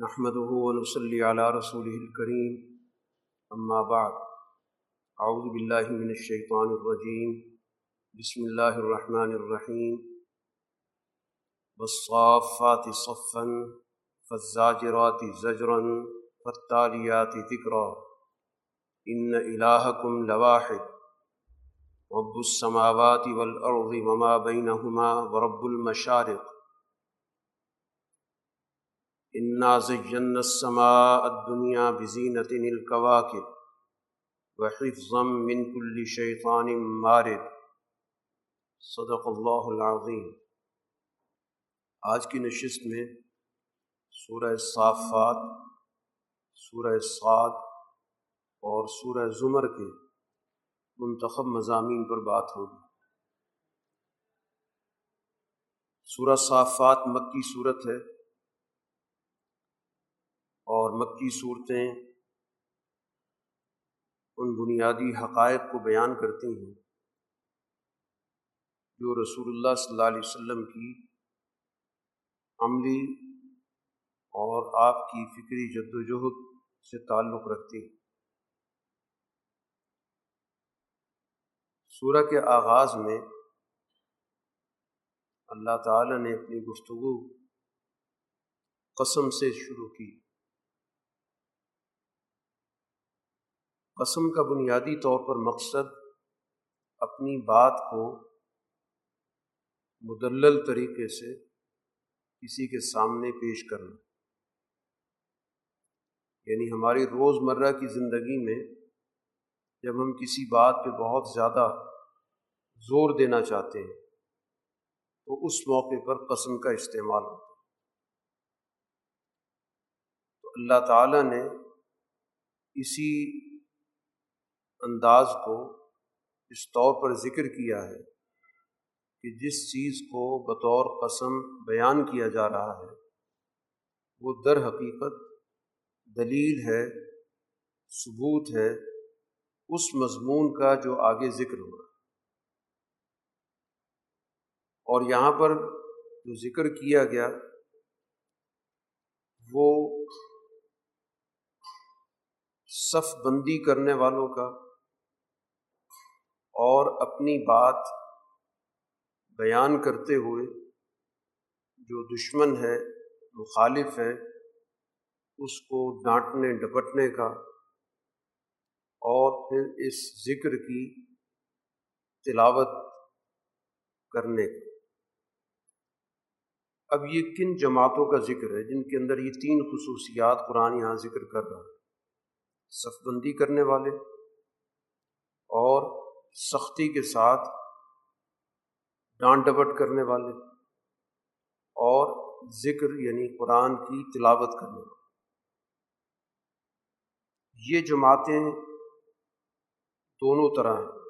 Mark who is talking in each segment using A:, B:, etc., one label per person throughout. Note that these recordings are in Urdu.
A: نحمده ونصلي على رسوله الكريم. أما بعد، أعوذ بالله من الشيطان الرجيم. بسم الله الرحمن الرحيم. والصافات صفا، فالزاجرات زجرا، فالتاليات ذكرا. إن إلهكم لواحد. رب السماوات والأرض وما بينهما ورب المشارق. انا زینا السماء الدنيا بزینة الكواكب وحفظا من كل شيطان مارد صدق اللہ العظیم۔ آج کی نشست میں سورہ صافات، سورہ صاد اور سورہ زمر کے منتخب مضامین پر بات ہوگی۔ سورہ صافات مکی صورت ہے۔ اور مکی صورتیں ان بنیادی حقائق کو بیان کرتی ہیں جو رسول اللہ صلی اللہ علیہ وسلم کی عملی اور آپ کی فکری جد وجہد سے تعلق رکھتی ہیں۔ سورہ کے آغاز میں اللہ تعالی نے اپنی گفتگو قسم سے شروع کی۔ قسم کا بنیادی طور پر مقصد اپنی بات کو مدلل طریقے سے کسی کے سامنے پیش کرنا۔ یعنی ہماری روز مرہ کی زندگی میں جب ہم کسی بات پہ بہت زیادہ زور دینا چاہتے ہیں، تو اس موقع پر قسم کا استعمال ہوتا ہے۔ تو اللہ تعالیٰ نے اسی انداز کو اس طور پر ذکر کیا ہے کہ جس چیز کو بطور قسم بیان کیا جا رہا ہے، وہ در حقیقت دلیل ہے، ثبوت ہے، اس مضمون کا جو آگے ذکر ہو رہا اور یہاں پر جو ذکر کیا گیا، وہ صف بندی کرنے والوں کا اور اپنی بات بیان کرتے ہوئے جو دشمن ہے، مخالف ہے، اس کو ڈانٹنے، ڈپٹنے کا اور پھر اس ذکر کی تلاوت کرنے کا۔ اب یہ کن جماعتوں کا ذکر ہے جن کے اندر یہ تین خصوصیات قرآن یہاں ذکر کر رہا ہے؟ صف بندی کرنے والے اور سختی کے ساتھ ڈانٹ ڈپٹ کرنے والے اور ذکر یعنی قرآن کی تلاوت کرنے والے۔ یہ جماعتیں دونوں طرح ہیں۔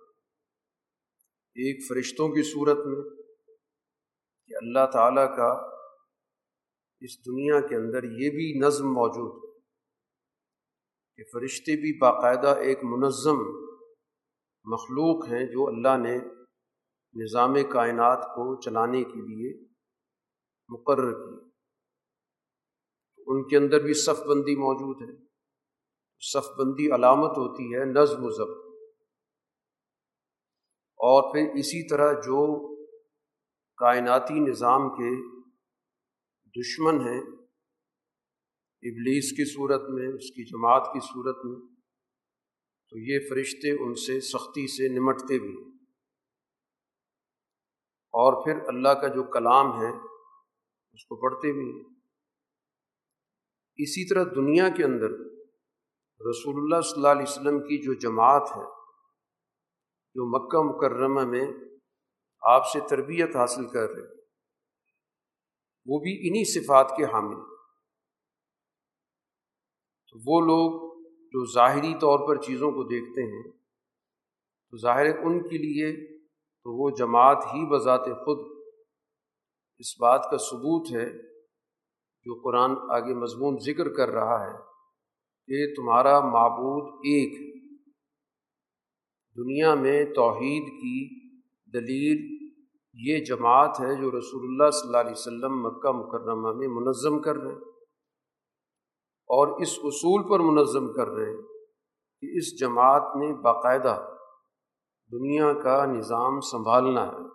A: ایک فرشتوں کی صورت میں کہ اللہ تعالیٰ کا اس دنیا کے اندر یہ بھی نظم موجود ہے کہ فرشتے بھی باقاعدہ ایک منظم مخلوق ہیں جو اللہ نے نظام کائنات کو چلانے کے لیے مقرر کی۔ ان کے اندر بھی صف بندی موجود ہے۔ صف بندی علامت ہوتی ہے، نظم و ضبط۔ اور پھر اسی طرح جو کائناتی نظام کے دشمن ہیں، ابلیس کی صورت میں، اس کی جماعت کی صورت میں تو یہ فرشتے ان سے سختی سے نمٹتے بھی ہیں۔ اور پھر اللہ کا جو کلام ہے، اس کو پڑھتے بھی ہیں۔ اسی طرح دنیا کے اندر رسول اللہ صلی اللہ علیہ وسلم کی جو جماعت ہے، جو مکہ مکرمہ میں آپ سے تربیت حاصل کر رہے وہ بھی انہی صفات کے حامل تو وہ لوگ جو ظاہری طور پر چیزوں کو دیکھتے ہیں، تو ظاہر ان کے لیے تو وہ جماعت ہی بذات خود اس بات کا ثبوت ہے جو قرآن آگے مضمون ذکر کر رہا ہے کہ تمہارا معبود ایک دنیا میں توحید کی دلیل یہ جماعت ہے جو رسول اللہ صلی اللہ علیہ وسلم مکہ مکرمہ میں منظم کر رہے ہیں۔ اور اس اصول پر منظم کر رہے ہیں کہ اس جماعت نے باقاعدہ دنیا کا نظام سنبھالنا ہے۔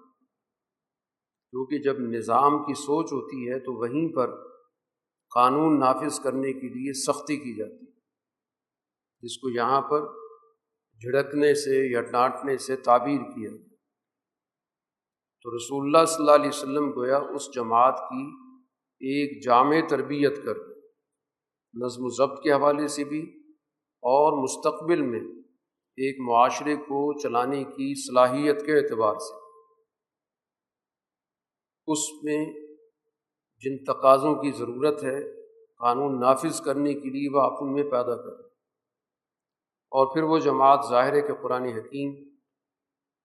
A: کیونکہ جب نظام کی سوچ ہوتی ہے تو وہیں پر قانون نافذ کرنے کے لیے سختی کی جاتی ہے۔ جس کو یہاں پر جھڑکنے سے یا ڈانٹنے سے تعبیر کیا تو رسول اللہ صلی اللہ علیہ وسلم گویا اس جماعت کی ایک جامع تربیت کر نظم و ضبط کے حوالے سے بھی اور مستقبل میں ایک معاشرے کو چلانے کی صلاحیت کے اعتبار سے اس میں جن تقاضوں کی ضرورت ہے، قانون نافذ کرنے کے لیے وہ اپن میں پیدا کرے اور پھر وہ جماعت ظاہر ہے کہ قرآن حکیم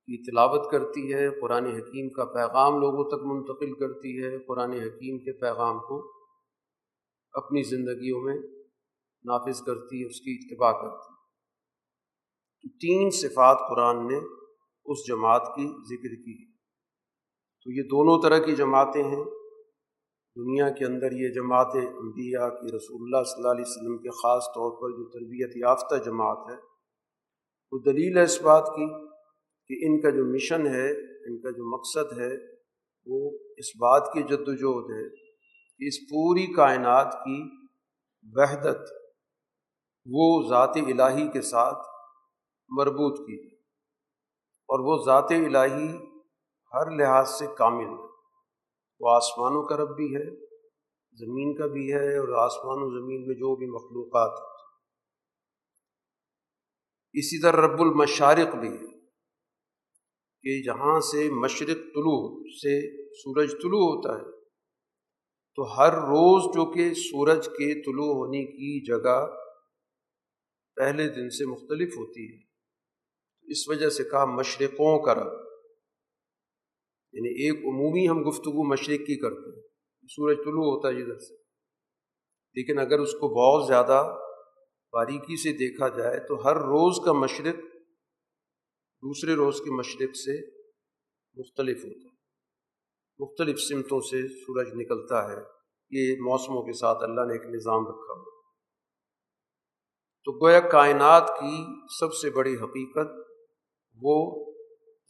A: کی تلاوت کرتی ہے، قرآن حکیم کا پیغام لوگوں تک منتقل کرتی ہے، قرآن حکیم کے پیغام کو اپنی زندگیوں میں نافذ کرتی ہے اس کی اتباع کرتی۔ ہے تین صفات قرآن نے اس جماعت کی ذکر کی۔ ہے تو یہ دونوں طرح کی جماعتیں ہیں۔ دنیا کے اندر یہ جماعت انبیاء کی، رسول اللہ صلی اللہ علیہ وسلم کے خاص طور پر جو تربیت یافتہ جماعت ہے، وہ دلیل ہے اس بات کی کہ ان کا جو مشن ہے، ان کا جو مقصد ہے، وہ اس بات کی جد وجہد ہے۔ اس پوری کائنات کی وحدت وہ ذات الہی کے ساتھ مربوط کی اور وہ ذات الہی ہر لحاظ سے کامل ہے۔ وہ آسمانوں کا رب بھی ہے، زمین کا بھی ہے اور آسمان و زمین میں جو بھی مخلوقات ہیں۔ اسی طرح رب المشارق بھی ہے کہ جہاں سے مشرق طلوع سے سورج طلوع ہوتا ہے تو ہر روز جو کہ سورج کے طلوع ہونے کی جگہ پہلے دن سے مختلف ہوتی ہے۔ اس وجہ سے کہا مشرقوں کا رب۔ یعنی ایک عمومی ہم گفتگو مشرق کی کرتے ہیں۔ سورج طلوع ہوتا ہے جدھر سے۔ لیکن اگر اس کو بہت زیادہ باریکی سے دیکھا جائے تو ہر روز کا مشرق دوسرے روز کے مشرق سے مختلف ہوتا ہے۔ مختلف سمتوں سے سورج نکلتا ہے، یہ موسموں کے ساتھ اللہ نے ایک نظام رکھا ہوا تو گویا کائنات کی سب سے بڑی حقیقت وہ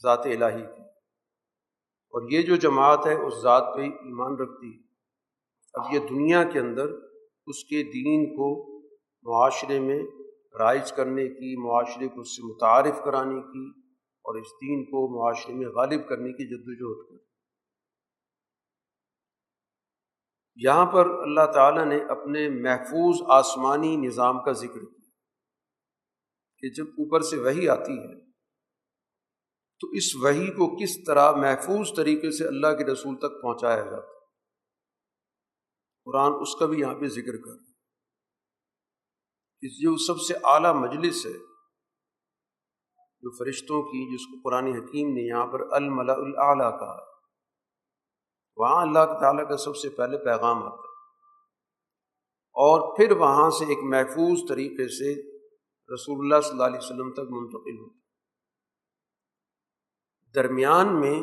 A: ذات الہی کی۔ اور یہ جو جماعت ہے، اس ذات پہ ایمان رکھتی ہے۔ اب یہ دنیا کے اندر اس کے دین کو معاشرے میں رائج کرنے کی، معاشرے کو اس سے متعارف کرانے کی اور اس دین کو معاشرے میں غالب کرنے کی جد وجہد کر یہاں پر اللہ تعالیٰ نے اپنے محفوظ آسمانی نظام کا ذکر کیا کہ جب اوپر سے وہی آتی ہے، تو اس وہی کو کس طرح محفوظ طریقے سے اللہ کے رسول تک پہنچایا جاتا قرآن اس کا بھی یہاں پہ ذکر کر اس جو سب سے اعلیٰ مجلس ہے، جو فرشتوں کی، جس کو قرآن حکیم نے یہاں پر الملا العلیٰ کہا وہاں اللہ تعالیٰ کا سب سے پہلے پیغام آتا ہے۔ اور پھر وہاں سے ایک محفوظ طریقے سے رسول اللہ صلی اللہ علیہ وسلم تک منتقل ہوتا درمیان میں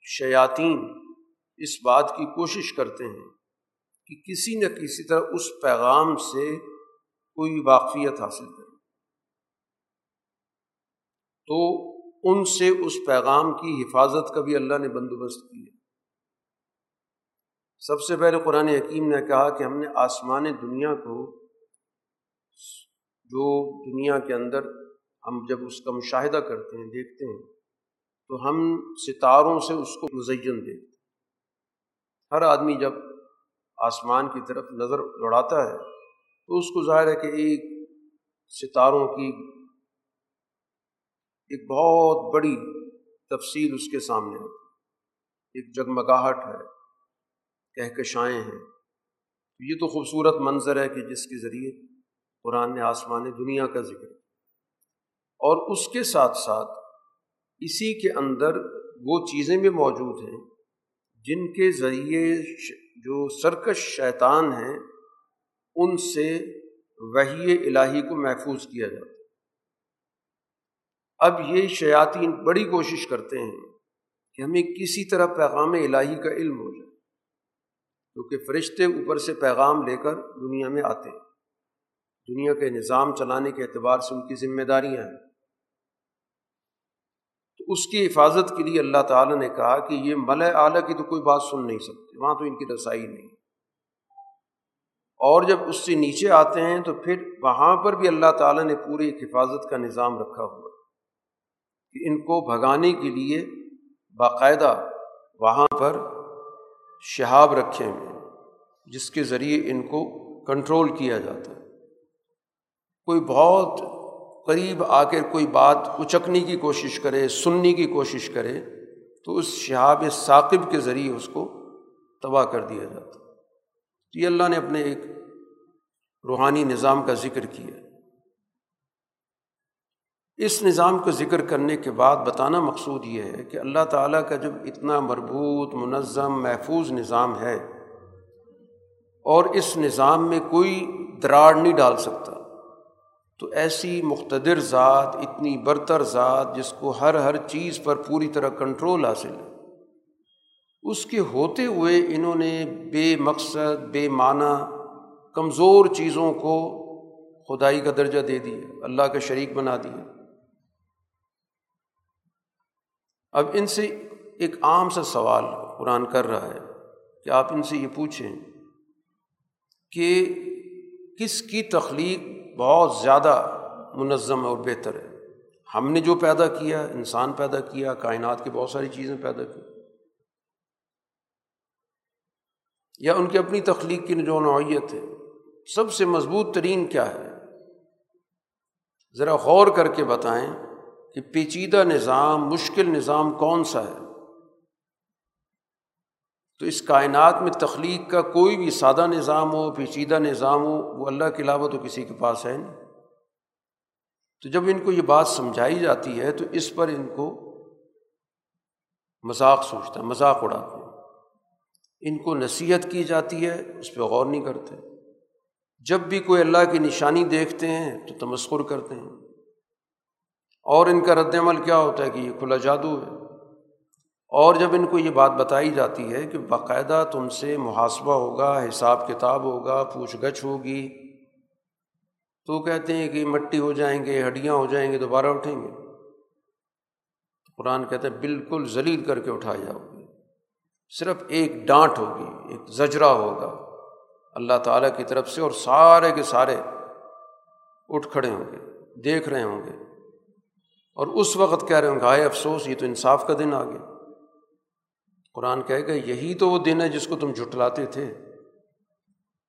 A: شیاطین اس بات کی کوشش کرتے ہیں کہ کسی نہ کسی طرح اس پیغام سے کوئی واقفیت حاصل کرے تو ان سے اس پیغام کی حفاظت کا بھی اللہ نے بندوبست کیا۔ سب سے پہلے قرآن حکیم نے کہا کہ ہم نے آسمان دنیا کو جو دنیا کے اندر ہم جب اس کا مشاہدہ کرتے ہیں، دیکھتے ہیں، تو ہم ستاروں سے اس کو مزین دیں ہر آدمی جب آسمان کی طرف نظر دوڑاتا ہے، تو اس کو ظاہر ہے کہ ایک ستاروں کی ایک بہت بڑی تفصیل اس کے سامنے ہوتی ایک جگمگاہٹ ہے۔ کہکشائیں ہیں۔ یہ تو خوبصورت منظر ہے کہ جس کے ذریعے قرآن نے آسمان دنیا کا ذکر اور اس کے ساتھ ساتھ اسی کے اندر وہ چیزیں بھی موجود ہیں جن کے ذریعے جو سرکش شیطان ہیں، ان سے وحی الہی کو محفوظ کیا جاتا اب یہ شیاطین بڑی کوشش کرتے ہیں کہ ہمیں کسی طرح پیغام الہی کا علم ہو جائے۔ کیونکہ فرشتے اوپر سے پیغام لے کر دنیا میں آتے ہیں۔ دنیا کے نظام چلانے کے اعتبار سے ان کی ذمہ داریاں ہیں۔ تو اس کی حفاظت کے لیے اللہ تعالیٰ نے کہا کہ یہ مل اعلیٰ کی تو کوئی بات سن نہیں سکتے، وہاں تو ان کی رسائی نہیں۔ اور جب اس سے نیچے آتے ہیں تو پھر وہاں پر بھی اللہ تعالیٰ نے پوری ایک حفاظت کا نظام رکھا ہوا کہ ان کو بھگانے کے لیے باقاعدہ وہاں پر شہاب رکھے ہوئے جس کے ذریعے ان کو کنٹرول کیا جاتا ہے۔ کوئی بہت قریب آ کر کوئی بات اچکنے کی کوشش کرے سننے کی کوشش کرے، تو اس شہاب ثاقب کے ذریعے اس کو تباہ کر دیا جاتا۔ تو یہ اللہ نے اپنے ایک روحانی نظام کا ذکر کیا۔ اس نظام کو ذکر کرنے کے بعد بتانا مقصود یہ ہے کہ اللہ تعالیٰ کا جب اتنا مربوط، منظم، محفوظ نظام ہے اور اس نظام میں کوئی دراڑ نہیں ڈال سکتا، تو ایسی مقتدر ذات، اتنی برتر ذات جس کو ہر ہر چیز پر پوری طرح کنٹرول حاصل ہے، اس کے ہوتے ہوئے انہوں نے بے مقصد، بے معنی کمزور چیزوں کو خدائی کا درجہ دے دیا، اللہ کا شریک بنا دیا۔ اب ان سے ایک عام سا سوال قرآن کر رہا ہے کہ آپ ان سے یہ پوچھیں کہ کس کی تخلیق بہت زیادہ منظم اور بہتر ہے؟ ہم نے جو پیدا کیا، انسان پیدا کیا، کائنات کی بہت ساری چیزیں پیدا کی یا ان کی اپنی تخلیق کی جو نوعیت ہے، سب سے مضبوط ترین کیا ہے؟ ذرا غور کر کے بتائیں۔ کہ پیچیدہ نظام، مشکل نظام کون سا ہے؟ تو اس کائنات میں تخلیق کا کوئی بھی سادہ نظام ہو، پیچیدہ نظام ہو، وہ اللہ کے علاوہ تو کسی کے پاس ہے نہیں۔ تو جب ان کو یہ بات سمجھائی جاتی ہے، تو اس پر ان کو مذاق سوچتا ہے، مذاق اڑاتے ہیں ان کو نصیحت کی جاتی ہے، اس پہ غور نہیں کرتے۔ جب بھی کوئی اللہ کی نشانی دیکھتے ہیں، تو تمسکر کرتے ہیں۔ اور ان کا رد عمل کیا ہوتا ہے کہ یہ کھلا جادو ہے؟ اور جب ان کو یہ بات بتائی جاتی ہے کہ باقاعدہ تم سے محاسبہ ہوگا، حساب کتاب ہوگا، پوچھ گچھ ہوگی، تو کہتے ہیں کہ مٹی ہو جائیں گے، ہڈیاں ہو جائیں گے، دوبارہ اٹھیں گے۔ قرآن کہتے ہیں بالکل ذلیل کر کے اٹھائے جاؤ گے صرف ایک ڈانٹ ہوگی، ایک زجرا ہوگا۔ اللہ تعالیٰ کی طرف سے اور سارے کے سارے اٹھ کھڑے ہوں گے، دیکھ رہے ہوں گے۔ اور اس وقت کہہ رہے ہوں گے آئے افسوس، یہ تو انصاف کا دن آ گیا۔ قرآن کہے گا، یہی تو وہ دن ہے جس کو تم جھٹلاتے تھے۔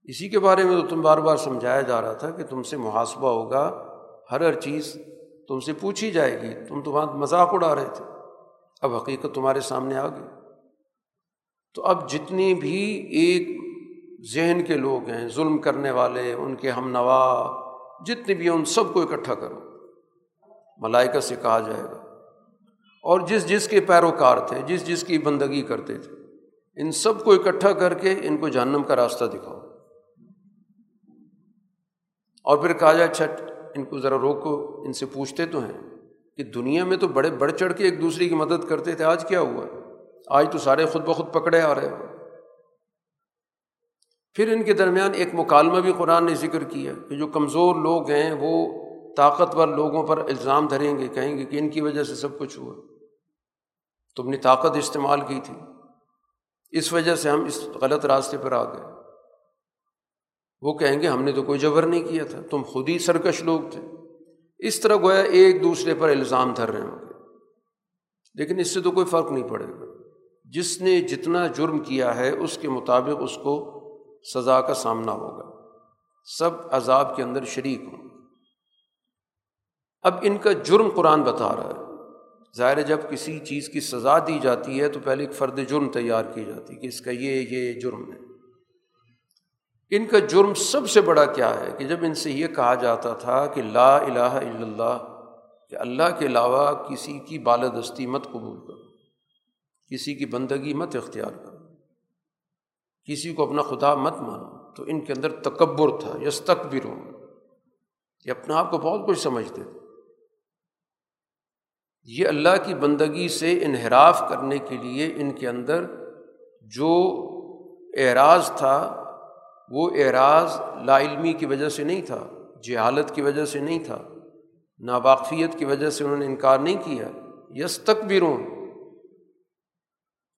A: اسی کے بارے میں تو تم بار بار سمجھایا جا رہا تھا کہ تم سے محاسبہ ہوگا، ہر ہر چیز تم سے پوچھی جائے گی، تم تو وہاں مذاق اڑا رہے تھے۔ اب حقیقت تمہارے سامنے آ گئی۔ تو اب جتنی بھی ایک ذہن کے لوگ ہیں، ظلم کرنے والے، ان کے ہم نوا جتنے بھی ہیں، ان سب کو اکٹھا کرو۔ ملائکہ سے کہا جائے گا۔ اور جس جس کے پیروکار تھے، جس جس کی بندگی کرتے تھے، ان سب کو اکٹھا کر کے ان کو جہنم کا راستہ دکھاؤ۔ اور پھر کہا جائے اچھا ان کو ذرا روکو، ان سے پوچھتے تو ہیں کہ دنیا میں تو بڑے بڑھ چڑھ کے ایک دوسرے کی مدد کرتے تھے، آج کیا ہوا؟ آج تو سارے خود بخود پکڑے آ رہے ہو۔ پھر ان کے درمیان ایک مکالمہ بھی قرآن نے ذکر کیا کہ جو کمزور لوگ ہیں، وہ طاقتور لوگوں پر الزام دھریں گے، کہیں گے کہ ان کی وجہ سے سب کچھ ہوا۔ تم نے طاقت استعمال کی تھی۔ اس وجہ سے ہم اس غلط راستے پر آ گئے۔ وہ کہیں گے، ہم نے تو کوئی جبر نہیں کیا تھا۔ تم خود ہی سرکش لوگ تھے۔ اس طرح گویا ایک دوسرے پر الزام دھر رہے ہوں گے۔ لیکن اس سے تو کوئی فرق نہیں پڑے گا۔ جس نے جتنا جرم کیا ہے، اس کے مطابق اس کو سزا کا سامنا ہوگا۔ سب عذاب کے اندر شریک ہوں۔ اب ان کا جرم قرآن بتا رہا ہے۔ ظاہر جب کسی چیز کی سزا دی جاتی ہے تو پہلے ایک فرد جرم تیار کی جاتی ہے کہ اس کا یہ یہ جرم ہے۔ ان کا جرم سب سے بڑا کیا ہے کہ جب ان سے یہ کہا جاتا تھا کہ لا الہ الا اللہ، کہ اللہ کے علاوہ کسی کی بالدستی مت قبول کرو، کسی کی بندگی مت اختیار کرو، کسی کو اپنا خدا مت مانو۔ تو ان کے اندر تکبر تھا یس تک بھی رو یہ اپنے آپ کو بہت کچھ سمجھتے تھے۔ یہ اللہ کی بندگی سے انحراف کرنے کے لیے ان کے اندر جو اعراض تھا، وہ اعراض لا علمی کی وجہ سے نہیں تھا، جہالت کی وجہ سے نہیں تھا، ناواقفیت کی وجہ سے انہوں نے انکار نہیں کیا۔ یس تکبروں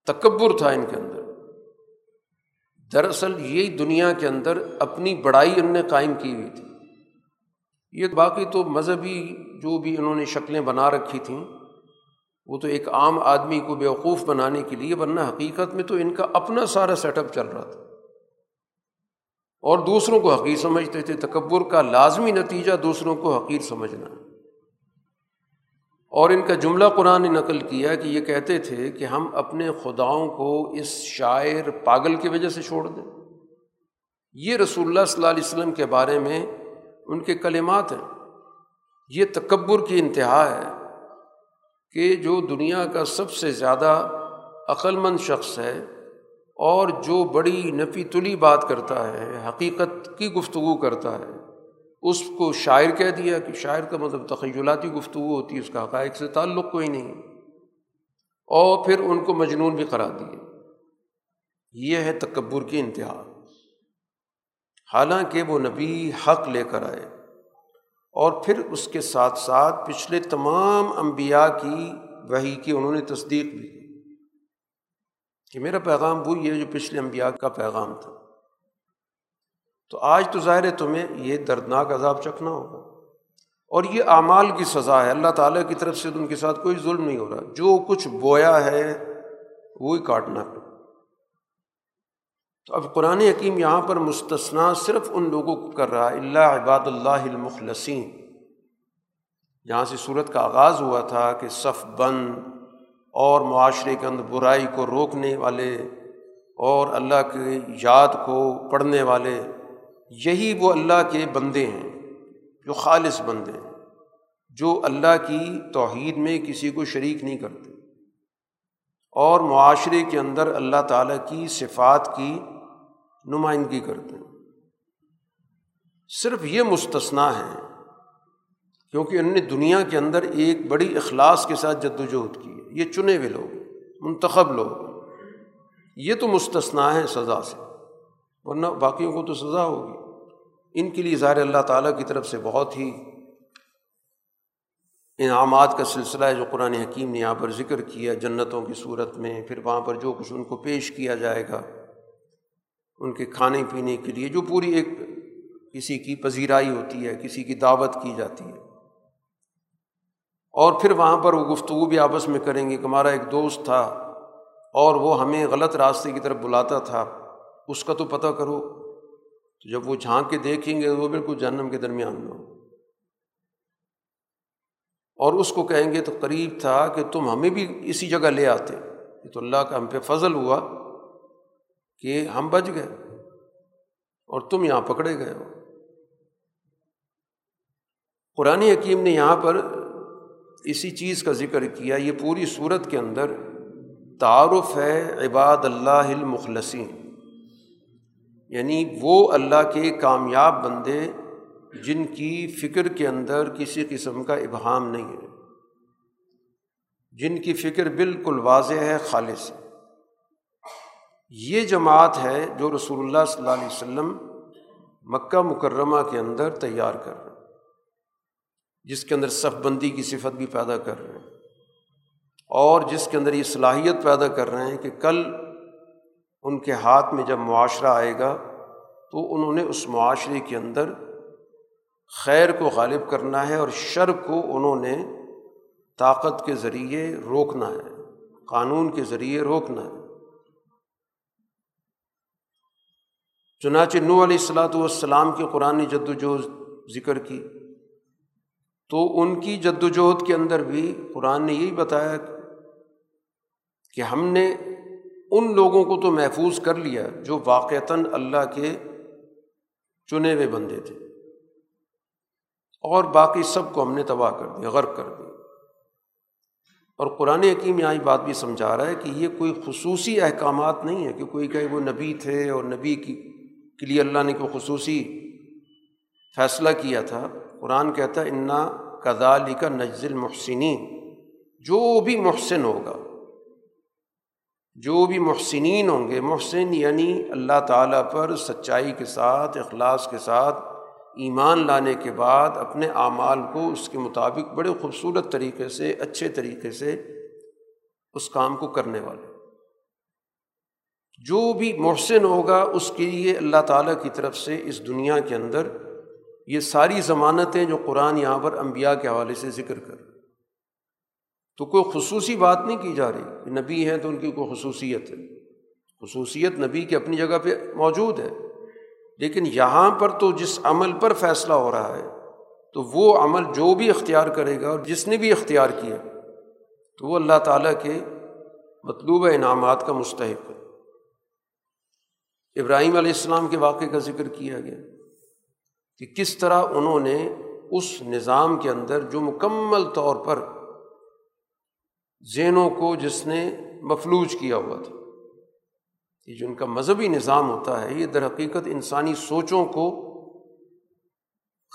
A: تکبر تھا ان کے اندر۔ دراصل یہی دنیا کے اندر اپنی بڑائی ان نے قائم کی ہوئی تھی۔ یہ باقی تو مذہبی جو بھی انہوں نے شکلیں بنا رکھی تھیں وہ تو ایک عام آدمی کو بیوقوف بنانے کے لیے، ورنہ حقیقت میں تو ان کا اپنا سارا سیٹ اپ چل رہا تھا۔ اور دوسروں کو حقیر سمجھتے تھے، تکبر کا لازمی نتیجہ دوسروں کو حقیر سمجھنا۔ اور ان کا جملہ قرآن نے نقل کیا کہ یہ کہتے تھے کہ ہم اپنے خداؤں کو اس شاعر پاگل کی وجہ سے چھوڑ دیں۔ یہ رسول اللہ صلی اللہ علیہ وسلم کے بارے میں ان کے کلمات ہیں۔ یہ تکبر کی انتہا ہے۔ کہ جو دنیا کا سب سے زیادہ عقلمند شخص ہے اور جو بڑی نفی تلی بات کرتا ہے، حقیقت کی گفتگو کرتا ہے، اس کو شاعر کہہ دیا کہ شاعر کا مطلب تخیلاتی گفتگو ہوتی ہے، اس کا حقائق سے تعلق کوئی نہیں۔ اور پھر ان کو مجنون بھی قرار دیے۔ یہ ہے تکبر کی انتہا۔ حالانکہ وہ نبی حق لے کر آئے۔ اور پھر اس کے ساتھ ساتھ پچھلے تمام انبیاء کی وہی کی انہوں نے تصدیق بھی کہ میرا پیغام وہی ہے جو پچھلے انبیاء کا پیغام تھا۔ تو آج تو ظاہر ہے تمہیں یہ دردناک عذاب چکھنا ہوگا۔ اور یہ اعمال کی سزا ہے۔ اللہ تعالیٰ کی طرف سے ان کے ساتھ کوئی ظلم نہیں ہو رہا۔ جو کچھ بویا ہے، وہی کاٹنا ہے۔ تو اب قرآن حکیم یہاں پر مستثنا صرف ان لوگوں کو کر رہا ہے اللہ عباد اللہ المخلصین۔ جہاں سے صورت کا آغاز ہوا تھا کہ صف بند اور معاشرے کے اندر برائی کو روکنے والے اور اللہ کی یاد کو پڑھنے والے، یہی وہ اللہ کے بندے ہیں، جو خالص بندے ہیں، جو اللہ کی توحید میں کسی کو شریک نہیں کرتے۔ اور معاشرے کے اندر اللہ تعالیٰ کی صفات کی نمائندگی کرتے ہیں۔ صرف یہ مستثنا ہے کیونکہ ان نے دنیا کے اندر ایک بڑی اخلاص کے ساتھ جد وجہد کی ہے۔ یہ چنے ہوئے لوگ منتخب لوگ یہ تو مستثنا ہے سزا سے، ورنہ باقیوں کو تو سزا ہوگی۔ ان کے لیے ظاہر اللہ تعالیٰ کی طرف سے بہت ہی انعامات کا سلسلہ ہے جو قرآن حکیم نے یہاں پر ذکر کیا، جنتوں کی صورت میں، پھر وہاں پر جو کچھ ان کو پیش کیا جائے گا۔ ان کے کھانے پینے کے لیے جو پوری ایک کسی کی پذیرائی ہوتی ہے، کسی کی دعوت کی جاتی ہے۔ اور پھر وہاں پر وہ گفتگو بھی آپس میں کریں گے کہ ہمارا ایک دوست تھا اور وہ ہمیں غلط راستے کی طرف بلاتا تھا، اس کا تو پتہ کرو۔ تو جب وہ جھانک کے دیکھیں گے وہ بالکل جہنم کے درمیان میں ہو اور اس کو کہیں گے تو قریب تھا کہ تم ہمیں بھی اسی جگہ لے آتے۔ تو اللہ کا ہم پہ فضل ہوا۔ کہ ہم بچ گئے اور تم یہاں پکڑے گئے ہو۔ قرآن حکیم نے یہاں پر اسی چیز کا ذکر کیا، یہ پوری صورت کے اندر تعارف ہے عباد اللہ المخلصین۔ یعنی وہ اللہ کے کامیاب بندے جن کی فکر کے اندر کسی قسم کا ابہام نہیں ہے، جن کی فکر بالکل واضح ہے، خالص ہے۔ یہ جماعت ہے جو رسول اللہ صلی اللہ علیہ وسلم مکہ مکرمہ کے اندر تیار کر رہے ہیں، جس کے اندر صف بندی کی صفت بھی پیدا کر رہے ہیں اور جس کے اندر یہ صلاحیت پیدا کر رہے ہیں کہ کل ان کے ہاتھ میں جب معاشرہ آئے گا تو انہوں نے اس معاشرے کے اندر خیر کو غالب کرنا ہے اور شر کو انہوں نے طاقت کے ذریعے روکنا ہے، قانون کے ذریعے روکنا ہے۔ چنانچہ نو علیہ السلاۃ والسلام کے قرآن جد وجہد ذکر کی۔ تو ان کی جد وجہد کے اندر بھی قرآن نے یہی بتایا کہ ہم نے ان لوگوں کو تو محفوظ کر لیا جو واقعتاً اللہ کے چنے ہوئے بندے تھے۔ اور باقی سب کو ہم نے تباہ کر دیا، غرق کر دیا۔ اور قرآن حکیم یہاں بات بھی سمجھا رہا ہے کہ یہ کوئی خصوصی احکامات نہیں ہے کہ کوئی کہ وہ نبی تھے اور نبی کی کے لیے اللہ نے کوئی خصوصی فیصلہ کیا تھا؟ قرآن کہتا ہے، انا کدالی کا نجز المحسنین. جو بھی محسن ہوگا، جو بھی محسنین ہوں گے، محسن یعنی اللہ تعالیٰ پر سچائی کے ساتھ، اخلاص کے ساتھ ایمان لانے کے بعد اپنے اعمال کو اس کے مطابق بڑے خوبصورت طریقے سے، اچھے طریقے سے اس کام کو کرنے والے۔ جو بھی محسن ہوگا اس کے لیے اللہ تعالیٰ کی طرف سے اس دنیا کے اندر یہ ساری ضمانتیں جو قرآن یہاں پر انبیاء کے حوالے سے ذکر کر تو کوئی خصوصی بات نہیں کی جا رہی کہ نبی ہیں تو ان کی کوئی خصوصیت ہے۔ خصوصیت نبی کی اپنی جگہ پہ موجود ہے۔ لیکن یہاں پر تو جس عمل پر فیصلہ ہو رہا ہے، تو وہ عمل جو بھی اختیار کرے گا اور جس نے بھی اختیار کیا، تو وہ اللہ تعالیٰ کے مطلوبہ انعامات کا مستحق ہے۔ ابراہیم علیہ السلام کے واقعے کا ذکر کیا گیا کہ کس طرح انہوں نے اس نظام کے اندر جو مکمل طور پر ذہنوں کو جس نے مفلوج کیا ہوا تھا، یہ جو ان کا مذہبی نظام ہوتا ہے، یہ در حقیقت انسانی سوچوں کو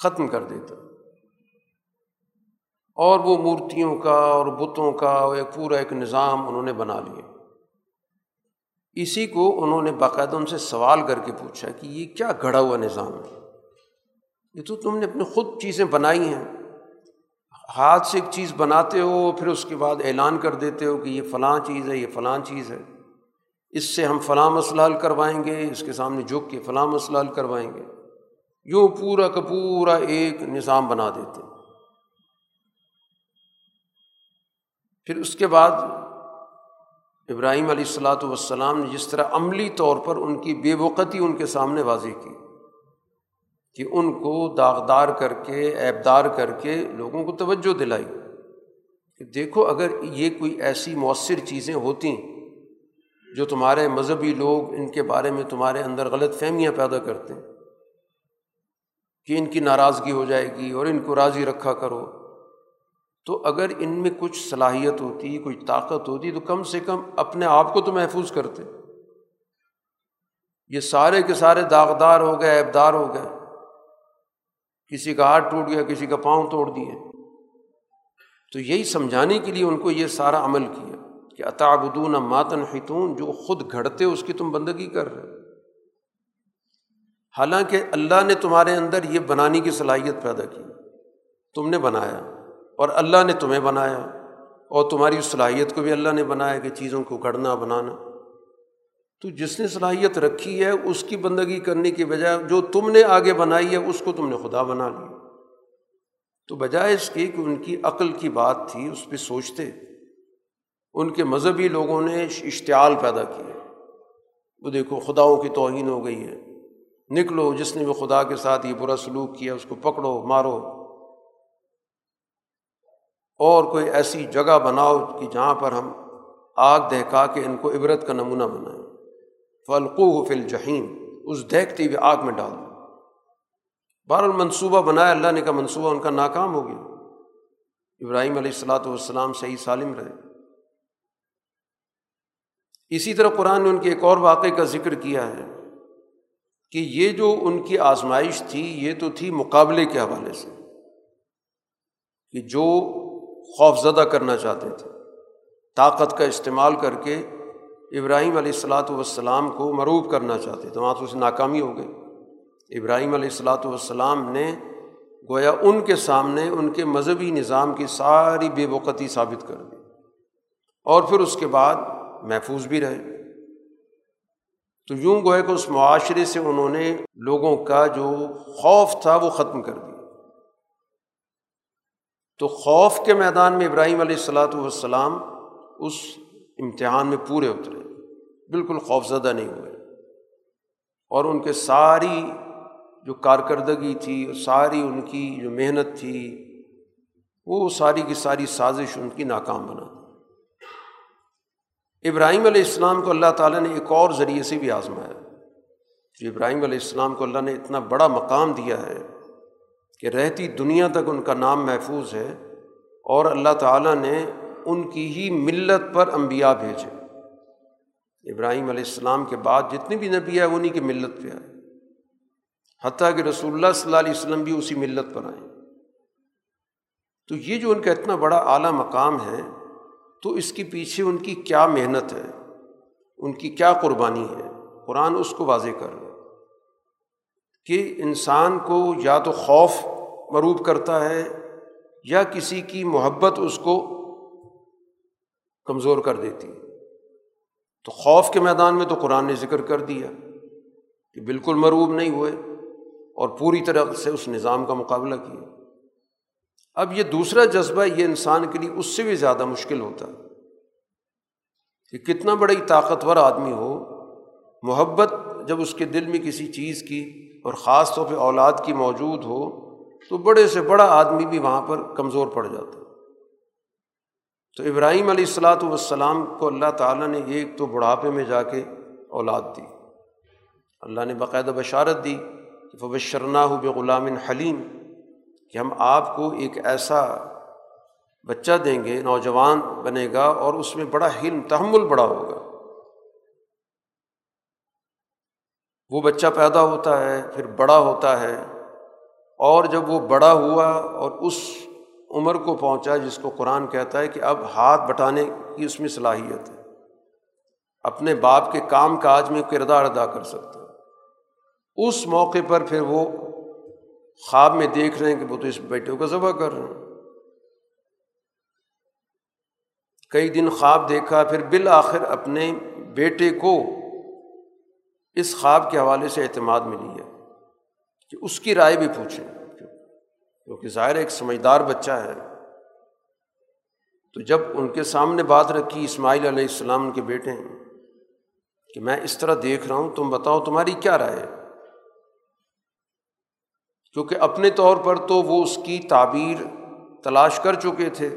A: ختم کر دیتا۔ اور وہ مورتیوں کا اور بتوں کا ایک پورا ایک نظام انہوں نے بنا لیا۔ اسی کو انہوں نے باقاعدہ ان سے سوال کر کے پوچھا کہ یہ کیا گھڑا ہوا نظام ہے؟ یہ تو تم نے اپنے خود چیزیں بنائی ہیں۔ ہاتھ سے ایک چیز بناتے ہو، پھر اس کے بعد اعلان کر دیتے ہو کہ یہ فلاں چیز ہے، یہ فلاں چیز ہے۔ اس سے ہم فلاں مسئلہ حل کروائیں گے، اس کے سامنے جھک کے فلاں مسئلہ حل کروائیں گے۔ یوں پورا کا پورا ایک نظام بنا دیتے۔ پھر اس کے بعد ابراہیم علیہ السلاۃ والسلام نے جس طرح عملی طور پر ان کی بے وقتی ان کے سامنے واضح کی کہ ان کو داغدار کر کے ایبدار کر کے لوگوں کو توجہ دلائی کہ دیکھو اگر یہ کوئی ایسی مؤثر چیزیں ہوتیں جو تمہارے مذہبی لوگ ان کے بارے میں تمہارے اندر غلط فہمیاں پیدا کرتے ہیں کہ ان کی ناراضگی ہو جائے گی اور ان کو راضی رکھا کرو۔ تو اگر ان میں کچھ صلاحیت ہوتی، کوئی طاقت ہوتی، تو کم سے کم اپنے آپ کو تو محفوظ کرتے۔ یہ سارے کے سارے داغدار ہو گئے ایبدار ہو گئے۔ کسی کا ہاتھ ٹوٹ گیا، کسی کا پاؤں توڑ دیے۔ تو یہی سمجھانے کے لیے ان کو یہ سارا عمل کیا کہ اطابدون ماتن حتون جو خود گھڑتے اس کی تم بندگی کر رہے حالانکہ اللہ نے تمہارے اندر یہ بنانے کی صلاحیت پیدا کی۔ تم نے بنایا۔ اور اللہ نے تمہیں بنایا اور تمہاری اس صلاحیت کو بھی اللہ نے بنایا کہ چیزوں کو گھڑنا بنانا۔ تو جس نے صلاحیت رکھی ہے، اس کی بندگی کرنے کی بجائے جو تم نے آگے بنائی ہے، اس کو تم نے خدا بنا لیا۔ تو بجائے اس کی کہ ان کی عقل کی بات تھی، اس پہ سوچتے۔ ان کے مذہبی لوگوں نے اشتعال پیدا کیا۔ وہ دیکھو، خداؤں کی توہین ہو گئی ہے۔ نکلو، جس نے بھی خدا کے ساتھ یہ برا سلوک کیا، اس کو پکڑو، مارو۔ اور کوئی ایسی جگہ بناؤ کہ جہاں پر ہم آگ دہکا کے ان کو عبرت کا نمونہ بنائیں۔ فلقو فل جہین اس دہکتی ہوئی آگ میں ڈال دو۔ بہر المنصوبہ بنایا، اللہ نے کا منصوبہ ان کا ناکام ہو گیا۔ ابراہیم علیہ السلاۃ والسلام صحیح سالم رہے۔ اسی طرح قرآن نے ان کے ایک اور واقعے کا ذکر کیا ہے کہ یہ جو ان کی آزمائش تھی، یہ تو تھی مقابلے کے حوالے سے کہ جو خوف زدہ کرنا چاہتے تھے۔ طاقت کا استعمال کر کے ابراہیم علیہ السلاۃ والسلام کو مروب کرنا چاہتے تھے۔ وہاں تو اسے ناکامی ہو گئی۔ ابراہیم علیہ السلاۃ والسلام نے گویا ان کے سامنے ان کے مذہبی نظام کی ساری بے وقتی ثابت کر دی۔ اور پھر اس کے بعد محفوظ بھی رہے۔ تو یوں گویا کہ اس معاشرے سے انہوں نے لوگوں کا جو خوف تھا وہ ختم کر دیا۔ تو خوف کے میدان میں ابراہیم علیہ السلاۃ والسلام اس امتحان میں پورے اترے۔ بالکل خوف زدہ نہیں ہوئے۔ اور ان کے ساری جو کارکردگی تھی، ساری ان کی جو محنت تھی، وہ ساری کی ساری سازش ان کی ناکام بنا ابراہیم علیہ السلام کو اللہ تعالیٰ نے ایک اور ذریعے سے بھی آزمایا۔ جو ابراہیم علیہ السلام کو اللہ نے اتنا بڑا مقام دیا ہے کہ رہتی دنیا تک ان کا نام محفوظ ہے اور اللہ تعالیٰ نے ان کی ہی ملت پر انبیاء بھیجے۔ ابراہیم علیہ السلام کے بعد جتنے بھی نبی آئے انہیں کی ملت پہ آئے۔ حتیٰ کہ رسول اللہ صلی اللہ علیہ وسلم بھی اسی ملت پر آئیں تو یہ جو ان کا اتنا بڑا اعلیٰ مقام ہے، تو اس کے پیچھے ان کی کیا محنت ہے؟ ان کی کیا قربانی ہے؟ قرآن اس کو واضح کر رہا کہ انسان کو یا تو خوف مروب کرتا ہے یا کسی کی محبت اس کو کمزور کر دیتی ہے۔ تو خوف کے میدان میں تو قرآن نے ذکر کر دیا کہ بالکل مروب نہیں ہوئے اور پوری طرح سے اس نظام کا مقابلہ کیا۔ اب یہ دوسرا جذبہ یہ انسان کے لیے اس سے بھی زیادہ مشکل ہوتا ہے کہ کتنا بڑی طاقتور آدمی ہو، محبت جب اس کے دل میں کسی چیز کی اور خاص طور پہ اولاد کی موجود ہو تو بڑے سے بڑا آدمی بھی وہاں پر کمزور پڑ جاتا تو ابراہیم علیہ السلاۃ والسلام کو اللہ تعالیٰ نے ایک تو بڑھاپے میں جا کے اولاد دی۔ اللہ نے باقاعدہ بشارت دی کہ فبشرنا ہو بے غلام حلیم کہ ہم آپ کو ایک ایسا بچہ دیں گے، نوجوان بنے گا اور اس میں بڑا حلم، تحمل بڑا ہوگا۔ وہ بچہ پیدا ہوتا ہے، پھر بڑا ہوتا ہے اور جب وہ بڑا ہوا اور اس عمر کو پہنچا جس کو قرآن کہتا ہے کہ اب ہاتھ بٹانے کی اس میں صلاحیت ہے، اپنے باپ کے کام کاج میں کردار ادا کر سکتا ہے۔ اس موقع پر پھر وہ خواب میں دیکھ رہے ہیں کہ وہ تو اس بیٹے کو ذبح کر رہے ہیں۔ کئی دن خواب دیکھا، پھر بالآخر اپنے بیٹے کو اس خواب کے حوالے سے اعتماد ملی ہے۔ کہ اس کی رائے بھی پوچھیں۔ کیونکہ ظاہر ایک سمجھدار بچہ ہے۔ تو جب ان کے سامنے بات رکھی اسماعیل علیہ السلام کے بیٹے ہیں کہ میں اس طرح دیکھ رہا ہوں، تم بتاؤ تمہاری کیا رائے ہے؟ کیونکہ اپنے طور پر تو وہ اس کی تعبیر تلاش کر چکے تھے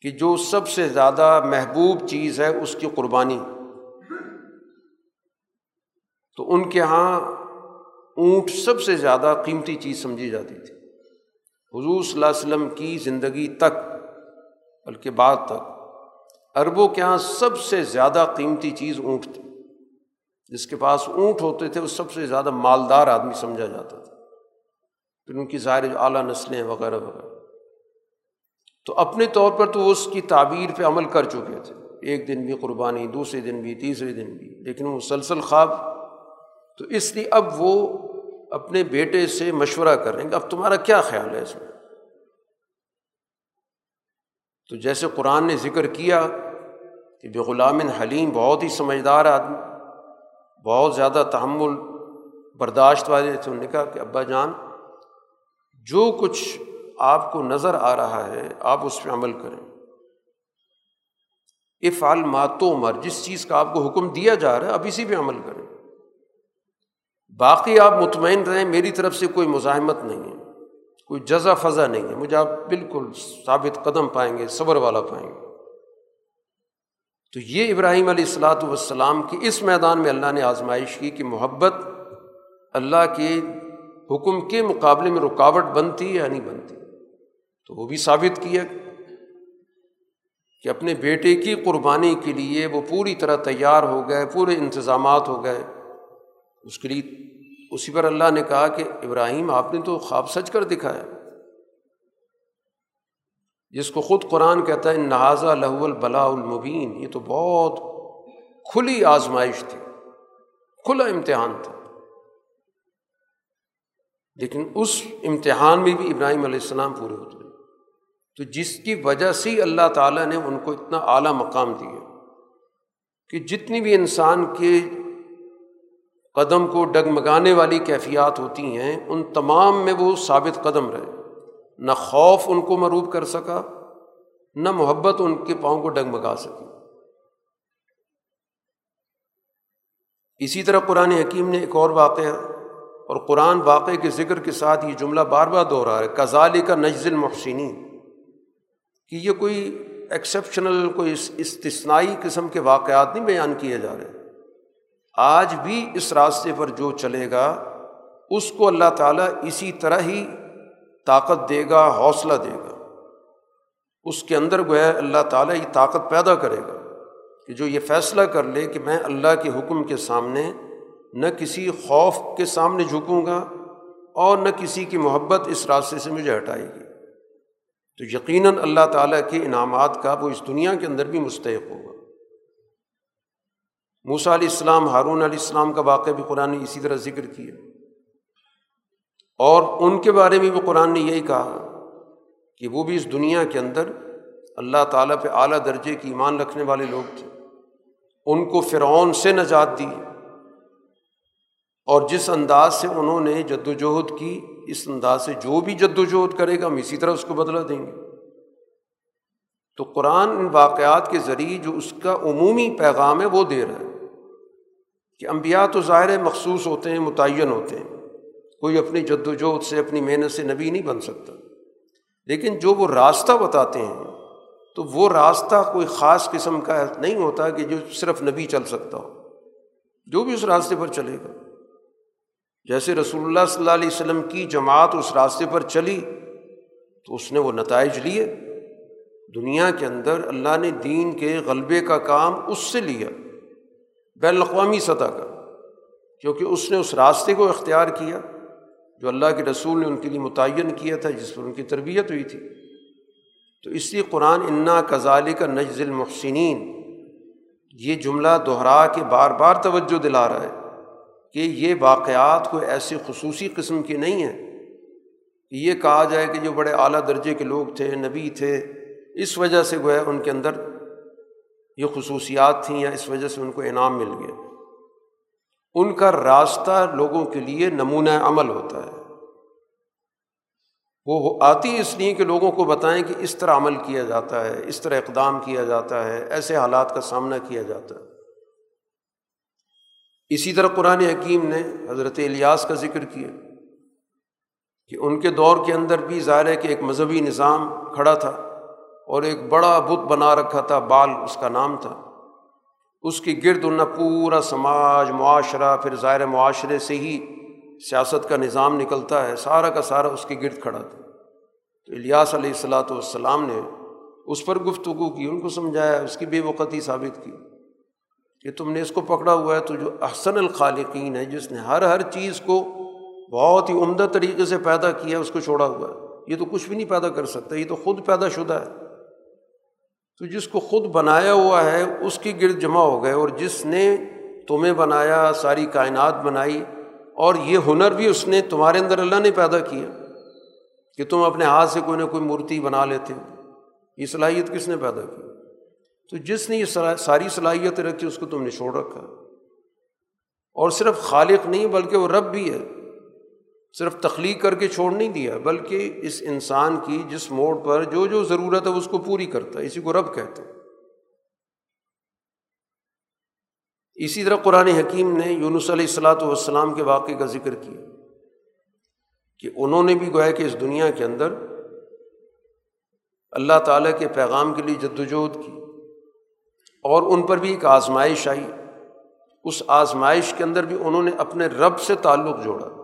A: کہ جو سب سے زیادہ محبوب چیز ہے اس کی قربانی۔ تو ان کے یہاں اونٹ سب سے زیادہ قیمتی چیز سمجھی جاتی تھی۔ حضور صلی اللہ علیہ وسلم کی زندگی تک، بلکہ بعد تک، عربوں کے یہاں سب سے زیادہ قیمتی چیز اونٹ تھی۔ جس کے پاس اونٹ ہوتے تھے، وہ سب سے زیادہ مالدار آدمی سمجھا جاتا تھا۔ پھر ان کی ظاہر جو اعلیٰ نسلیں وغیرہ وغیرہ۔ تو اپنے طور پر تو اس کی تعبیر پہ عمل کر چکے تھے۔ ایک دن بھی قربانی، دوسرے دن بھی، تیسرے دن بھی، لیکن وہ مسلسل خواب۔ تو اس لیے اب وہ اپنے بیٹے سے مشورہ کر رہے ہیں کہ اب تمہارا کیا خیال ہے اس میں؟ تو جیسے قرآن نے ذکر کیا کہ بے غلام حلیم بہت ہی سمجھدار آدمی، بہت زیادہ تحمل برداشت والے تھے۔ انہوں نے کہا کہ ابا جان، جو کچھ آپ کو نظر آ رہا ہے، آپ اس پہ عمل کریں۔ افعال ماتو عمر جس چیز کا آپ کو حکم دیا جا رہا ہے، اب اسی پہ عمل کریں۔ باقی آپ مطمئن رہیں، میری طرف سے کوئی مزاحمت نہیں ہے، کوئی جزا فضا نہیں ہے، مجھے آپ بالکل ثابت قدم پائیں گے، صبر والا پائیں گے۔ تو یہ ابراہیم علیہ السلاۃ والسلام کی اس میدان میں اللہ نے آزمائش کی کہ محبت اللہ کے حکم کے مقابلے میں رکاوٹ بنتی یا نہیں بنتی۔ تو وہ بھی ثابت کیا کہ اپنے بیٹے کی قربانی کے لیے وہ پوری طرح تیار ہو گئے، پورے انتظامات ہو گئے۔ اس کے لیے اسی پر اللہ نے کہا کہ ابراہیم، آپ نے تو خواب سچ کر دکھایا۔ جس کو خود قرآن کہتا ہے نہازا لہ البلا المبین یہ تو بہت کھلی آزمائش تھی، کھلا امتحان تھا۔ لیکن اس امتحان میں بھی ابراہیم علیہ السلام پورے ہوتے تو جس کی وجہ سے اللہ تعالیٰ نے ان کو اتنا اعلیٰ مقام دیا کہ جتنی بھی انسان کے قدم کو ڈگمگانے والی کیفیات ہوتی ہیں، ان تمام میں وہ ثابت قدم رہے۔ نہ خوف ان کو مروب کر سکا، نہ محبت ان کے پاؤں کو ڈگمگا سکی۔ اسی طرح قرآن حکیم نے ایک اور واقعہ اور قرآن واقعے کے ذکر کے ساتھ یہ جملہ بار بار دوہرا ہے کزالی کا نجز المحسنی کہ یہ کوئی ایکسیپشنل کوئی استثنائی قسم کے واقعات نہیں بیان کیے جا رہے۔ آج بھی اس راستے پر جو چلے گا، اس کو اللہ تعالیٰ اسی طرح ہی طاقت دے گا، حوصلہ دے گا۔ اس کے اندر گویا اللہ تعالیٰ یہ طاقت پیدا کرے گا کہ جو یہ فیصلہ کر لے کہ میں اللہ کے حکم کے سامنے نہ کسی خوف کے سامنے جھکوں گا اور نہ کسی کی محبت اس راستے سے مجھے ہٹائے گی۔ تو یقیناً اللہ تعالیٰ کے انعامات کا وہ اس دنیا کے اندر بھی مستحق ہوگا۔ موسا علیہ السلام، ہارون علیہ السلام کا واقعہ بھی قرآن نے اسی طرح ذکر کیا۔ اور ان کے بارے میں بھی قرآن نے یہی کہا کہ وہ بھی اس دنیا کے اندر اللہ تعالیٰ پہ اعلیٰ درجے کی ایمان رکھنے والے لوگ تھے۔ ان کو فرعون سے نجات دی اور جس انداز سے انہوں نے جد وجہد کی، اس انداز سے جو بھی جد وجہد کرے گا، ہم اسی طرح اس کو بدلا دیں گے۔ تو قرآن ان واقعات کے ذریعے جو اس کا عمومی پیغام ہے، وہ دے رہا ہے۔ کہ انبیاء تو ظاہر مخصوص ہوتے ہیں، متعین ہوتے ہیں۔ کوئی اپنی جد وجہد سے، اپنی محنت سے نبی نہیں بن سکتا۔ لیکن جو وہ راستہ بتاتے ہیں، تو وہ راستہ کوئی خاص قسم کا نہیں ہوتا کہ جو صرف نبی چل سکتا ہو۔ جو بھی اس راستے پر چلے گا۔ جیسے رسول اللہ صلی اللہ علیہ وسلم کی جماعت اس راستے پر چلی، تو اس نے وہ نتائج لیے۔ دنیا کے اندر اللہ نے دین کے غلبے کا کام اس سے لیا۔ بین الاقوامی سطح کا، کیونکہ اس نے اس راستے کو اختیار کیا جو اللہ کے رسول نے ان کے لیے متعین کیا تھا، جس پر ان کی تربیت ہوئی تھی۔ تو اس لیے قرآن انا کزال کا نجز المحسنین۔ یہ جملہ دہرا کے بار بار توجہ دلا رہا ہے کہ یہ واقعات کوئی ایسی خصوصی قسم کے نہیں ہیں کہ یہ کہا جائے کہ جو بڑے اعلیٰ درجے کے لوگ تھے، نبی تھے، اس وجہ سے گویا ان کے اندر یہ خصوصیات تھیں یا اس وجہ سے ان کو انعام مل گیا۔ ان کا راستہ لوگوں کے لیے نمونہ عمل ہوتا ہے۔ وہ آتی اس لیے کہ لوگوں کو بتائیں کہ اس طرح عمل کیا جاتا ہے، اس طرح اقدام کیا جاتا ہے، ایسے حالات کا سامنا کیا جاتا ہے۔ اسی طرح قرآن حکیم نے حضرت الیاس کا ذکر کیا کہ ان کے دور کے اندر بھی ظاہر ہے کہ ایک مذہبی نظام کھڑا تھا۔ اور ایک بڑا بت بنا رکھا تھا، بال اس کا نام تھا۔ اس کی گرد انہیں پورا سماج، معاشرہ، پھر ظاہر معاشرے سے ہی سیاست کا نظام نکلتا ہے۔ سارا کا سارا اس کے گرد کھڑا تھا۔ تو الیاس علیہ السلاۃ والسلام نے اس پر گفتگو کی، ان کو سمجھایا، اس کی بے وقتی ثابت کی۔ کہ تم نے اس کو پکڑا ہوا ہے، تو جو احسن الخالقین ہے جس نے ہر ہر چیز کو بہت ہی عمدہ طریقے سے پیدا کیا، اس کو چھوڑا ہوا ہے۔ یہ تو کچھ بھی نہیں پیدا کر سکتا، یہ تو خود پیدا شدہ ہے۔ تو جس کو خود بنایا ہوا ہے، اس کی گرد جمع ہو گئے اور جس نے تمہیں بنایا، ساری کائنات بنائی اور یہ ہنر بھی اس نے تمہارے اندر اللہ نے پیدا کیا کہ تم اپنے ہاتھ سے کوئی نہ کوئی مورتی بنا لیتے ہو۔ یہ صلاحیت کس نے پیدا کی؟ تو جس نے یہ ساری صلاحیت رکھی، اس کو تم نے چھوڑ رکھا۔ اور صرف خالق نہیں، بلکہ وہ رب بھی ہے۔ صرف تخلیق کر کے چھوڑ نہیں دیا، بلکہ اس انسان کی جس موڑ پر جو جو ضرورت ہے اس کو پوری کرتا ہے، اسی کو رب کہتے ہیں۔ اسی طرح قرآن حکیم نے یونس علیہ السلاۃ والسلام کے واقعے کا ذکر کیا کہ انہوں نے بھی گویا کہ اس دنیا کے اندر اللہ تعالیٰ کے پیغام کے لیے جد وجہد کی اور ان پر بھی ایک آزمائش آئی۔ اس آزمائش کے اندر بھی انہوں نے اپنے رب سے تعلق جوڑا۔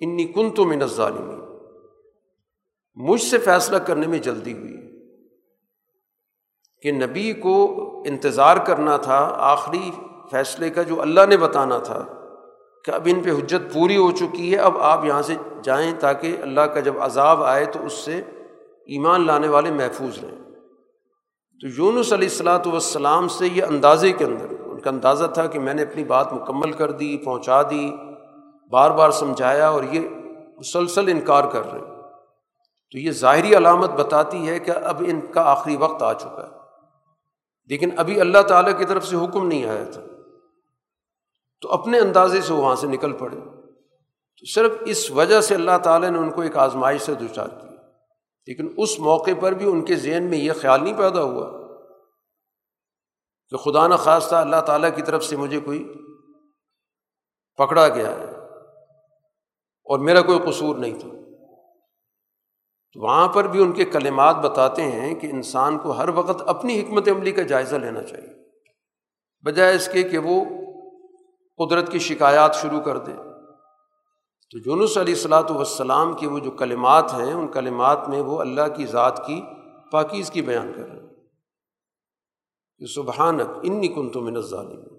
A: انی کن تو من ظالمی مجھ سے فیصلہ کرنے میں جلدی ہوئی کہ نبی کو انتظار کرنا تھا، آخری فیصلے کا جو اللہ نے بتانا تھا کہ اب ان پہ حجت پوری ہو چکی ہے، اب آپ یہاں سے جائیں تاکہ اللہ کا جب عذاب آئے تو اس سے ایمان لانے والے محفوظ رہیں۔ تو یونس علیہ السلاۃ والسلام سے یہ اندازے کے اندر، ان کا اندازہ تھا کہ میں نے اپنی بات مکمل کر دی، پہنچا دی۔ بار بار سمجھایا اور یہ مسلسل انکار کر رہے ہیں۔ تو یہ ظاہری علامت بتاتی ہے کہ اب ان کا آخری وقت آ چکا ہے۔ لیکن ابھی اللہ تعالیٰ کی طرف سے حکم نہیں آیا تھا۔ تو اپنے اندازے سے وہاں سے نکل پڑے۔ تو صرف اس وجہ سے اللہ تعالیٰ نے ان کو ایک آزمائش سے دوچار کیا۔ لیکن اس موقع پر بھی ان کے ذہن میں یہ خیال نہیں پیدا ہوا کہ خدا نخواستہ اللہ تعالیٰ کی طرف سے مجھے کوئی پکڑا گیا ہے۔ اور میرا کوئی قصور نہیں تھا۔ تو وہاں پر بھی ان کے کلمات بتاتے ہیں کہ انسان کو ہر وقت اپنی حکمت عملی کا جائزہ لینا چاہیے، بجائے اس کے کہ وہ قدرت کی شکایات شروع کر دے۔ تو یونس علیہ السلاۃ والسلام کے وہ جو کلمات ہیں، ان کلمات میں وہ اللہ کی ذات کی پاکیز کی بیان کر رہے ہیں۔ کہ سبحانک، انی کن تو من ظالم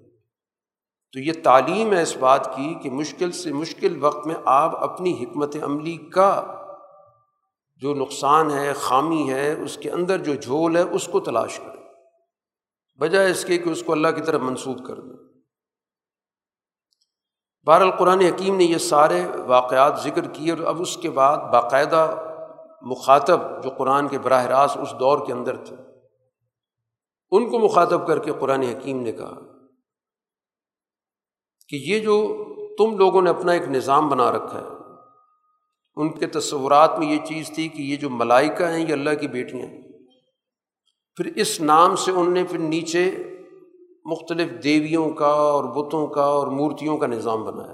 A: تو یہ تعلیم ہے اس بات کی کہ مشکل سے مشکل وقت میں آپ اپنی حکمت عملی کا جو نقصان ہے، خامی ہے، اس کے اندر جو جھول ہے، اس کو تلاش کریں۔ بجائے اس کے کہ اس کو اللہ کی طرف منسوخ کر دیں۔ بہر القرآن حکیم نے یہ سارے واقعات ذکر کیے اور اب اس کے بعد باقاعدہ مخاطب جو قرآن کے براہ راست اس دور کے اندر تھے، ان کو مخاطب کر کے قرآن حکیم نے کہا۔ کہ یہ جو تم لوگوں نے اپنا ایک نظام بنا رکھا ہے، ان کے تصورات میں یہ چیز تھی کہ یہ جو ملائکہ ہیں، یہ اللہ کی بیٹیاں ہیں۔ پھر اس نام سے ان نے پھر نیچے مختلف دیویوں کا اور بتوں کا اور مورتیوں کا نظام بنایا۔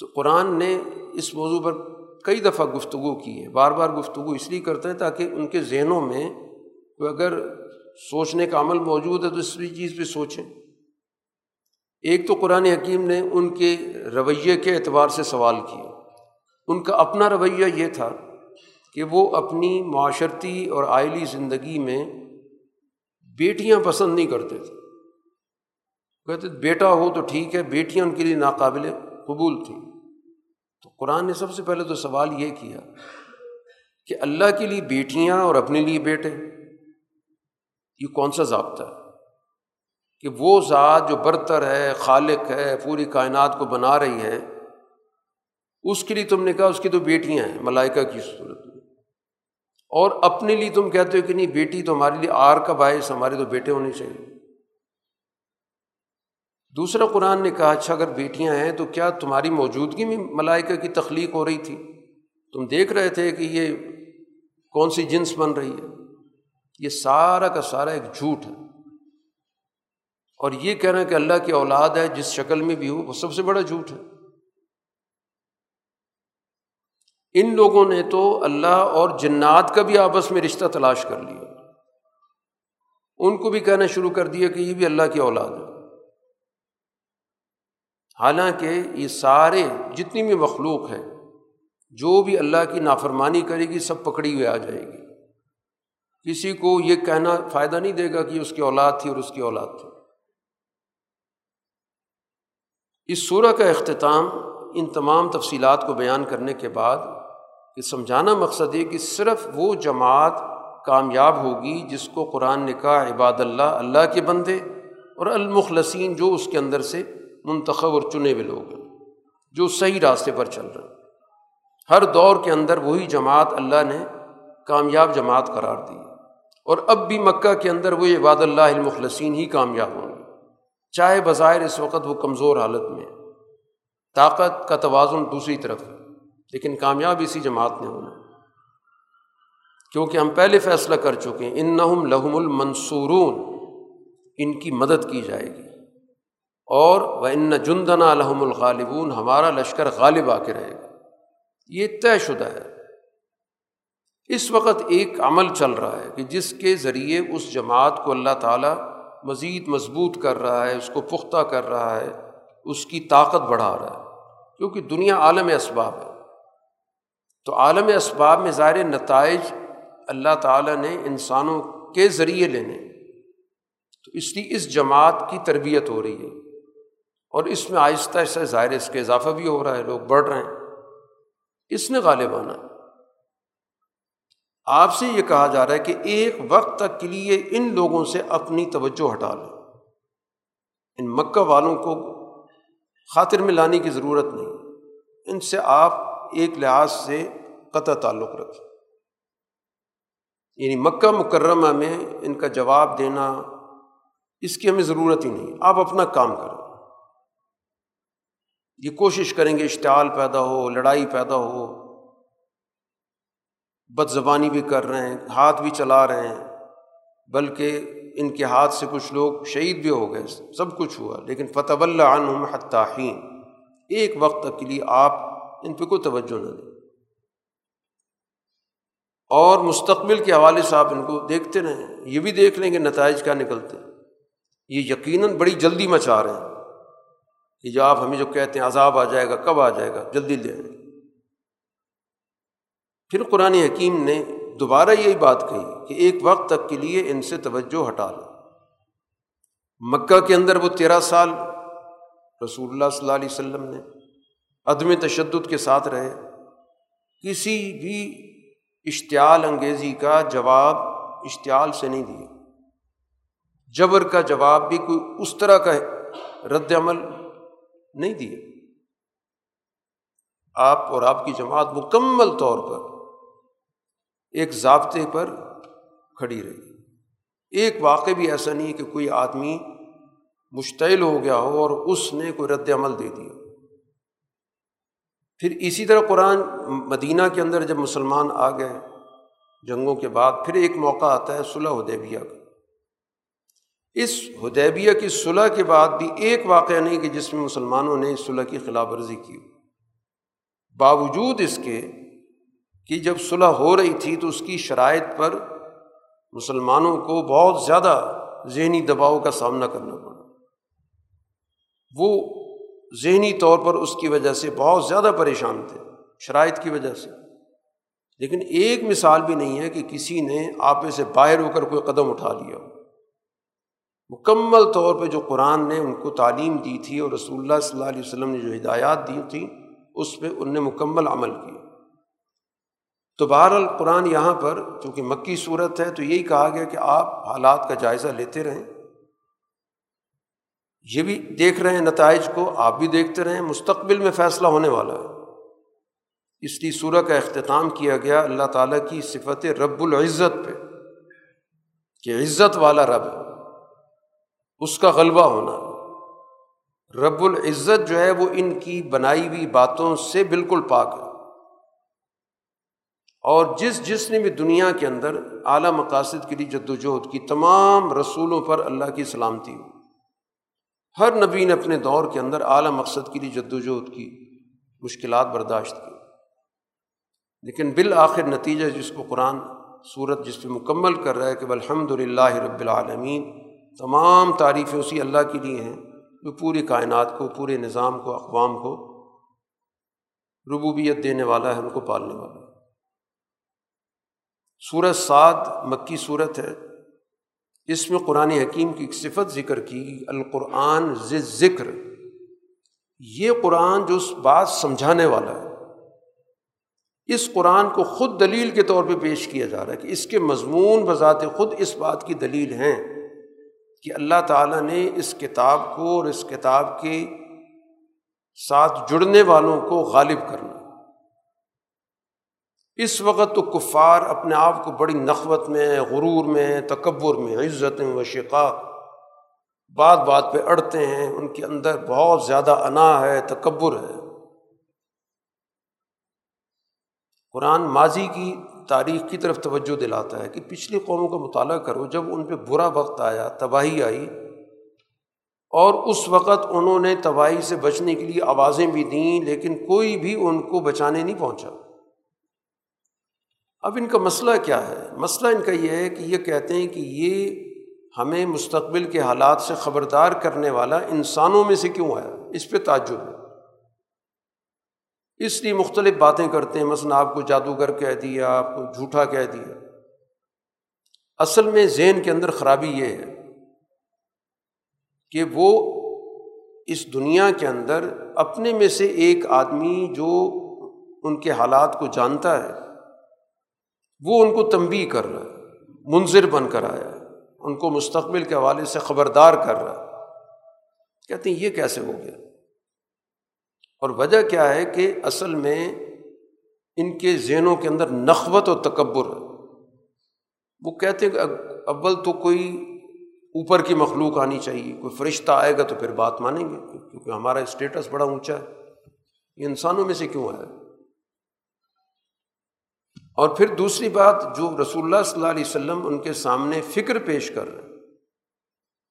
A: تو قرآن نے اس موضوع پر کئی دفعہ گفتگو کی ہے، بار بار گفتگو اس لیے کرتے ہیں تاکہ ان کے ذہنوں میں کوئی اگر سوچنے کا عمل موجود ہے تو اس چیز پہ سوچیں۔ ایک تو قرآن حکیم نے ان کے رویے کے اعتبار سے سوال کیا ان کا اپنا رویہ یہ تھا کہ وہ اپنی معاشرتی اور آئلی زندگی میں بیٹیاں پسند نہیں کرتے تھے۔ کہتے بیٹا ہو تو ٹھیک ہے، بیٹیاں ان کے لیے ناقابل قبول تھیں۔ تو قرآن نے سب سے پہلے تو سوال یہ کیا کہ اللہ کے لیے بیٹیاں اور اپنے لیے بیٹے، یہ کون سا ضابطہ ہے؟ کہ وہ ذات جو برتر ہے، خالق ہے، پوری کائنات کو بنا رہی ہے، اس کے لیے تم نے کہا اس کی تو بیٹیاں ہیں، ملائکہ کی صورت میں۔ اور اپنے لیے تم کہتے ہو کہ نہیں، بیٹی تو ہمارے لیے آر کا باعث، ہمارے تو بیٹے ہونے چاہیے۔ دوسرا قرآن نے کہا اچھا اگر بیٹیاں ہیں تو کیا تمہاری موجودگی میں ملائکہ کی تخلیق ہو رہی تھی؟ تم دیکھ رہے تھے کہ یہ کون سی جنس بن رہی ہے؟ یہ سارا کا سارا ایک جھوٹ ہے۔ اور یہ کہہ رہے ہیں کہ اللہ کی اولاد ہے، جس شکل میں بھی ہو، وہ سب سے بڑا جھوٹ ہے۔ ان لوگوں نے تو اللہ اور جنات کا بھی آپس میں رشتہ تلاش کر لیا۔ ان کو بھی کہنا شروع کر دیا کہ یہ بھی اللہ کی اولاد ہے۔ حالانکہ یہ سارے جتنی بھی مخلوق ہیں، جو بھی اللہ کی نافرمانی کرے گی، سب پکڑی ہوئے آ جائے گی۔ کسی کو یہ کہنا فائدہ نہیں دے گا کہ اس کی اولاد تھی اور اس کی اولاد تھی۔ اس صورح کا اختتام ان تمام تفصیلات کو بیان کرنے کے بعد کہ سمجھانا مقصد ہے کہ صرف وہ جماعت کامیاب ہوگی جس کو قرآن نے کہا، عباد اللہ اللہ کے بندے اور المخلصین جو اس کے اندر سے منتخب اور چنے ہوئے لوگ ہیں، جو صحیح راستے پر چل رہے ہیں۔ ہر دور کے اندر وہی جماعت اللہ نے کامیاب جماعت قرار دی۔ اور اب بھی مکہ کے اندر وہ عباد اللہ المخلصین ہی کامیاب ہوں۔ گے چاہے بظاہر اس وقت وہ کمزور حالت میں طاقت کا توازن دوسری طرف ہے، لیکن کامیاب اسی جماعت نے ہونا کیونکہ ہم پہلے فیصلہ کر چکے ہیں ان نہم لہم المنصورون، ان کی مدد کی جائے گی۔ اور وہ ان جندنا الحم الغالبون، ہمارا لشکر غالب آ کے رہے گا۔ یہ طے شدہ ہے۔ اس وقت ایک عمل چل رہا ہے کہ جس کے ذریعے اس جماعت کو اللہ تعالیٰ مزید مضبوط کر رہا ہے، اس کو پختہ کر رہا ہے، اس کی طاقت بڑھا رہا ہے، کیونکہ دنیا عالم اسباب ہے۔ تو عالم اسباب میں ظاہر نتائج اللہ تعالیٰ نے انسانوں کے ذریعے لینے۔ تو اس لیے اس جماعت کی تربیت ہو رہی ہے۔ اور اس میں آہستہ آہستہ ظاہر اس کا اضافہ بھی ہو رہا ہے، لوگ بڑھ رہے ہیں۔ اس نے غالب آنا آپ سے یہ کہا جا رہا ہے کہ ایک وقت تک کے لیے ان لوگوں سے اپنی توجہ ہٹا لیں۔ ان مکہ والوں کو خاطر میں لانے کی ضرورت نہیں۔ ان سے آپ ایک لحاظ سے قطع تعلق رکھیں۔ یعنی مکہ مکرمہ میں ان کا جواب دینا اس کی ہمیں ضرورت ہی نہیں۔ آپ اپنا کام کریں۔ یہ کوشش کریں گے، اشتعال پیدا ہو، لڑائی پیدا ہو بد زبانی بھی کر رہے ہیں، ہاتھ بھی چلا رہے ہیں، بلکہ ان کے ہاتھ سے کچھ لوگ شہید بھی ہو گئے، سب کچھ ہوا۔ لیکن فتح اللہ عنہم حتاحین ایک وقت تک کے لیے آپ ان پہ کوئی توجہ نہ دیں۔ اور مستقبل کے حوالے سے آپ ان کو دیکھتے رہیں۔ یہ بھی دیکھ لیں گے نتائج کیا نکلتے یہ یقیناً بڑی جلدی مچا رہے ہیں کہ جو آپ ہمیں جو کہتے ہیں عذاب آ جائے گا، کب آ جائے گا؟ جلدی لے آئیں پھر قرآن حکیم نے دوبارہ یہی بات کہی کہ ایک وقت تک کے لیے ان سے توجہ ہٹا لو۔ مکہ کے اندر وہ تیرہ سال رسول اللہ صلی اللہ علیہ وسلم نے عدم تشدد کے ساتھ رہے۔ کسی بھی اشتعال انگیزی کا جواب اشتعال سے نہیں دیا جبر کا جواب بھی کوئی اس طرح کا رد عمل نہیں دیا آپ اور آپ کی جماعت مکمل طور پر ایک ضابطے پر کھڑی رہی۔ ایک واقع بھی ایسا نہیں کہ کوئی آدمی مشتعل ہو گیا ہو اور اس نے کوئی رد عمل دے دیا۔ پھر اسی طرح قرآن مدینہ کے اندر جب مسلمان آ گئے جنگوں کے بعد، پھر ایک موقع آتا ہے صلح حدیبیہ کا۔ اس حدیبیہ کی صلح کے بعد بھی ایک واقعہ نہیں کہ جس میں مسلمانوں نے اس صلح کی خلاف ورزی کی باوجود اس کے کہ جب صلح ہو رہی تھی تو اس کی شرائط پر مسلمانوں کو بہت زیادہ ذہنی دباؤ کا سامنا کرنا پڑا۔ وہ ذہنی طور پر اس کی وجہ سے بہت زیادہ پریشان تھے، شرائط کی وجہ سے۔ لیکن ایک مثال بھی نہیں ہے کہ کسی نے آپے سے باہر ہو کر کوئی قدم اٹھا لیا مکمل طور پہ جو قرآن نے ان کو تعلیم دی تھی اور رسول اللہ صلی اللہ علیہ وسلم نے جو ہدایات دی تھیں، اس پہ ان نے مکمل عمل کیا۔ تو بہر القرآن یہاں پر چونکہ مکی صورت ہے تو یہی کہا گیا کہ آپ حالات کا جائزہ لیتے رہیں۔ یہ بھی دیکھ رہے ہیں نتائج کو، آپ بھی دیکھتے رہیں، مستقبل میں فیصلہ ہونے والا ہے۔ اس لیے سورہ کا اختتام کیا گیا اللہ تعالیٰ کی صفت رب العزت پہ، کہ عزت والا رب ہے اس کا غلبہ ہونا۔ رب العزت جو ہے وہ ان کی بنائی ہوئی باتوں سے بالکل پاک ہے۔ اور جس جس نے بھی دنیا کے اندر اعلیٰ مقاصد کے لیے جد وجہد کی تمام رسولوں پر اللہ کی سلامتی ہو۔ ہر نبی نے اپنے دور کے اندر اعلیٰ مقصد کے لیے جد وجہد کی مشکلات برداشت کی۔ لیکن بالآخر نتیجہ جس کو قرآن صورت جس پہ مکمل کر رہا ہے کہ الحمد للہ رب العالمین تمام تعریفیں اسی اللہ کے لیے ہیں جو پوری کائنات کو، پورے نظام کو، اقوام کو ربوبیت دینے والا ہے، ان کو پالنے والا ہے۔ سورت سعد مکی صورت ہے۔ اس میں قرآن حکیم کی ایک صفت ذکر کی، القرآن ذکر یہ قرآن جو اس بات سمجھانے والا ہے، اس قرآن کو خود دلیل کے طور پہ پیش کیا جا رہا ہے کہ اس کے مضمون بذات خود اس بات کی دلیل ہیں کہ اللہ تعالیٰ نے اس کتاب کو اور اس کتاب کے ساتھ جڑنے والوں کو غالب کرنا۔ اس وقت تو کفار اپنے آپ کو بڑی نخوت میں، غرور میں، تکبر میں، عزت میں و شقاق بات بات پہ اڑتے ہیں۔ ان کے اندر بہت زیادہ انا ہے، تکبر ہے۔ قرآن ماضی کی تاریخ کی طرف توجہ دلاتا ہے کہ پچھلی قوموں کا مطالعہ کرو۔ جب ان پہ برا وقت آیا، تباہی آئی اور اس وقت انہوں نے تباہی سے بچنے کے لیے آوازیں بھی دیں، لیکن کوئی بھی ان کو بچانے نہیں پہنچا۔ اب ان کا مسئلہ کیا ہے؟ مسئلہ ان کا یہ ہے کہ یہ کہتے ہیں کہ یہ ہمیں مستقبل کے حالات سے خبردار کرنے والا انسانوں میں سے کیوں آیا؟ اس پہ تعجب ہے۔ اس لیے مختلف باتیں کرتے ہیں۔ مثلاً آپ کو جادوگر کہہ دیا، آپ کو جھوٹا کہہ دیا۔ اصل میں ذہن کے اندر خرابی یہ ہے کہ وہ اس دنیا کے اندر اپنے میں سے ایک آدمی جو ان کے حالات کو جانتا ہے وہ ان کو تنبی کر رہا ہے منظر بن کر آیا ہے، ان کو مستقبل کے حوالے سے خبردار کر رہا ہے۔ کہتے ہیں، یہ کیسے ہو گیا؟ اور وجہ کیا ہے کہ اصل میں ان کے ذہنوں کے اندر نخوت و تکبر ہے۔ وہ کہتے ہیں کہ اول تو کوئی اوپر کی مخلوق آنی چاہیے، کوئی فرشتہ آئے گا تو پھر بات مانیں گے، کیونکہ ہمارا اسٹیٹس بڑا اونچا ہے۔ یہ انسانوں میں سے کیوں آیا؟ اور پھر دوسری بات جو رسول اللہ صلی اللہ علیہ وسلم ان کے سامنے فکر پیش کر رہے ہیں،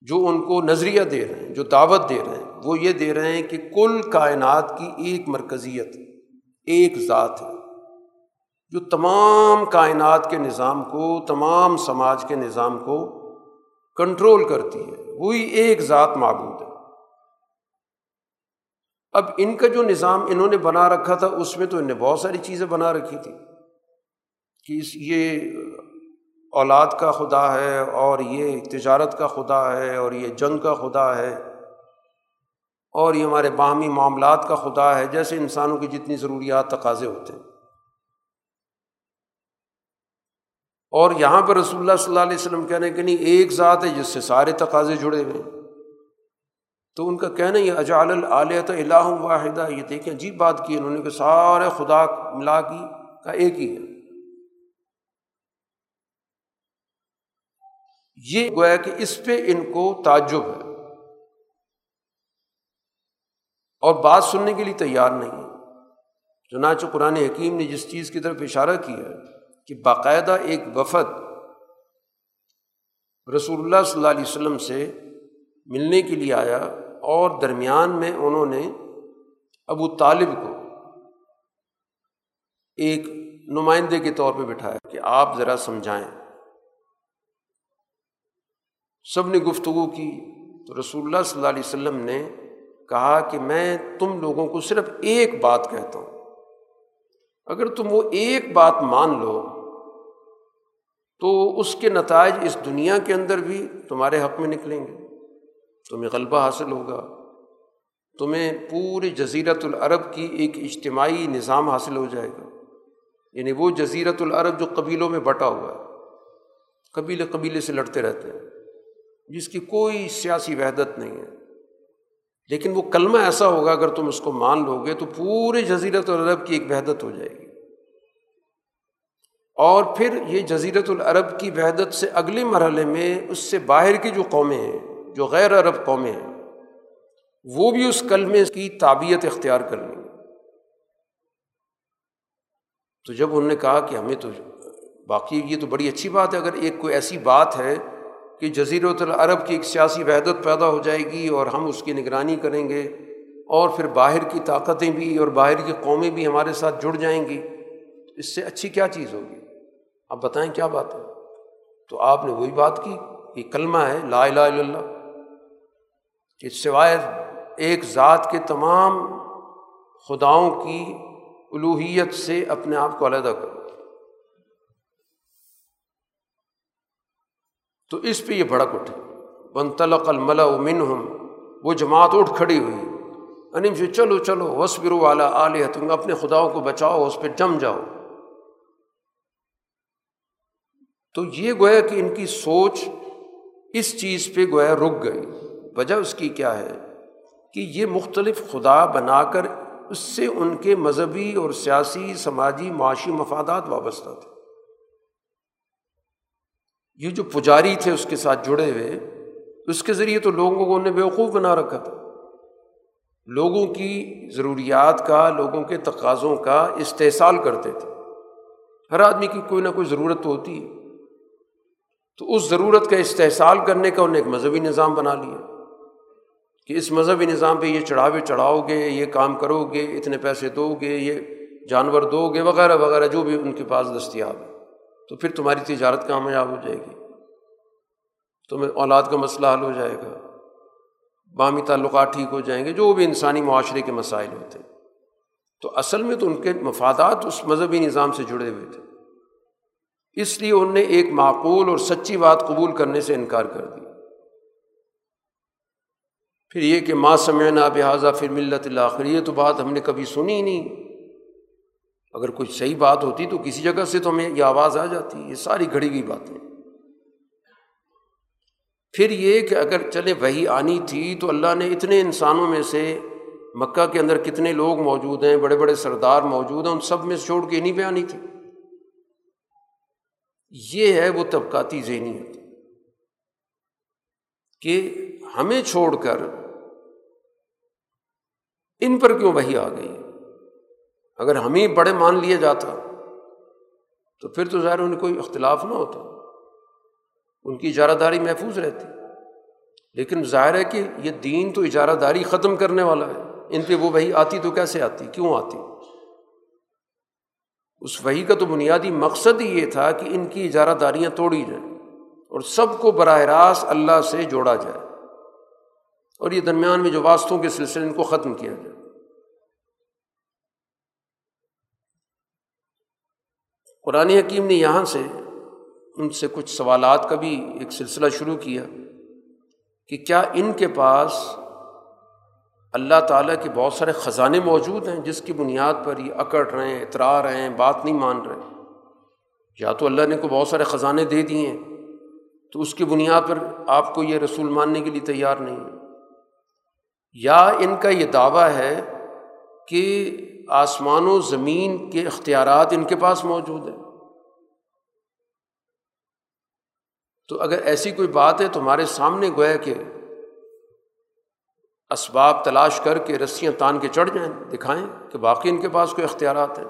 A: جو ان کو نظریہ دے رہے ہیں، جو دعوت دے رہے ہیں، وہ یہ دے رہے ہیں کہ کل کائنات کی ایک مرکزیت، ایک ذات ہے۔ جو تمام کائنات کے نظام کو، تمام سماج کے نظام کو کنٹرول کرتی ہے، وہی ایک ذات معبود ہے۔ اب ان کا جو نظام انہوں نے بنا رکھا تھا، اس میں تو انہیں بہت ساری چیزیں بنا رکھی تھی کہ یہ اولاد کا خدا ہے اور یہ تجارت کا خدا ہے اور یہ جنگ کا خدا ہے اور یہ ہمارے باہمی معاملات کا خدا ہے، جیسے انسانوں کی جتنی ضروریات تقاضے ہوتے ہیں۔ اور یہاں پر رسول اللہ صلی اللہ علیہ وسلم کہنے کہ نہیں، ایک ذات ہے جس سے سارے تقاضے جڑے ہوئے تو ان کا کہنا یہ اجال العلیہ تو الہ واحدہ، یہ دیکھیں، عجیب بات کی انہوں نے کہ سارے خدا ملا کی کا ایک ہی ہے۔ یہ گویا کہ اس پہ ان کو تعجب ہے۔ اور بات سننے کے لیے تیار نہیں ہے۔ چنانچہ قرآن حکیم نے جس چیز کی طرف اشارہ کیا ہے کہ باقاعدہ ایک وفد رسول اللہ صلی اللہ علیہ وسلم سے ملنے کے لیے آیا اور درمیان میں انہوں نے ابو طالب کو ایک نمائندے کے طور پہ بٹھایا کہ آپ ذرا سمجھائیں۔ سب نے گفتگو کی تو رسول اللہ صلی اللہ علیہ وسلم نے کہا کہ میں تم لوگوں کو صرف ایک بات کہتا ہوں۔ اگر تم وہ ایک بات مان لو تو اس کے نتائج اس دنیا کے اندر بھی تمہارے حق میں نکلیں گے۔ تمہیں غلبہ حاصل ہوگا۔ تمہیں پورے جزیرت العرب کی ایک اجتماعی نظام حاصل ہو جائے گا۔ یعنی وہ جزیرت العرب جو قبیلوں میں بٹا ہوا ہے، قبیلے قبیلے سے لڑتے رہتے ہیں۔ جس کی کوئی سیاسی وحدت نہیں ہے۔ لیکن وہ کلمہ ایسا ہوگا، اگر تم اس کو مان لو گے تو پورے جزیرت العرب کی ایک وحدت ہو جائے گی۔ اور پھر یہ جزیرت العرب کی وحدت سے اگلے مرحلے میں اس سے باہر کی جو قومیں ہیں، جو غیر عرب قومیں ہیں، وہ بھی اس کلمے کی تعبیت اختیار کر لیں تو جب انہوں نے کہا کہ ہمیں تو باقی یہ تو بڑی اچھی بات ہے، اگر ایک کوئی ایسی بات ہے کہ جزیرت العرب کی ایک سیاسی وحدت پیدا ہو جائے گی اور ہم اس کی نگرانی کریں گے اور پھر باہر کی طاقتیں بھی اور باہر کی قومیں بھی ہمارے ساتھ جڑ جائیں گی۔ اس سے اچھی کیا چیز ہوگی؟ آپ بتائیں کیا بات ہے؟ تو آپ نے وہی بات کی، یہ کلمہ ہے لا الہ الا اللہ۔ کہ سوائے ایک ذات کے تمام خداؤں کی الوحیت سے اپنے آپ کو علیحدہ کرو۔ تو اس پہ یہ بھڑک اٹھے۔ بن تلق الملا من ہم وہ جماعت اٹھ کھڑی ہوئی۔ انم سے جی، چلو چلو وسبرو والا آلیہ تم اپنے خداؤں کو بچاؤ، اس پہ جم جاؤ۔ تو یہ گویا کہ ان کی سوچ اس چیز پہ گویا رک گئی۔ وجہ اس کی کیا ہے؟ کہ یہ مختلف خدا بنا کر اس سے ان کے مذہبی اور سیاسی، سماجی معاشی مفادات وابستہ تھے۔ یہ جو پجاری تھے اس کے ساتھ جڑے ہوئے، اس کے ذریعے تو لوگوں کو انہیں بیوقوف بنا رکھا تھا۔ لوگوں کی ضروریات کا، لوگوں کے تقاضوں کا استحصال کرتے تھے۔ ہر آدمی کی کوئی نہ کوئی ضرورت تو ہوتی ہے۔ تو اس ضرورت کا استحصال کرنے کا انہیں ایک مذہبی نظام بنا لیا۔ کہ اس مذہبی نظام پہ یہ چڑھاوے چڑھاؤ گے، یہ کام کرو گے، اتنے پیسے دو گے، یہ جانور دو گے، وغیرہ وغیرہ، جو بھی ان کے پاس دستیاب ہے۔ تو پھر تمہاری تجارت کامیاب ہو جائے گی۔ تمہیں اولاد کا مسئلہ حل ہو جائے گا۔ بامی تعلقات ٹھیک ہو جائیں گے، جو بھی انسانی معاشرے کے مسائل ہوتے ہیں۔ تو اصل میں تو ان کے مفادات اس مذہبی نظام سے جڑے ہوئے تھے۔ اس لیے ان نے ایک معقول اور سچی بات قبول کرنے سے انکار کر دیا پھر یہ کہ ماں سمعنا بحاظہ پھر ملت الآخر، یہ تو بات ہم نے کبھی سنی ہی نہیں۔ اگر کوئی صحیح بات ہوتی تو کسی جگہ سے تو ہمیں یہ آواز آ جاتی، یہ ساری گھڑی ہوئی باتیں۔ پھر یہ کہ اگر چلے وہی آنی تھی تو اللہ نے اتنے انسانوں میں سے مکہ کے اندر کتنے لوگ موجود ہیں، بڑے بڑے سردار موجود ہیں، ان سب میں سے چھوڑ کے نہیں پہ آنی تھی۔ یہ ہے وہ طبقاتی ذہنیت۔ کہ ہمیں چھوڑ کر ان پر کیوں وہی آ گئی؟ اگر ہم ہی بڑے مان لیا جاتا، تو پھر تو ظاہر ان کوئی اختلاف نہ ہوتا۔ ان کی اجارہ داری محفوظ رہتی۔ لیکن ظاہر ہے کہ یہ دین تو اجارہ داری ختم کرنے والا ہے۔ ان پہ وہ وہی آتی تو کیسے آتی؟ کیوں آتی؟ اس وہی کا تو بنیادی مقصد ہی یہ تھا کہ ان کی اجارہ داریاں توڑی جائیں اور سب کو براہ راست اللہ سے جوڑا جائے۔ اور یہ درمیان میں جو واسطوں کے سلسلے ان کو ختم کیا جائے۔ قرآن حکیم نے یہاں سے ان سے کچھ سوالات کا بھی ایک سلسلہ شروع کیا کہ کیا ان کے پاس اللہ تعالیٰ کے بہت سارے خزانے موجود ہیں جس کی بنیاد پر یہ اکڑ رہے ہیں، اترا رہے ہیں، بات نہیں مان رہے یا تو اللہ نے کو بہت سارے خزانے دے دیے ہیں، تو اس کی بنیاد پر آپ کو یہ رسول ماننے کے لیے تیار نہیں ہے؟ یا ان کا یہ دعویٰ ہے کہ آسمان و زمین کے اختیارات ان کے پاس موجود ہیں۔ تو اگر ایسی کوئی بات ہے تو ہمارے سامنے گویا کہ اسباب تلاش کر کے رسیاں تان کے چڑھ جائیں، دکھائیں کہ باقی ان کے پاس کوئی اختیارات ہیں۔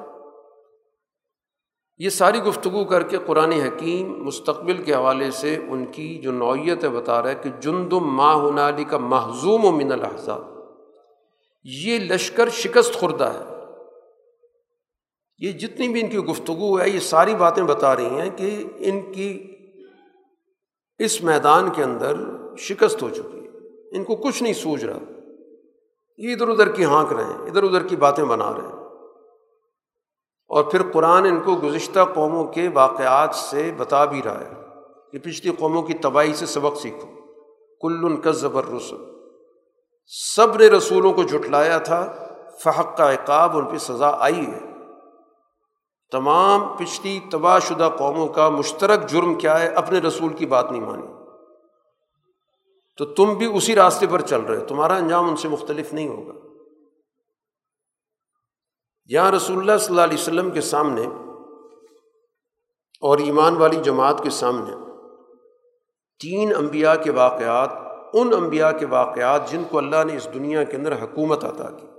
A: یہ ساری گفتگو کر کے قرآن حکیم مستقبل کے حوالے سے ان کی جو نوعیت ہے، بتا رہا ہے کہ جندم ماں ہنالی کا محضوم و من الحضاب یہ لشکر شکست خوردہ ہے۔ یہ جتنی بھی ان کی گفتگو ہے، یہ ساری باتیں بتا رہی ہیں کہ ان کی اس میدان کے اندر شکست ہو چکی ہے۔ ان کو کچھ نہیں سوچ رہا۔ یہ ادھر ادھر کی ہانک رہے ہیں، ادھر ادھر کی باتیں بنا رہے ہیں۔ اور پھر قرآن ان کو گزشتہ قوموں کے واقعات سے بتا بھی رہا ہے کہ پچھلی قوموں کی تباہی سے سبق سیکھو۔ کل ان کا زبر رسول سب نے رسولوں کو جھٹلایا تھا، فحق کا عقاب ان پہ سزا آئی ہے۔ تمام پچھلی تباہ شدہ قوموں کا مشترک جرم کیا ہے، اپنے رسول کی بات نہیں مانی۔ تو تم بھی اسی راستے پر چل رہے ہو۔ تمہارا انجام ان سے مختلف نہیں ہوگا۔ یہاں رسول اللہ صلی اللہ علیہ وسلم کے سامنے اور ایمان والی جماعت کے سامنے تین انبیاء کے واقعات، ان انبیاء کے واقعات جن کو اللہ نے اس دنیا کے اندر حکومت عطا کی۔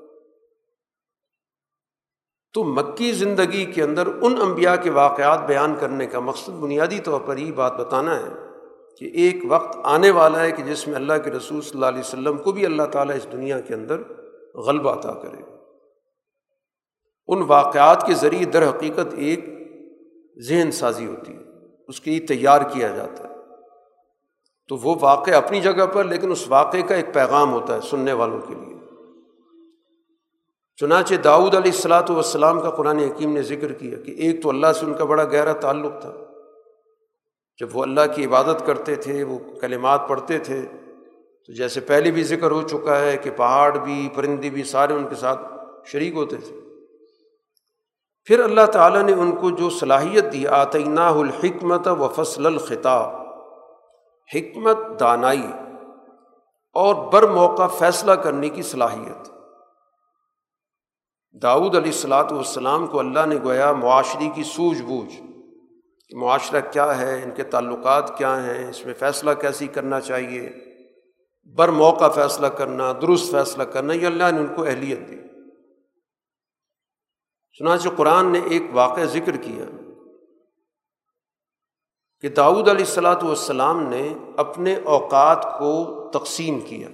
A: تو مکی زندگی کے اندر ان انبیاء کے واقعات بیان کرنے کا مقصد بنیادی طور پر یہ بات بتانا ہے کہ ایک وقت آنے والا ہے کہ جس میں اللہ کے رسول صلی اللہ علیہ وسلم کو بھی اللہ تعالیٰ اس دنیا کے اندر غلبہ عطا کرے۔ ان واقعات کے ذریعے در حقیقت ایک ذہن سازی ہوتی ہے، اس کے لیے تیار کیا جاتا ہے۔ تو وہ واقع اپنی جگہ پر، لیکن اس واقعے کا ایک پیغام ہوتا ہے سننے والوں کے لیے۔ چنانچہ داؤد علیہ السلاۃ والسلام کا قرآن حکیم نے ذکر کیا کہ ایک تو اللہ سے ان کا بڑا گہرا تعلق تھا۔ جب وہ اللہ کی عبادت کرتے تھے، وہ کلمات پڑھتے تھے، تو جیسے پہلے بھی ذکر ہو چکا ہے کہ پہاڑ بھی، پرندے بھی سارے ان کے ساتھ شریک ہوتے تھے۔ پھر اللہ تعالیٰ نے ان کو جو صلاحیت دی آتینہ الحکمت و فصل الخطاب حکمت دانائی اور بر موقع فیصلہ کرنے کی صلاحیت۔ داؤد علیہ السلاۃ والسلام کو اللہ نے گویا معاشرے کی سوجھ بوجھ کہ معاشرہ کیا ہے، ان کے تعلقات کیا ہیں، اس میں فیصلہ کیسی کرنا چاہیے، بر موقع فیصلہ کرنا، درست فیصلہ کرنا، یہ اللہ نے ان کو اہلیت دی۔ چنانچہ قرآن نے ایک واقعہ ذکر کیا کہ داؤد علیہ السلاۃ والسلام نے اپنے اوقات کو تقسیم کیا۔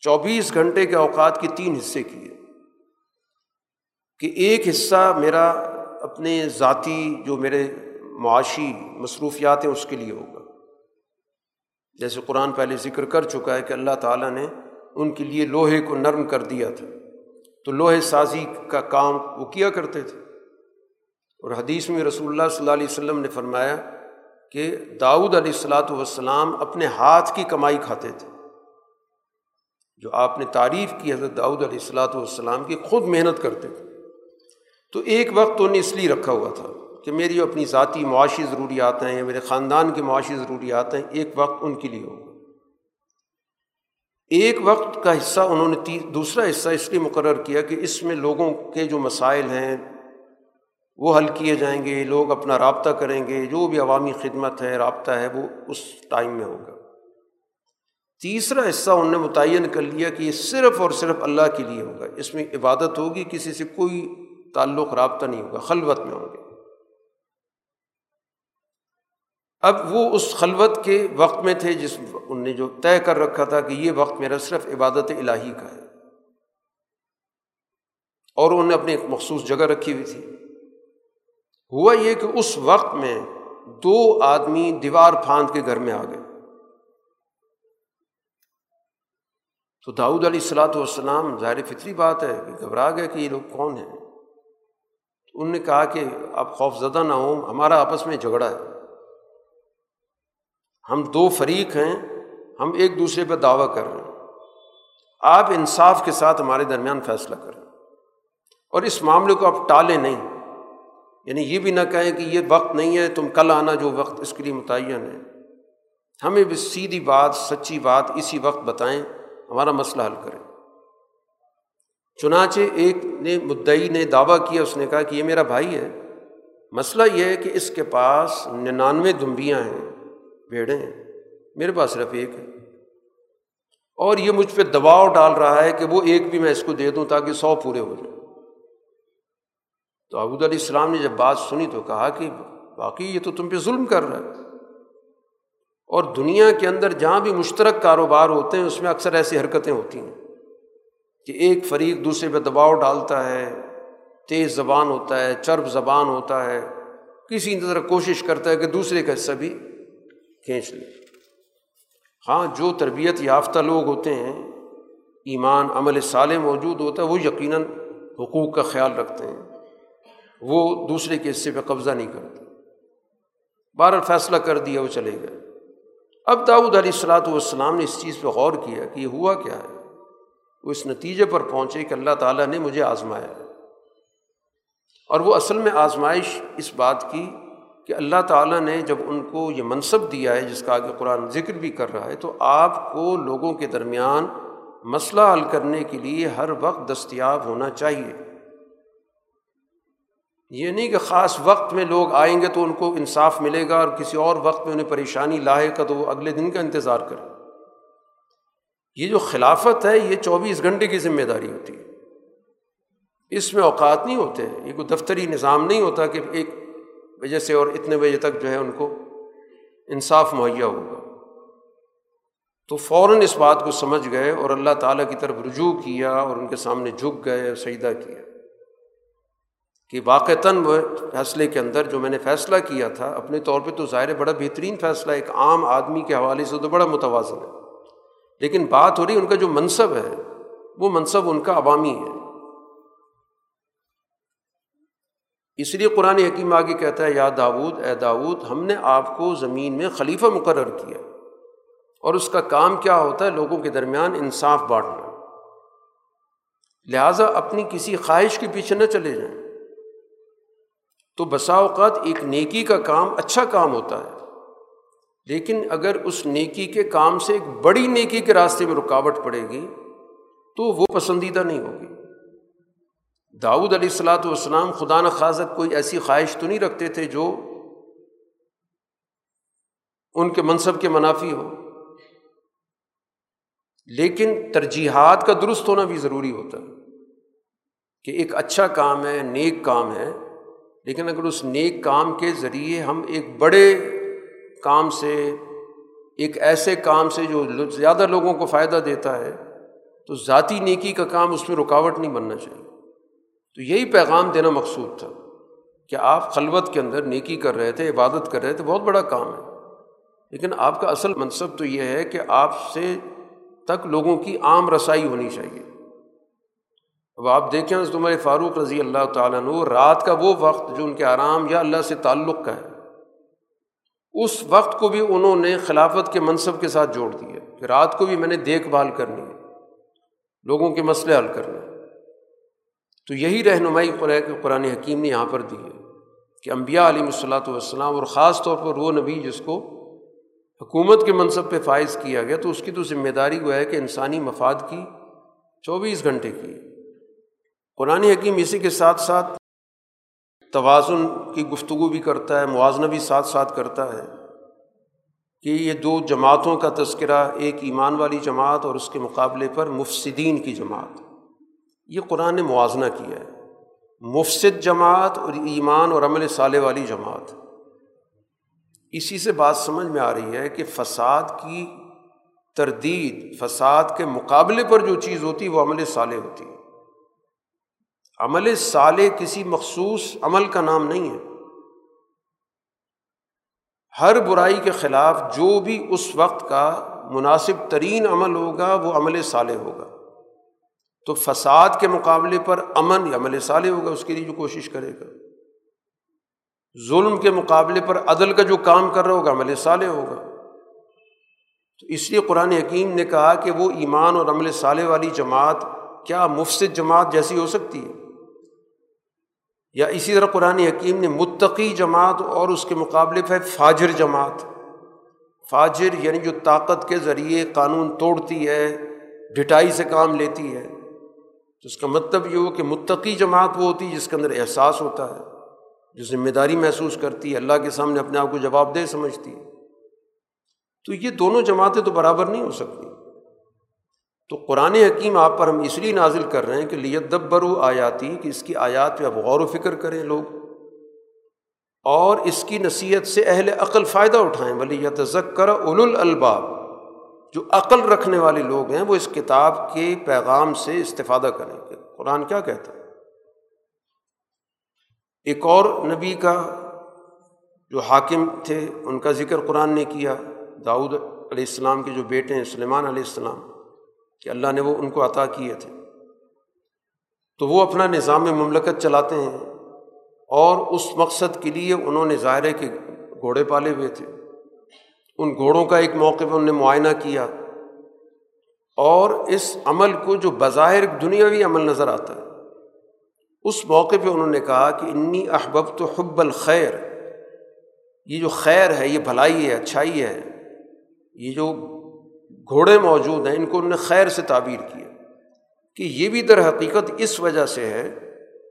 A: چوبیس گھنٹے کے اوقات کی تین حصے کیے۔ کہ ایک حصہ میرا اپنے ذاتی جو میرے معاشی مصروفیات ہیں اس کے لیے ہوگا۔ جیسے قرآن پہلے ذکر کر چکا ہے کہ اللہ تعالیٰ نے ان کے لیے لوہے کو نرم کر دیا تھا۔ تو لوہے سازی کا کام وہ کیا کرتے تھے؟ اور حدیث میں رسول اللہ صلی اللہ علیہ وسلم نے فرمایا کہ داؤد علیہ السلاۃ والسلام اپنے ہاتھ کی کمائی کھاتے تھے۔ جو آپ نے تعریف کی حضرت داؤد علیہ السلاۃ والسلام کی، خود محنت کرتے تھے۔ تو ایک وقت تو انہیں اس لیے رکھا ہوا تھا کہ میری اپنی ذاتی معاشی ضروریات ہیں یا میرے خاندان کی معاشی ضروریات ہیں، ایک وقت ان کے لیے ہوگا۔ ایک وقت کا حصہ انہوں نے دوسرا حصہ اس لیے مقرر کیا کہ اس میں لوگوں کے جو مسائل ہیں وہ حل کیے جائیں گے، لوگ اپنا رابطہ کریں گے، جو بھی عوامی خدمت ہے، رابطہ ہے، وہ اس ٹائم میں ہوگا۔ تیسرا حصہ انہوں نے متعین کر لیا کہ یہ صرف اور صرف اللہ کے لیے ہوگا۔ اس میں عبادت ہوگی، کسی سے کوئی تعلق رابطہ نہیں ہوگا، خلوت میں ہوں گے۔ اب وہ اس خلوت کے وقت میں تھے جس ان نے جو طے کر رکھا تھا کہ یہ وقت میرا صرف عبادت الہی کا ہے۔ اور انہوں نے اپنی ایک مخصوص جگہ رکھی ہوئی تھی۔ ہوا یہ کہ اس وقت میں دو آدمی دیوار پھاند کے گھر میں آ گئے۔ تو داؤد علیہ السلاۃ والسلام، ظاہر فطری بات ہے کہ گھبرا گئے کہ یہ لوگ کون ہیں؟ تو انہوں نے کہا کہ اب خوف زدہ نہ ہوں، ہمارا آپس میں جھگڑا ہے۔ ہم دو فریق ہیں، ہم ایک دوسرے پہ دعویٰ کر رہے ہیں۔ آپ انصاف کے ساتھ ہمارے درمیان فیصلہ کریں۔ اور اس معاملے کو آپ ٹالیں نہیں۔ یعنی یہ بھی نہ کہیں کہ یہ وقت نہیں ہے، تم کل آنا جو وقت اس کے لیے متعین ہے۔ ہمیں بھی سیدھی بات، سچی بات اسی وقت بتائیں، ہمارا مسئلہ حل کریں۔ چنانچہ ایک نے مدعی نے دعویٰ کیا، اس نے کہا کہ یہ میرا بھائی ہے۔ مسئلہ یہ ہے کہ اس کے پاس ننانوے دمبیاں ہیں بھیڑیں ہیں، میرے پاس صرف ایک ہے۔ اور یہ مجھ پہ دباؤ ڈال رہا ہے کہ وہ ایک بھی میں اس کو دے دوں تاکہ سو پورے ہو جائیں۔ تو ابود علیہ السلام نے جب بات سنی تو کہا کہ باقی یہ تو تم پہ ظلم کر رہا ہے۔ اور دنیا کے اندر جہاں بھی مشترک کاروبار ہوتے ہیں، اس میں اکثر ایسی حرکتیں ہوتی ہیں۔ کہ ایک فریق دوسرے پہ دباؤ ڈالتا ہے، تیز زبان ہوتا ہے، چرب زبان ہوتا ہے، کسی طرح کوشش کرتا ہے کہ دوسرے کا حصہ بھی کھینچ لے۔ ہاں جو تربیت یافتہ لوگ ہوتے ہیں، ایمان، عمل صالح موجود ہوتا ہے، وہ یقیناً حقوق کا خیال رکھتے ہیں۔ وہ دوسرے کے حصے پہ قبضہ نہیں کرتے۔ بہر فیصلہ کر دیا، وہ چلے گئے۔ اب داؤد علیہ السلاۃ والسلام نے اس چیز پہ غور کیا کہ یہ ہوا کیا ہے۔ اس نتیجے پر پہنچے کہ اللہ تعالیٰ نے مجھے آزمایا اور وہ اصل میں آزمائش اس بات کی کہ اللہ تعالیٰ نے جب ان کو یہ منصب دیا ہے جس کا آگے قرآن ذکر بھی کر رہا ہے، تو آپ کو لوگوں کے درمیان مسئلہ حل کرنے کے لیے ہر وقت دستیاب ہونا چاہیے۔ یہ نہیں کہ خاص وقت میں لوگ آئیں گے تو ان کو انصاف ملے گا اور کسی اور وقت میں انہیں پریشانی لاہے گا تو وہ اگلے دن کا انتظار کریں۔ یہ جو خلافت ہے، یہ چوبیس گھنٹے کی ذمہ داری ہوتی ہے۔ اس میں اوقات نہیں ہوتے، یہ کوئی دفتری نظام نہیں ہوتا کہ ایک وجہ سے اور اتنے بجے تک جو ہے ان کو انصاف مہیا ہوگا۔ تو فوراً اس بات کو سمجھ گئے اور اللہ تعالیٰ کی طرف رجوع کیا اور ان کے سامنے جھک گئے اور سجدہ کیا۔ کہ واقعتاً وہ فیصلے کے اندر جو میں نے فیصلہ کیا تھا، اپنے طور پہ تو ظاہر بڑا بہترین فیصلہ ایک عام آدمی کے حوالے سے تو بڑا متوازن ہے۔ لیکن بات ہو رہی ان کا جو منصب ہے، وہ منصب ان کا عوامی ہے۔ اس لیے قرآن حکیم آگے کہتا ہے، یا داود اے داود ہم نے آپ کو زمین میں خلیفہ مقرر کیا۔ اور اس کا کام کیا ہوتا ہے؟ لوگوں کے درمیان انصاف بانٹنا۔ لہٰذا اپنی کسی خواہش کے پیچھے نہ چلے جائیں۔ تو بسا اوقات ایک نیکی کا کام اچھا کام ہوتا ہے۔ لیکن اگر اس نیکی کے کام سے ایک بڑی نیکی کے راستے میں رکاوٹ پڑے گی، تو وہ پسندیدہ نہیں ہوگی۔ داؤد علیہ السلاۃ والسلام خدا نخواست کوئی ایسی خواہش تو نہیں رکھتے تھے جو ان کے منصب کے منافی ہو۔ لیکن ترجیحات کا درست ہونا بھی ضروری ہوتا ہے کہ ایک اچھا کام ہے، نیک کام ہے، لیکن اگر اس نیک کام کے ذریعے ہم ایک بڑے کام سے، ایک ایسے کام سے جو زیادہ لوگوں کو فائدہ دیتا ہے، تو ذاتی نیکی کا کام اس میں رکاوٹ نہیں بننا چاہیے۔ تو یہی پیغام دینا مقصود تھا کہ آپ خلوت کے اندر نیکی کر رہے تھے، عبادت کر رہے تھے، بہت بڑا کام ہے۔ لیکن آپ کا اصل منصب تو یہ ہے کہ آپ سے تک لوگوں کی عام رسائی ہونی چاہیے۔ اب آپ دیکھیں عمر فاروق رضی اللہ تعالیٰ عنہ، رات کا وہ وقت جو ان کے آرام یا اللہ سے تعلق کا ہے۔ اس وقت کو بھی انہوں نے خلافت کے منصب کے ساتھ جوڑ دیا کہ رات کو بھی میں نے دیکھ بھال کرنی ہے، لوگوں کے مسئلے حل کرنے تو یہی رہنمائی قرآن حکیم نے یہاں پر دی ہے کہ امبیا علیہ الصلاۃ والسلام اور خاص طور پر وہ نبی جس کو حکومت کے منصب پہ فائز کیا گیا تو اس کی تو ذمہ داری وہ ہے کہ انسانی مفاد کی چوبیس گھنٹے کی۔ قرآن حکیم اسی کے ساتھ ساتھ توازن کی گفتگو بھی کرتا ہے، موازنہ بھی ساتھ ساتھ کرتا ہے کہ یہ دو جماعتوں کا تذکرہ ایک ایمان والی جماعت اور اس کے مقابلے پر مفصدین کی جماعت۔ یہ قرآن نے موازنہ کیا ہے۔ مفصد جماعت اور ایمان اور عمل صالح والی جماعت۔ اسی سے بات سمجھ میں آ رہی ہے کہ فساد کی تردید، فساد کے مقابلے پر جو چیز ہوتی ہے وہ عمل صالح ہوتی۔ ہے عمل صالح کسی مخصوص عمل کا نام نہیں ہے۔ ہر برائی کے خلاف جو بھی اس وقت کا مناسب ترین عمل ہوگا، وہ عمل صالح ہوگا۔ تو فساد کے مقابلے پر امن یا عمل صالح ہوگا، اس کے لیے جو کوشش کرے گا۔ ظلم کے مقابلے پر عدل کا جو کام کر رہا ہوگا، عمل صالح ہوگا۔ تو اس لیے قرآن حکیم نے کہا کہ وہ ایمان اور عمل صالح والی جماعت، کیا مفصد جماعت جیسی ہو سکتی ہے؟ یا اسی طرح قرآن حکیم نے متقی جماعت اور اس کے مقابلے پہ فاجر جماعت، فاجر یعنی جو طاقت کے ذریعے قانون توڑتی ہے، ڈٹائی سے کام لیتی ہے، تو اس کا مطلب یہ ہو کہ متقی جماعت وہ ہوتی ہے جس کے اندر احساس ہوتا ہے، جو ذمہ داری محسوس کرتی ہے، اللہ کے سامنے اپنے آپ کو جواب دہ سمجھتی ہے۔ تو یہ دونوں جماعتیں تو برابر نہیں ہو سکتی۔ تو قرآن حکیم آپ پر ہم اس لیے نازل کر رہے ہیں کہ لیت دبرو آیاتی، کہ اس کی آیات پہ اب غور و فکر کریں لوگ۔ اور اس کی نصیحت سے اہل عقل فائدہ اٹھائیں۔ بلی یا ذکر اول الباب جو عقل رکھنے والے لوگ ہیں، وہ اس کتاب کے پیغام سے استفادہ کریں۔ کہ قرآن کیا کہتا ہے؟ ایک اور نبی کا جو حاکم تھے، ان کا ذکر قرآن نے کیا۔ داؤد علیہ السلام کے جو بیٹے ہیں، سلیمان علیہ السلام کہ اللہ نے وہ ان کو عطا کیے تھے۔ تو وہ اپنا نظام مملکت چلاتے ہیں اور اس مقصد کے لیے انہوں نے ظاہر کے گھوڑے پالے ہوئے تھے۔ ان گھوڑوں کا ایک موقع پہ انہوں نے معائنہ کیا اور اس عمل کو جو بظاہر دنیاوی عمل نظر آتا ہے، اس موقع پہ انہوں نے کہا کہ انی احبب تو حب الخیر، یہ جو خیر ہے، یہ بھلائی ہے، اچھائی ہے، یہ جو گھوڑے موجود ہیں، ان کو انہوں نے خیر سے تعبیر کیا۔ کہ یہ بھی در حقیقت اس وجہ سے ہے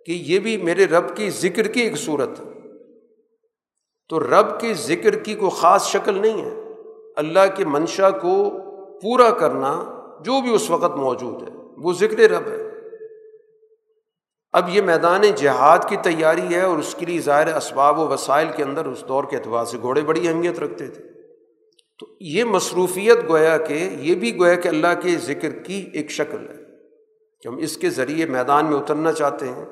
A: کہ یہ بھی میرے رب کی ذکر کی ایک صورت ہے۔ تو رب کے ذکر کی کوئی خاص شکل نہیں ہے۔ اللہ کے منشا کو پورا کرنا جو بھی اس وقت موجود ہے، وہ ذکر رب ہے۔ اب یہ میدان جہاد کی تیاری ہے اور اس کے لیے ظاہر اسباب و وسائل کے اندر اس دور کے اعتبار سے گھوڑے بڑی اہمیت رکھتے تھے۔ تو یہ مصروفیت گویا کہ یہ بھی گویا کہ اللہ کے ذکر کی ایک شکل ہے کہ ہم اس کے ذریعے میدان میں اترنا چاہتے ہیں،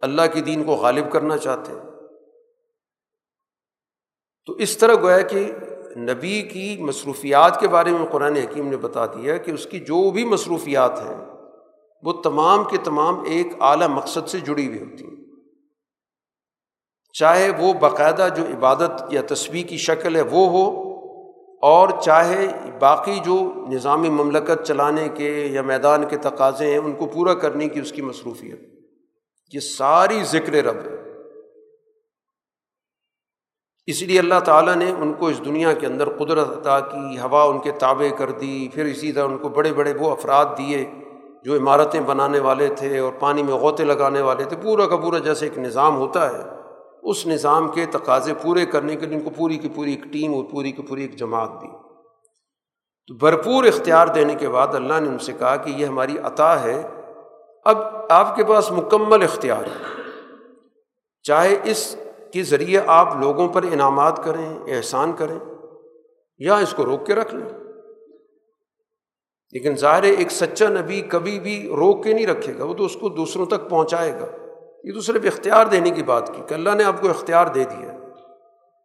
A: اللہ کے دین کو غالب کرنا چاہتے ہیں۔ تو اس طرح گویا کہ نبی کی مصروفیات کے بارے میں قرآن حکیم نے بتا دیا کہ اس کی جو بھی مصروفیات ہیں، وہ تمام کے تمام ایک اعلیٰ مقصد سے جڑی ہوئی ہوتی ہیں۔ چاہے وہ باقاعدہ جو عبادت یا تصویر کی شکل ہے، وہ ہو اور چاہے باقی جو نظامی مملکت چلانے کے یا میدان کے تقاضے ہیں، ان کو پورا کرنے کی اس کی مصروفیت۔ یہ ساری ذکر رب ہے۔ اس لیے اللہ تعالیٰ نے ان کو اس دنیا کے اندر قدرت عطا کی، ہوا ان کے تابع کر دی، پھر اسی طرح ان کو بڑے بڑے وہ افراد دیے جو عمارتیں بنانے والے تھے اور پانی میں غوطے لگانے والے تھے۔ پورا کا پورا جیسے ایک نظام ہوتا ہے۔ اس نظام کے تقاضے پورے کرنے کے لیے ان کو پوری کی پوری ایک ٹیم اور پوری کی پوری ایک جماعت دی۔ تو بھرپور اختیار دینے کے بعد اللہ نے ان سے کہا کہ یہ ہماری عطا ہے۔ اب آپ کے پاس مکمل اختیار ہے۔ چاہے اس کے ذریعے آپ لوگوں پر انعامات کریں، احسان کریں یا اس کو روک کے رکھ لیں۔ لیکن ظاہر ایک سچا نبی کبھی بھی روک کے نہیں رکھے گا، وہ تو اس کو دوسروں تک پہنچائے گا۔ یہ تو صرف اختیار دینے کی بات کی کہ اللہ نے آپ کو اختیار دے دیا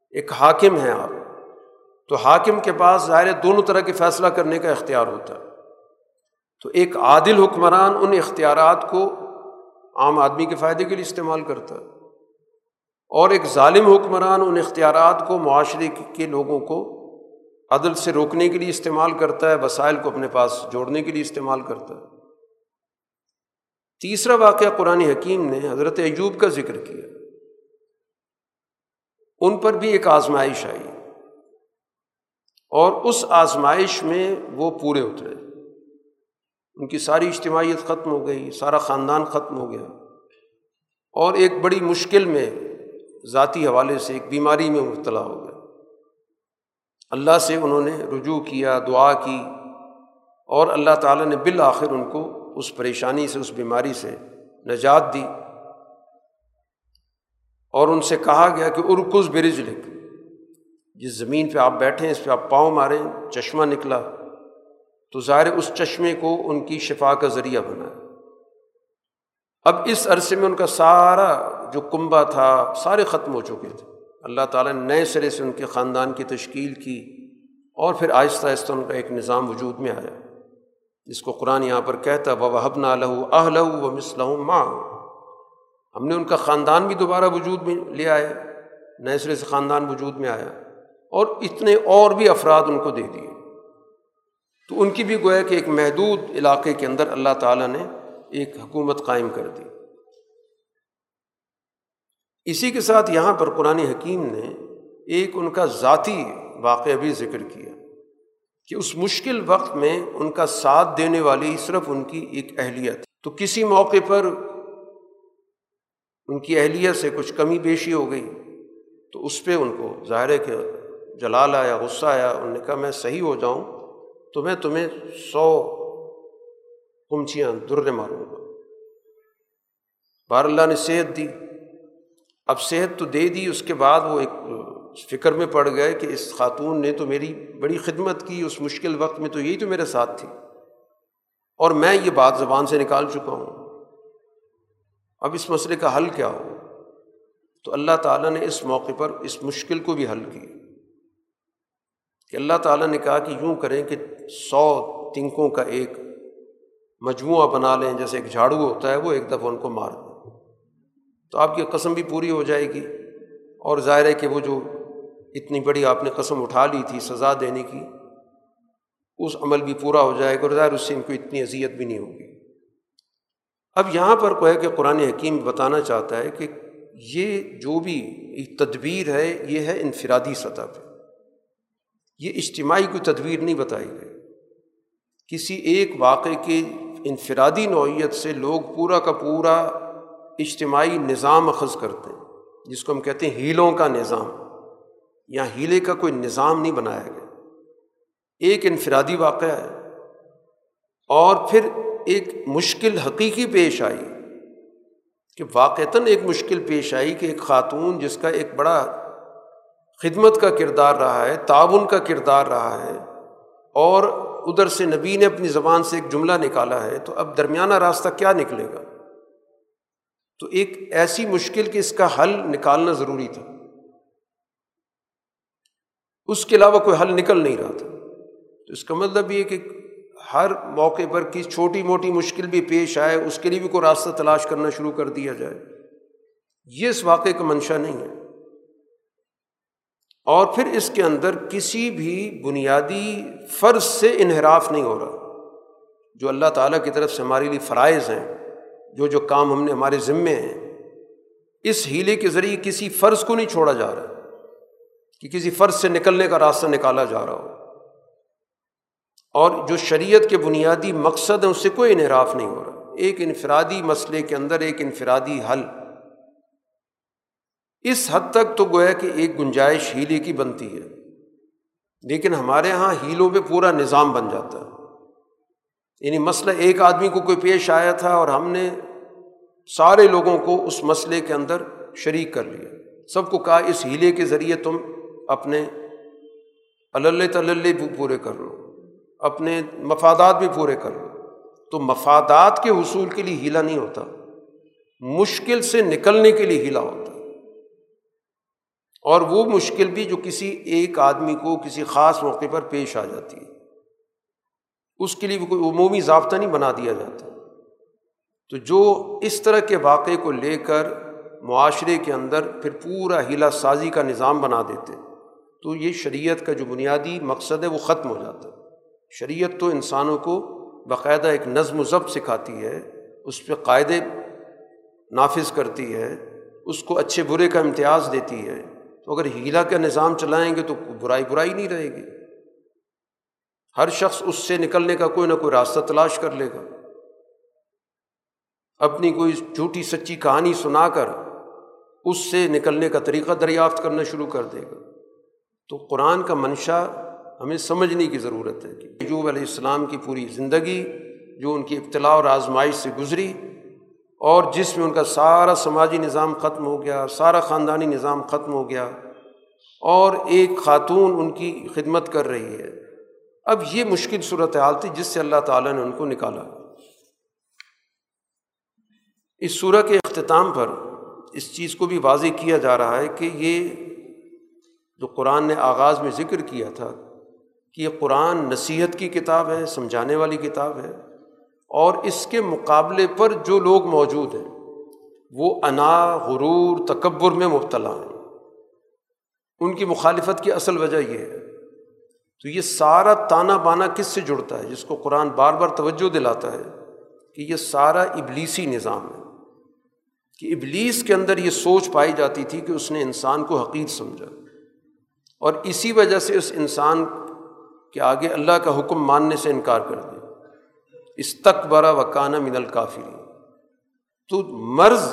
A: ایک حاکم ہے آپ۔ تو حاکم کے پاس ظاہر دونوں طرح کے فیصلہ کرنے کا اختیار ہوتا ہے۔ تو ایک عادل حکمران ان اختیارات کو عام آدمی کے فائدے کے لیے استعمال کرتا ہے۔ اور ایک ظالم حکمران ان اختیارات کو معاشرے کے لوگوں کو عدل سے روکنے کے لیے استعمال کرتا ہے، وسائل کو اپنے پاس جوڑنے کے لیے استعمال کرتا ہے۔ تیسرا واقعہ قرآن حکیم نے حضرت ایوب کا ذکر کیا۔ ان پر بھی ایک آزمائش آئی۔ اور اس آزمائش میں وہ پورے اترے۔ ان کی ساری اجتماعیت ختم ہو گئی، سارا خاندان ختم ہو گیا۔ اور ایک بڑی مشکل میں ذاتی حوالے سے ایک بیماری میں مبتلا ہو گیا اللہ سے انہوں نے رجوع کیا، دعا کی اور اللہ تعالیٰ نے بالآخر ان کو اس پریشانی سے، اس بیماری سے نجات دی اور ان سے کہا گیا کہ ارکز برج لکھ جس زمین پہ آپ بیٹھیں اس پہ آپ پاؤں ماریں چشمہ نکلا تو ظاہر اس چشمے کو ان کی شفا کا ذریعہ بنا۔ اب اس عرصے میں ان کا سارا جو کنبا تھا، سارے ختم ہو چکے تھے۔ اللہ تعالیٰ نے نئے سرے سے ان کے خاندان کی تشکیل کی اور پھر آہستہ آہستہ ان کا ایک نظام وجود میں آیا۔ جس کو قرآن یہاں پر کہتا و وحب نہ لہو آہ لہو و مسلح ماں ہم نے ان کا خاندان بھی دوبارہ وجود میں لے آیا نئے سرے سے خاندان وجود میں آیا اور اتنے اور بھی افراد ان کو دے دیے۔ تو ان کی بھی گویا کہ ایک محدود علاقے کے اندر اللہ تعالیٰ نے ایک حکومت قائم کر دی۔ اسی کے ساتھ یہاں پر قرآن حکیم نے ایک ان کا ذاتی واقعہ بھی ذکر کیا۔ کہ اس مشکل وقت میں ان کا ساتھ دینے والی صرف ان کی ایک اہلیت۔ تو کسی موقع پر ان کی اہلیت سے کچھ کمی بیشی ہو گئی، تو اس پہ ان کو ظاہر ہے کہ جلال آیا، غصہ آیا، انہوں نے کہا، میں صحیح ہو جاؤں، تو میں تمہیں سو کمچیاں در ماروں گا۔ بار اللہ نے صحت دی۔ اب صحت تو دے دی، اس کے بعد وہ ایک فکر میں پڑ گئے کہ اس خاتون نے تو میری بڑی خدمت کی، اس مشکل وقت میں تو یہی تو میرے ساتھ تھی۔ اور میں یہ بات زبان سے نکال چکا ہوں۔ اب اس مسئلے کا حل کیا ہو؟ تو اللہ تعالیٰ نے اس موقع پر اس مشکل کو بھی حل کی کہ اللہ تعالیٰ نے کہا کہ یوں کریں کہ سو تنکوں کا ایک مجموعہ بنا لیں، جیسے ایک جھاڑو ہوتا ہے، وہ ایک دفعہ ان کو مار دیں۔ تو آپ کی قسم بھی پوری ہو جائے گی۔ اور ظاہر ہے کہ وہ جو اتنی بڑی آپ نے قسم اٹھا لی تھی سزا دینے کی، اس عمل بھی پورا ہو جائے گا اور ظاہر اس سے ان کو اتنی اذیت بھی نہیں ہوگی۔ اب یہاں پر کوئی کہ قرآن حکیم بتانا چاہتا ہے کہ یہ جو بھی تدبیر ہے، یہ ہے انفرادی سطح پہ۔ یہ اجتماعی کوئی تدبیر نہیں بتائی گئی۔ کسی ایک واقعے کی انفرادی نوعیت سے لوگ پورا کا پورا اجتماعی نظام اخذ کرتے ہیں، جس کو ہم کہتے ہیں ہیلوں کا نظام۔ یا ہیلے کا کوئی نظام نہیں بنایا گیا۔ ایک انفرادی واقعہ ہے۔ اور پھر ایک مشکل حقیقی پیش آئی کہ واقعتاً ایک مشکل پیش آئی کہ ایک خاتون جس کا ایک بڑا خدمت کا کردار رہا ہے، تعاون کا کردار رہا ہے، اور ادھر سے نبی نے اپنی زبان سے ایک جملہ نکالا ہے، تو اب درمیانہ راستہ کیا نکلے گا؟ تو ایک ایسی مشکل کہ اس کا حل نکالنا ضروری تھا۔ اس کے علاوہ کوئی حل نکل نہیں رہا تھا۔ تو اس کا مطلب یہ کہ ہر موقع پر کسی چھوٹی موٹی مشکل بھی پیش آئے، اس کے لیے بھی کوئی راستہ تلاش کرنا شروع کر دیا جائے۔ یہ اس واقعے کا منشا نہیں ہے۔ اور پھر اس کے اندر کسی بھی بنیادی فرض سے انحراف نہیں ہو رہا۔ جو اللہ تعالیٰ کی طرف سے ہمارے لیے فرائض ہیں، جو جو کام ہم نے ہمارے ذمے ہیں، اس ہیلے کے ذریعے کسی فرض کو نہیں چھوڑا جا رہا۔ کہ کسی فرض سے نکلنے کا راستہ نکالا جا رہا ہو۔ اور جو شریعت کے بنیادی مقصد ہیں، اس سے کوئی انحراف نہیں ہو رہا۔ ایک انفرادی مسئلے کے اندر ایک انفرادی حل۔ اس حد تک تو گویا کہ ایک گنجائش ہیلے کی بنتی ہے۔ لیکن ہمارے یہاں ہیلوں پہ پورا نظام بن جاتا ہے۔ یعنی مسئلہ ایک آدمی کو کوئی پیش آیا تھا اور ہم نے سارے لوگوں کو اس مسئلے کے اندر شریک کر لیا۔ سب کو کہا، اس ہیلے کے ذریعے تم اپنے اللہ تلل بھی پورے کر لو، اپنے مفادات بھی پورے کر لو۔ تو مفادات کے حصول کے لیے ہیلا نہیں ہوتا، مشکل سے نکلنے کے لیے ہیلا ہوتا۔ اور وہ مشکل بھی جو کسی ایک آدمی کو کسی خاص موقع پر پیش آ جاتی ہے۔ اس کے لیے بھی کوئی عمومی ضابطہ نہیں بنا دیا جاتا۔ تو جو اس طرح کے واقعے کو لے کر معاشرے کے اندر پھر پورا ہیلا سازی کا نظام بنا دیتے۔ تو یہ شریعت کا جو بنیادی مقصد ہے وہ ختم ہو جاتا ہے۔ شریعت تو انسانوں کو باقاعدہ ایک نظم و ضبط سکھاتی ہے، اس پہ قاعدے نافذ کرتی ہے، اس کو اچھے برے کا امتیاز دیتی ہے۔ تو اگر ہیلا کا نظام چلائیں گے تو برائی برائی نہیں رہے گی۔ ہر شخص اس سے نکلنے کا کوئی نہ کوئی راستہ تلاش کر لے گا۔ اپنی کوئی جھوٹی سچی کہانی سنا کر اس سے نکلنے کا طریقہ دریافت کرنا شروع کر دے گا۔ تو قرآن کا منشا ہمیں سمجھنے کی ضرورت ہے کہ ایجوب علیہ السلام کی پوری زندگی جو ان کی ابتلاء اور آزمائش سے گزری اور جس میں ان کا سارا سماجی نظام ختم ہو گیا، سارا خاندانی نظام ختم ہو گیا اور ایک خاتون ان کی خدمت کر رہی ہے۔ اب یہ مشکل صورت حال تھی جس سے اللہ تعالیٰ نے ان کو نکالا۔ اس صورح کے اختتام پر اس چیز کو بھی واضح کیا جا رہا ہے کہ یہ جو قرآن نے آغاز میں ذکر کیا تھا کہ یہ قرآن نصیحت کی کتاب ہے، سمجھانے والی کتاب ہے اور اس کے مقابلے پر جو لوگ موجود ہیں، وہ انا، غرور، تکبر میں مبتلا ہیں۔ ان کی مخالفت کی اصل وجہ یہ ہے۔ تو یہ سارا تانا بانا کس سے جڑتا ہے؟ جس کو قرآن بار بار توجہ دلاتا ہے کہ یہ سارا ابلیسی نظام ہے۔ کہ ابلیس کے اندر یہ سوچ پائی جاتی تھی کہ اس نے انسان کو حقیق سمجھا۔ اور اسی وجہ سے اس انسان کے آگے اللہ کا حکم ماننے سے انکار کر دیا۔ اس تک برا وکانہ من الکافری تو مرض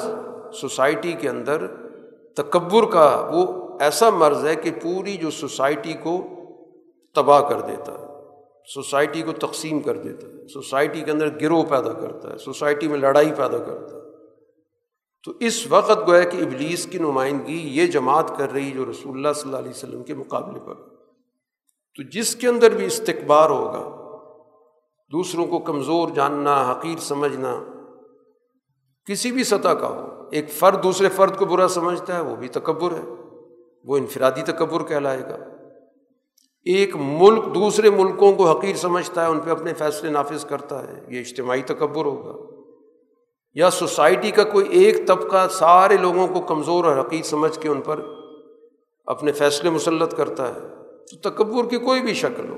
A: سوسائٹی کے اندر تکبر کا وہ ایسا مرض ہے کہ پوری جو سوسائٹی کو تباہ کر دیتا ہے، سوسائٹی کو تقسیم کر دیتا ہے، سوسائٹی کے اندر گروہ پیدا کرتا ہے، سوسائٹی میں لڑائی پیدا کرتا ہے۔ تو اس وقت گویا کہ ابلیس کی نمائندگی یہ جماعت کر رہی جو رسول اللہ صلی اللہ علیہ وسلم کے مقابلے پر۔ تو جس کے اندر بھی استقبار ہوگا، دوسروں کو کمزور جاننا، حقیر سمجھنا، کسی بھی سطح کا ہو، ایک فرد دوسرے فرد کو برا سمجھتا ہے، وہ بھی تکبر ہے، وہ انفرادی تکبر کہلائے گا۔ ایک ملک دوسرے ملکوں کو حقیر سمجھتا ہے، ان پہ اپنے فیصلے نافذ کرتا ہے، یہ اجتماعی تکبر ہوگا۔ یا سوسائٹی کا کوئی ایک طبقہ سارے لوگوں کو کمزور اور حقیر سمجھ کے ان پر اپنے فیصلے مسلط کرتا ہے، تو تکبر کی کوئی بھی شکل ہو۔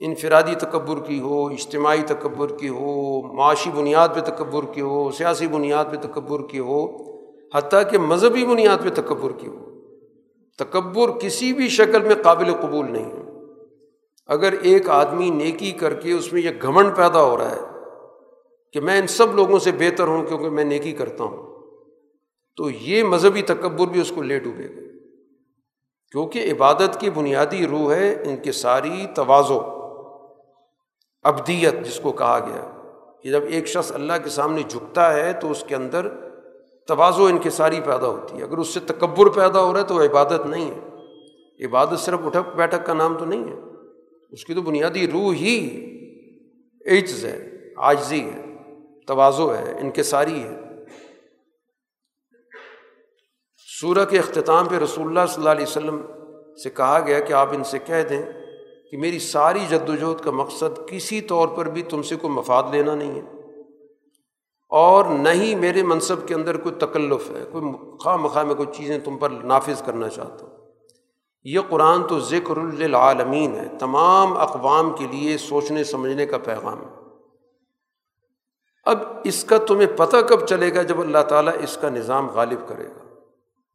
A: انفرادی تکبر کی ہو، اجتماعی تکبر کی ہو، معاشی بنیاد پہ تکبر کی ہو، سیاسی بنیاد پہ تکبر کی ہو، حتیٰ کہ مذہبی بنیاد پہ تکبر کی ہو۔ تکبر کسی بھی شکل میں قابل قبول نہیں ہے۔ اگر ایک آدمی نیکی کر کے اس میں یہ گھمنڈ پیدا ہو رہا ہے کہ میں ان سب لوگوں سے بہتر ہوں کیونکہ میں نیکی کرتا ہوں۔ تو یہ مذہبی تکبر بھی اس کو لے ڈوبے گا۔ کیونکہ عبادت کی بنیادی روح ہے ان کے ساری توازو ابدیت جس کو کہا گیا کہ جب ایک شخص اللہ کے سامنے جھکتا ہے تو اس کے اندر توازو ان کی ساری پیدا ہوتی ہے۔ اگر اس سے تکبر پیدا ہو رہا ہے تو وہ عبادت نہیں ہے۔ عبادت صرف اٹھک بیٹھک کا نام تو نہیں ہے۔ اس کی تو بنیادی روح ہی عجز ہے آجزی ہے۔ توازو ہے ان کے ساری ہے۔ سورہ کے اختتام پہ رسول اللہ صلی اللہ علیہ وسلم سے کہا گیا کہ آپ ان سے کہہ دیں کہ میری ساری جد وجہد کا مقصد کسی طور پر بھی تم سے کوئی مفاد لینا نہیں ہے۔ اور نہ ہی میرے منصب کے اندر کوئی تکلف ہے، کوئی خواہ مخواہ میں کوئی چیزیں تم پر نافذ کرنا چاہتا ہوں۔ یہ قرآن تو ذکر العالمین ہے، تمام اقوام کے لیے سوچنے، سمجھنے کا پیغام ہے۔ اب اس کا تمہیں پتہ کب چلے گا جب اللہ تعالیٰ اس کا نظام غالب کرے گا؟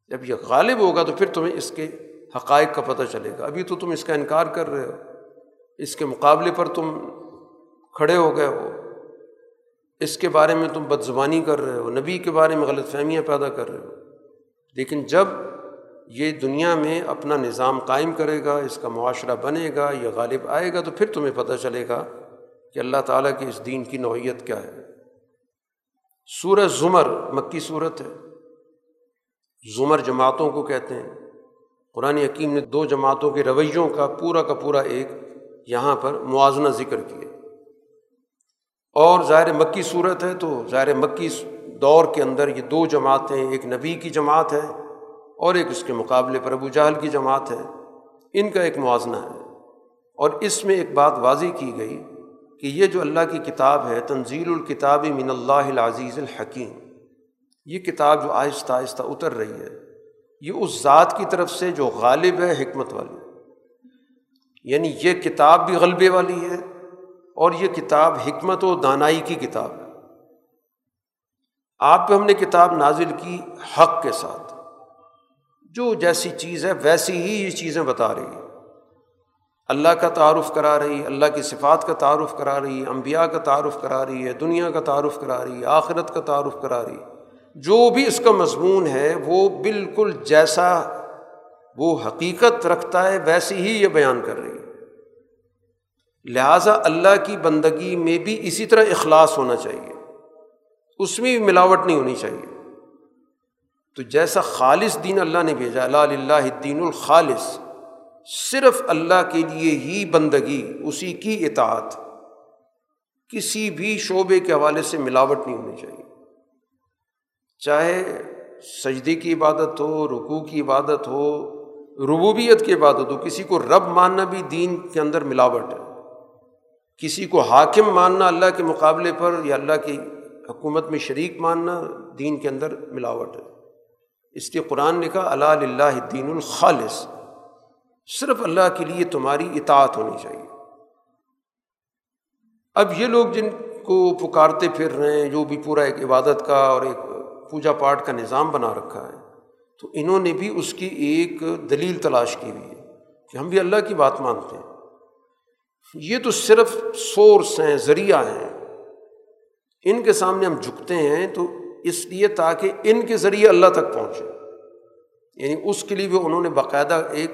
A: جب یہ غالب ہوگا تو پھر تمہیں اس کے حقائق کا پتہ چلے گا۔ ابھی تو تم اس کا انکار کر رہے ہو۔ اس کے مقابلے پر تم کھڑے ہو گئے ہو۔ اس کے بارے میں تم بد زبانی کر رہے ہو۔ نبی کے بارے میں غلط فہمیاں پیدا کر رہے ہو۔ لیکن جب یہ دنیا میں اپنا نظام قائم کرے گا، اس کا معاشرہ بنے گا، یہ غالب آئے گا، تو پھر تمہیں پتہ چلے گا کہ اللہ تعالیٰ کی اس دین کی نوعیت کیا ہے۔ سورہ زمر، مکی صورت ہے۔ زمر جماعتوں کو کہتے ہیں۔ قرآن حکیم نے دو جماعتوں کے رویوں کا پورا کا پورا ایک یہاں پر موازنہ ذکر کیا۔ اور ظاہر مکی صورت ہے تو ظاہر مکی دور کے اندر یہ دو جماعتیں، ایک نبی کی جماعت ہے اور ایک اس کے مقابلے پر ابو جہل کی جماعت ہے۔ ان کا ایک موازنہ ہے۔ اور اس میں ایک بات واضح کی گئی کہ یہ جو اللہ کی کتاب ہے، تنزیل الکتاب من اللہ العزیز الحکیم، یہ کتاب جو آہستہ آہستہ اتر رہی ہے، یہ اس ذات کی طرف سے جو غالب ہے حکمت والی۔ یعنی یہ کتاب بھی غلبے والی ہے اور یہ کتاب حکمت و دانائی کی کتاب ہے۔ آپ پہ ہم نے کتاب نازل کی حق کے ساتھ۔ جو جیسی چیز ہے، ویسی ہی یہ چیزیں بتا رہی ہے اللہ کا تعارف کرا رہی ہے، اللہ کی صفات کا تعارف کرا رہی ہے امبیا کا تعارف کرا رہی ہے، دنیا کا تعارف کرا رہی ہے، آخرت کا تعارف کرا رہی ہے۔ جو بھی اس کا مضمون ہے، وہ بالکل جیسا وہ حقیقت رکھتا ہے، ویسی ہی یہ بیان کر رہی ہے۔ لہٰذا اللہ کی بندگی میں بھی اسی طرح اخلاص ہونا چاہیے۔ اس میں بھی ملاوٹ نہیں ہونی چاہیے۔ تو جیسا خالص دین اللہ نے بھیجا اللہ اللہ دین الخالص صرف اللہ کے لیے ہی بندگی، اسی کی اطاعت۔ کسی بھی شعبے کے حوالے سے ملاوٹ نہیں ہونی چاہیے۔ چاہے سجدے کی عبادت ہو، رکوع کی عبادت ہو، ربوبیت کی عبادت ہو، کسی کو رب ماننا بھی دین کے اندر ملاوٹ ہے۔ کسی کو حاکم ماننا اللہ کے مقابلے پر یا اللہ کی حکومت میں شریک ماننا دین کے اندر ملاوٹ ہے۔ اس لیے قرآن نے کہا اللہ اللہ دین الخالص صرف اللہ کے لیے تمہاری اطاعت ہونی چاہیے۔ اب یہ لوگ جن کو پکارتے پھر رہے ہیں، جو بھی پورا ایک عبادت کا اور ایک پوجا پاٹ کا نظام بنا رکھا ہے، تو انہوں نے بھی اس کی ایک دلیل تلاش کی ہوئی ہے کہ ہم بھی اللہ کی بات مانتے ہیں۔ یہ تو صرف سورس ہیں، ذریعہ ہیں۔ ان کے سامنے ہم جھکتے ہیں تو اس لیے تاکہ ان کے ذریعے اللہ تک پہنچے۔ یعنی اس کے لیے بھی انہوں نے باقاعدہ ایک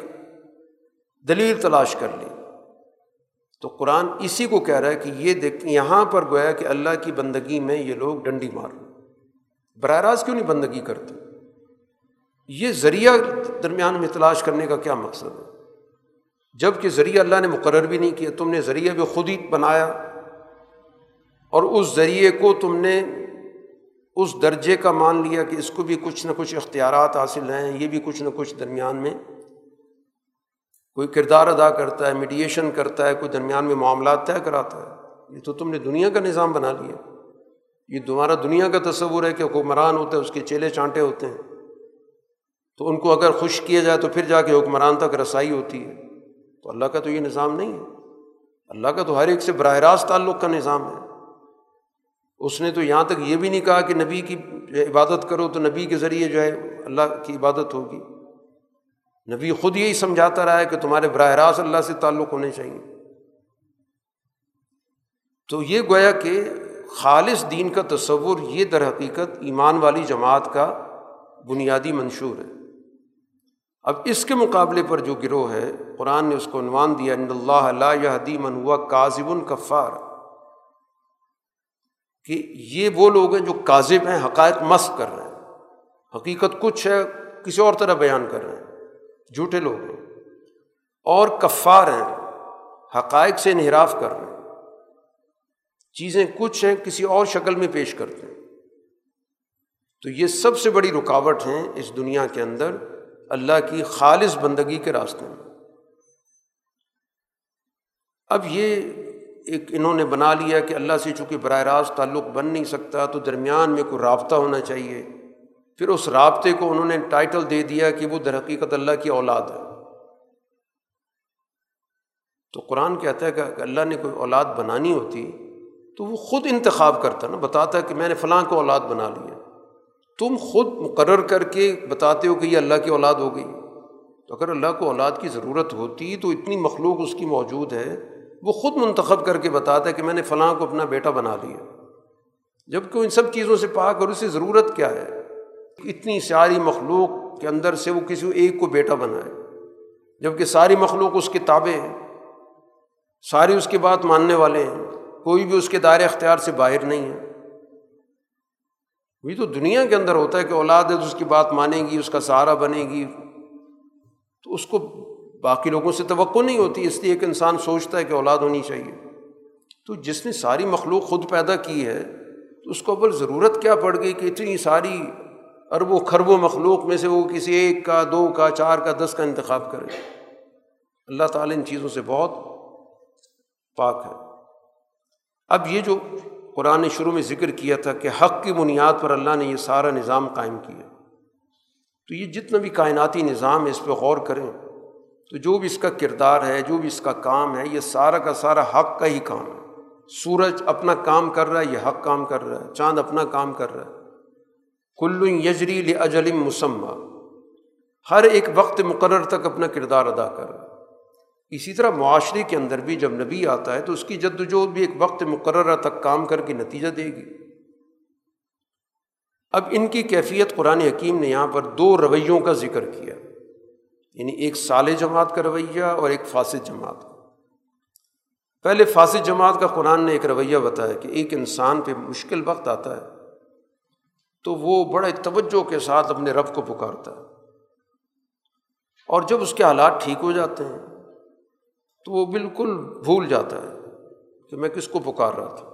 A: دلیل تلاش کر لی۔ تو قرآن اسی کو کہہ رہا ہے کہ یہ دیکھ، یہاں پر گویا کہ اللہ کی بندگی میں یہ لوگ ڈنڈی مار براہ راست کیوں نہیں بندگی کرتے؟ یہ ذریعہ درمیان میں تلاش کرنے کا کیا مقصد ہے؟ جبکہ ذریعہ اللہ نے مقرر بھی نہیں کیا، تم نے ذریعہ بھی خود ہی بنایا اور اس ذریعے کو تم نے اس درجے کا مان لیا کہ اس کو بھی کچھ نہ کچھ اختیارات حاصل ہیں، یہ بھی کچھ نہ کچھ درمیان میں کوئی کردار ادا کرتا ہے میڈیشن کرتا ہے، کوئی درمیان میں معاملات طے کراتا ہے۔ یہ تو تم نے دنیا کا نظام بنا لیا۔ یہ تمہارا دنیا کا تصور ہے کہ حکمران ہوتا ہے اس کے چیلے چانٹے ہوتے ہیں۔ تو ان کو اگر خوش کیا جائے تو پھر جا کے حکمران تک رسائی ہوتی ہے۔ تو اللہ کا تو یہ نظام نہیں ہے۔ اللہ کا تو ہر ایک سے براہ راست تعلق کا نظام ہے۔ اس نے تو یہاں تک یہ بھی نہیں کہا کہ نبی کی عبادت کرو تو نبی کے ذریعے جو ہے اللہ کی عبادت ہوگی۔ نبی خود یہی سمجھاتا رہا ہے کہ تمہارے براہ راست اللہ سے تعلق ہونے چاہیے۔ تو یہ گویا کہ خالص دین کا تصور یہ در حقیقت ایمان والی جماعت کا بنیادی منشور ہے۔ اب اس کے مقابلے پر جو گروہ ہے، قرآن نے اس کو عنوان دیا، ان اللہ اللہ من ہوا کاذب الکفار کہ یہ وہ لوگ ہیں جو کاذب ہیں، حقائق مس کر رہے ہیں۔ حقیقت کچھ ہے، کسی اور طرح بیان کر رہے ہیں۔ جھوٹے لوگ ہیں اور کفار ہیں۔ حقائق سے انحراف کر رہے ہیں۔ چیزیں کچھ ہیں، کسی اور شکل میں پیش کرتے ہیں۔ تو یہ سب سے بڑی رکاوٹ ہیں اس دنیا کے اندر اللہ کی خالص بندگی کے راستے میں۔ اب یہ ایک انہوں نے بنا لیا کہ اللہ سے چونکہ براہ راست تعلق بن نہیں سکتا تو درمیان میں کوئی رابطہ ہونا چاہیے۔ پھر اس رابطے کو انہوں نے ٹائٹل دے دیا کہ وہ درحقیقت اللہ کی اولاد ہے۔ تو قرآن کہتا ہے کہ اللہ نے کوئی اولاد بنانی ہوتی تو وہ خود انتخاب کرتا نا، بتاتا کہ میں نے فلاں کو اولاد بنا لیا تم خود مقرر کر کے بتاتے ہو کہ یہ اللہ کی اولاد ہو گئی۔ تو اگر اللہ کو اولاد کی ضرورت ہوتی تو اتنی مخلوق اس کی موجود ہے، وہ خود منتخب کر کے بتاتا ہے کہ میں نے فلاں کو اپنا بیٹا بنا لیا۔ جبکہ ان سب چیزوں سے پاک اور اسے ضرورت کیا ہے؟ اتنی ساری مخلوق کے اندر سے وہ کسی ایک کو بیٹا بنائے جبکہ ساری مخلوق اس کے تابع ہیں۔ ساری اس کی بات ماننے والے ہیں۔ کوئی بھی اس کے دائرے اختیار سے باہر نہیں ہے۔ وہی تو دنیا کے اندر ہوتا ہے کہ اولاد ہے تو اس کی بات مانے گی، اس کا سہارا بنے گی۔ تو اس کو باقی لوگوں سے توقع نہیں ہوتی، اس لیے ایک انسان سوچتا ہے کہ اولاد ہونی چاہیے۔ تو جس نے ساری مخلوق خود پیدا کی ہے، تو اس کو اول ضرورت کیا پڑ گئی کہ اتنی ساری اربوں خربوں مخلوق میں سے وہ کسی ایک کا، دو کا، چار کا، دس کا انتخاب کرے۔ اللہ تعالیٰ ان چیزوں سے بہت پاک ہے۔ اب یہ جو قرآن نے شروع میں ذکر کیا تھا کہ حق کی بنیاد پر اللہ نے یہ سارا نظام قائم کیا، تو یہ جتنا بھی کائناتی نظام ہے، اس پہ غور کریں۔ تو جو بھی اس کا کردار ہے، جو بھی اس کا کام ہے، یہ سارا کا سارا حق کا ہی کام ہے۔ سورج اپنا کام کر رہا ہے، یہ حق کام کر رہا ہے۔ چاند اپنا کام کر رہا ہے۔ کل یجری لجلم مسمہ ہر ایک وقت مقرر تک اپنا کردار ادا کر۔ اسی طرح معاشرے کے اندر بھی جب نبی آتا ہے تو اس کی جد وجہد بھی ایک وقت مقررہ تک کام کر کے نتیجہ دے گی۔ اب ان کی کیفیت قرآن حکیم نے یہاں پر دو رویوں کا ذکر کیا۔ یعنی ایک سال جماعت کا رویہ اور ایک فاسد جماعت۔ کا پہلے فاسد جماعت کا قرآن نے ایک رویہ بتایا کہ ایک انسان پہ مشکل وقت آتا ہے۔ تو وہ بڑے توجہ کے ساتھ اپنے رب کو پکارتا ہے۔ اور جب اس کے حالات ٹھیک ہو جاتے ہیں، تو وہ بالکل بھول جاتا ہے کہ میں کس کو پکار رہا تھا۔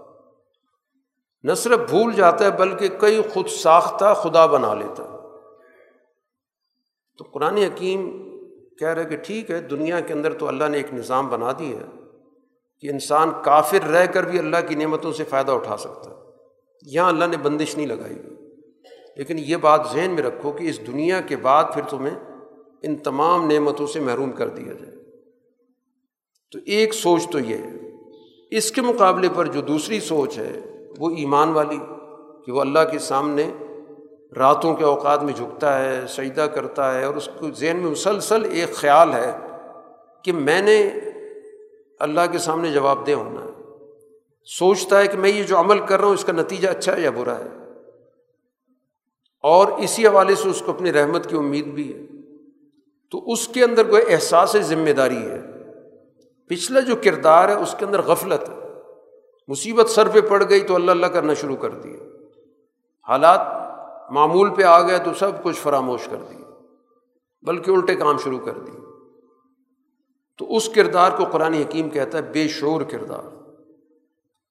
A: نہ صرف بھول جاتا ہے، بلکہ کئی خود ساختہ خدا بنا لیتا تو قرآن حکیم کہہ رہے کہ ٹھیک ہے، دنیا کے اندر تو اللہ نے ایک نظام بنا دی ہے کہ انسان کافر رہ کر بھی اللہ کی نعمتوں سے فائدہ اٹھا سکتا ہے۔ یہاں اللہ نے بندش نہیں لگائی۔ ہوئی لیکن یہ بات ذہن میں رکھو کہ اس دنیا کے بعد پھر تمہیں ان تمام نعمتوں سے محروم کر دیا جائے۔ تو ایک سوچ تو یہ ہے، اس کے مقابلے پر جو دوسری سوچ ہے، وہ ایمان والی، کہ وہ اللہ کے سامنے راتوں کے اوقات میں جھکتا ہے، سجدہ کرتا ہے، اور اس کو ذہن میں مسلسل ایک خیال ہے کہ میں نے اللہ کے سامنے جواب دہ ہونا ہے۔ سوچتا ہے کہ میں یہ جو عمل کر رہا ہوں، اس کا نتیجہ اچھا ہے یا برا ہے۔ اور اسی حوالے سے اس کو اپنی رحمت کی امید بھی ہے۔ تو اس کے اندر کوئی احساس ذمہ داری ہے۔ پچھلا جو کردار ہے اس کے اندر غفلت ہے۔ مصیبت سر پہ پڑ گئی تو اللہ اللہ کرنا شروع کر دیا حالات معمول پہ آ گیا تو سب کچھ فراموش کر دیا بلکہ الٹے کام شروع کر دیے۔ تو اس کردار کو قرآن حکیم کہتا ہے بے شور کردار۔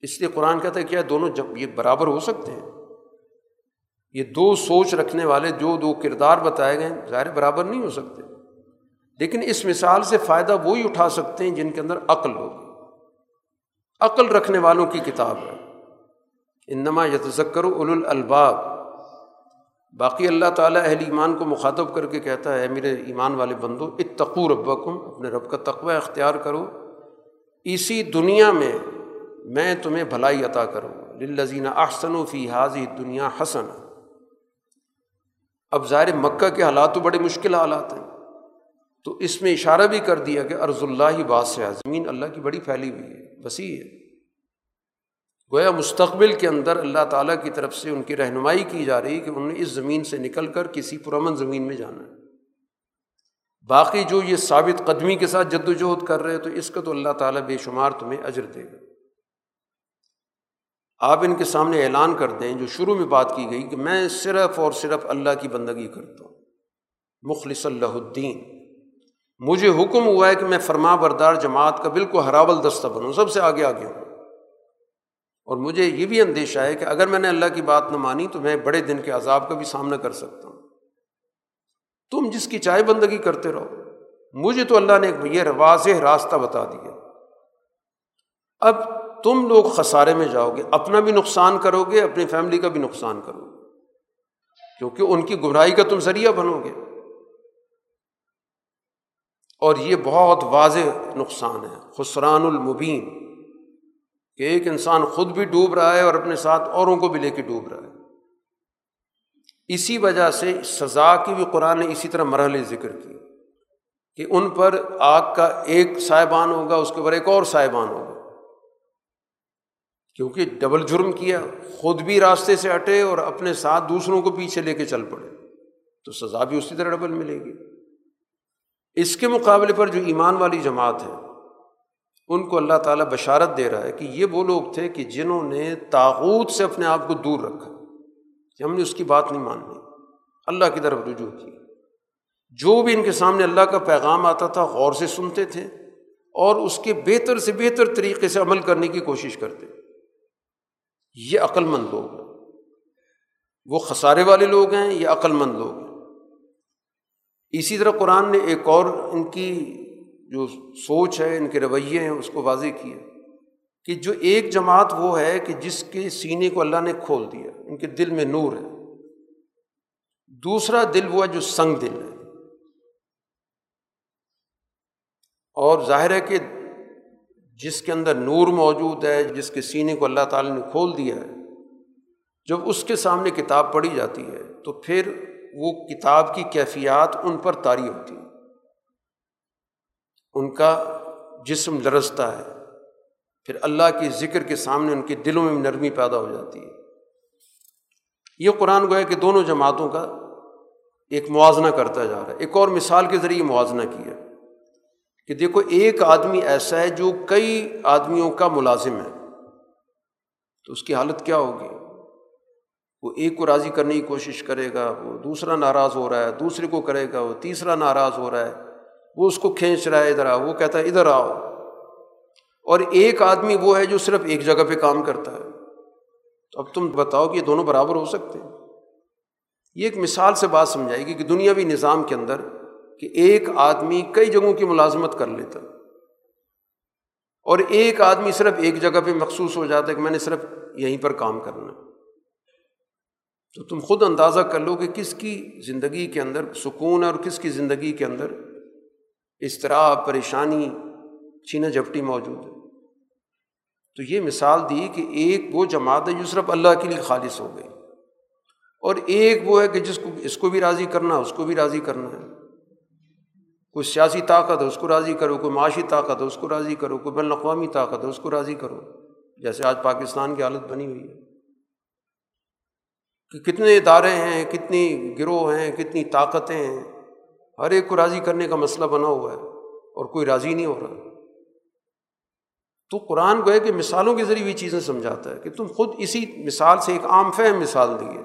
A: اس لیے قرآن کہتا ہے کیا دونوں جب یہ برابر ہو سکتے ہیں۔ یہ دو سوچ رکھنے والے جو دو کردار بتائے گئے ظاہر برابر نہیں ہو سکتے۔ لیکن اس مثال سے فائدہ وہی اٹھا سکتے ہیں جن کے اندر عقل ہوگی۔ عقل رکھنے والوں کی کتاب ہے۔ انما یتذکر اول الباب باقی اللہ تعالیٰ اہل ایمان کو مخاطب کر کے کہتا ہے میرے ایمان والے بندو، اتقو ربکم، اپنے رب کا تقوی اختیار کرو۔ اسی دنیا میں میں تمہیں بھلائی عطا کروں۔ للذین احسن و فی حاضی دنیا حسن اب ظاہر مکہ کے حالات تو بڑے مشکل حالات ہیں۔ تو اس میں اشارہ بھی کر دیا کہ ارض اللہ ہی بادشاہ زمین اللہ کی بڑی پھیلی ہوئی ہے، وسیع ہے۔ گویا مستقبل کے اندر اللہ تعالیٰ کی طرف سے ان کی رہنمائی کی جا رہی کہ انہوں نے اس زمین سے نکل کر کسی پرامن زمین میں جانا ہے۔ باقی جو یہ ثابت قدمی کے ساتھ جد وجہد کر رہے تو اس کا تو اللہ تعالیٰ بے شمار تمہیں اجر دے گا۔ آپ ان کے سامنے اعلان کر دیں، جو شروع میں بات کی گئی کہ میں صرف اور صرف اللہ کی بندگی کرتا ہوں۔ مخلص اللہ الدین۔ مجھے حکم ہوا ہے کہ میں فرما بردار جماعت کا بالکل ہراول دستہ بنوں، سب سے آگے آگے ہوں۔ اور مجھے یہ بھی اندیشہ ہے کہ اگر میں نے اللہ کی بات نہ مانی تو میں بڑے دن کے عذاب کا بھی سامنا کر سکتا ہوں۔ تم جس کی چائے بندگی کرتے رہو۔ مجھے تو اللہ نے یہ واضح راستہ بتا دیا۔ اب تم لوگ خسارے میں جاؤ گے، اپنا بھی نقصان کرو گے، اپنی فیملی کا بھی نقصان کرو گے۔ کیونکہ ان کی گمراہی کا تم ذریعہ بنو گے۔ اور یہ بہت واضح نقصان ہے۔ خسران المبین۔ کہ ایک انسان خود بھی ڈوب رہا ہے اور اپنے ساتھ اوروں کو بھی لے کے ڈوب رہا ہے۔ اسی وجہ سے سزا کی بھی قرآن نے اسی طرح مرحلے ذکر کی کہ ان پر آگ کا ایک صاحبان ہوگا، اس کے اوپر ایک اور صاحبان ہوگا۔ کیونکہ ڈبل جرم کیا، خود بھی راستے سے ہٹے اور اپنے ساتھ دوسروں کو پیچھے لے کے چل پڑے۔ تو سزا بھی اسی طرح ڈبل ملے گی۔ اس کے مقابلے پر جو ایمان والی جماعت ہے، ان کو اللہ تعالیٰ بشارت دے رہا ہے کہ یہ وہ لوگ تھے کہ جنہوں نے تاغوت سے اپنے آپ کو دور رکھا۔ کہ ہم نے اس کی بات نہیں ماننی۔ اللہ کی طرف رجوع کی جو بھی ان کے سامنے اللہ کا پیغام آتا تھا، غور سے سنتے تھے اور اس کے بہتر سے بہتر طریقے سے عمل کرنے کی کوشش کرتے یہ عقل مند لوگ ہیں۔ وہ خسارے والے لوگ ہیں، یہ عقل مند لوگ ہیں۔ اسی طرح قرآن نے ایک اور ان کی جو سوچ ہے، ان کے رویے ہیں، اس کو واضح کیا کہ جو ایک جماعت وہ ہے کہ جس کے سینے کو اللہ نے کھول دیا، ان کے دل میں نور ہے۔ دوسرا دل وہ ہے جو سنگ دل ہے۔ اور ظاہر ہے کہ جس کے اندر نور موجود ہے، جس کے سینے کو اللہ تعالیٰ نے کھول دیا ہے، جب اس کے سامنے کتاب پڑھی جاتی ہے، تو پھر وہ کتاب کی کیفیات ان پر طاری ہوتی ہے ان کا جسم لرزتا ہے، پھر اللہ کے ذکر کے سامنے ان کے دلوں میں نرمی پیدا ہو جاتی ہے۔ یہ قرآن گویا کہ دونوں جماعتوں کا ایک موازنہ کرتا جا رہا ہے۔ ایک اور مثال کے ذریعے موازنہ کیا۔ کہ دیکھو، ایک آدمی ایسا ہے جو کئی آدمیوں کا ملازم ہے۔ تو اس کی حالت کیا ہوگی؟ وہ ایک کو راضی کرنے کی کوشش کرے گا، وہ دوسرا ناراض ہو رہا ہے، دوسرے کو کرے گا، وہ تیسرا ناراض ہو رہا ہے، وہ اس کو کھینچ رہا ہے ادھر آؤ، وہ کہتا ہے ادھر آؤ۔ اور ایک آدمی وہ ہے جو صرف ایک جگہ پہ کام کرتا ہے۔ تو اب تم بتاؤ کہ یہ دونوں برابر ہو سکتے ہیں؟ یہ ایک مثال سے بات سمجھائے گی کہ دنیاوی نظام کے اندر کہ ایک آدمی کئی جگہوں کی ملازمت کر لیتا اور ایک آدمی صرف ایک جگہ پہ مخصوص ہو جاتا ہے کہ میں نے صرف یہیں پر کام کرنا تو تم خود اندازہ کر لو کہ کس کی زندگی کے اندر سکون ہے اور کس کی زندگی کے اندر اضطراب، پریشانی چینا جھپٹی موجود ہے۔ تو یہ مثال دی کہ ایک وہ جماعت ہے جو صرف اللہ کے لیے خالص ہو گئی اور ایک وہ ہے کہ جس کو اس کو بھی راضی کرنا، اس کو بھی راضی کرنا ہے۔ کوئی سیاسی طاقت ہے اس کو راضی کرو، کوئی معاشی طاقت ہے اس کو راضی کرو، کوئی بین الاقوامی طاقت ہے اس کو راضی کرو۔ جیسے آج پاکستان کی حالت بنی ہوئی ہے کہ کتنے ادارے ہیں، کتنی گروہ ہیں، کتنی طاقتیں ہیں، ہر ایک کو راضی کرنے کا مسئلہ بنا ہوا ہے اور کوئی راضی نہیں ہو رہا۔ تو قرآن کو ہے کہ مثالوں کے ذریعے بھی چیزیں سمجھاتا ہے کہ تم خود اسی مثال سے ایک عام فہم مثال دیے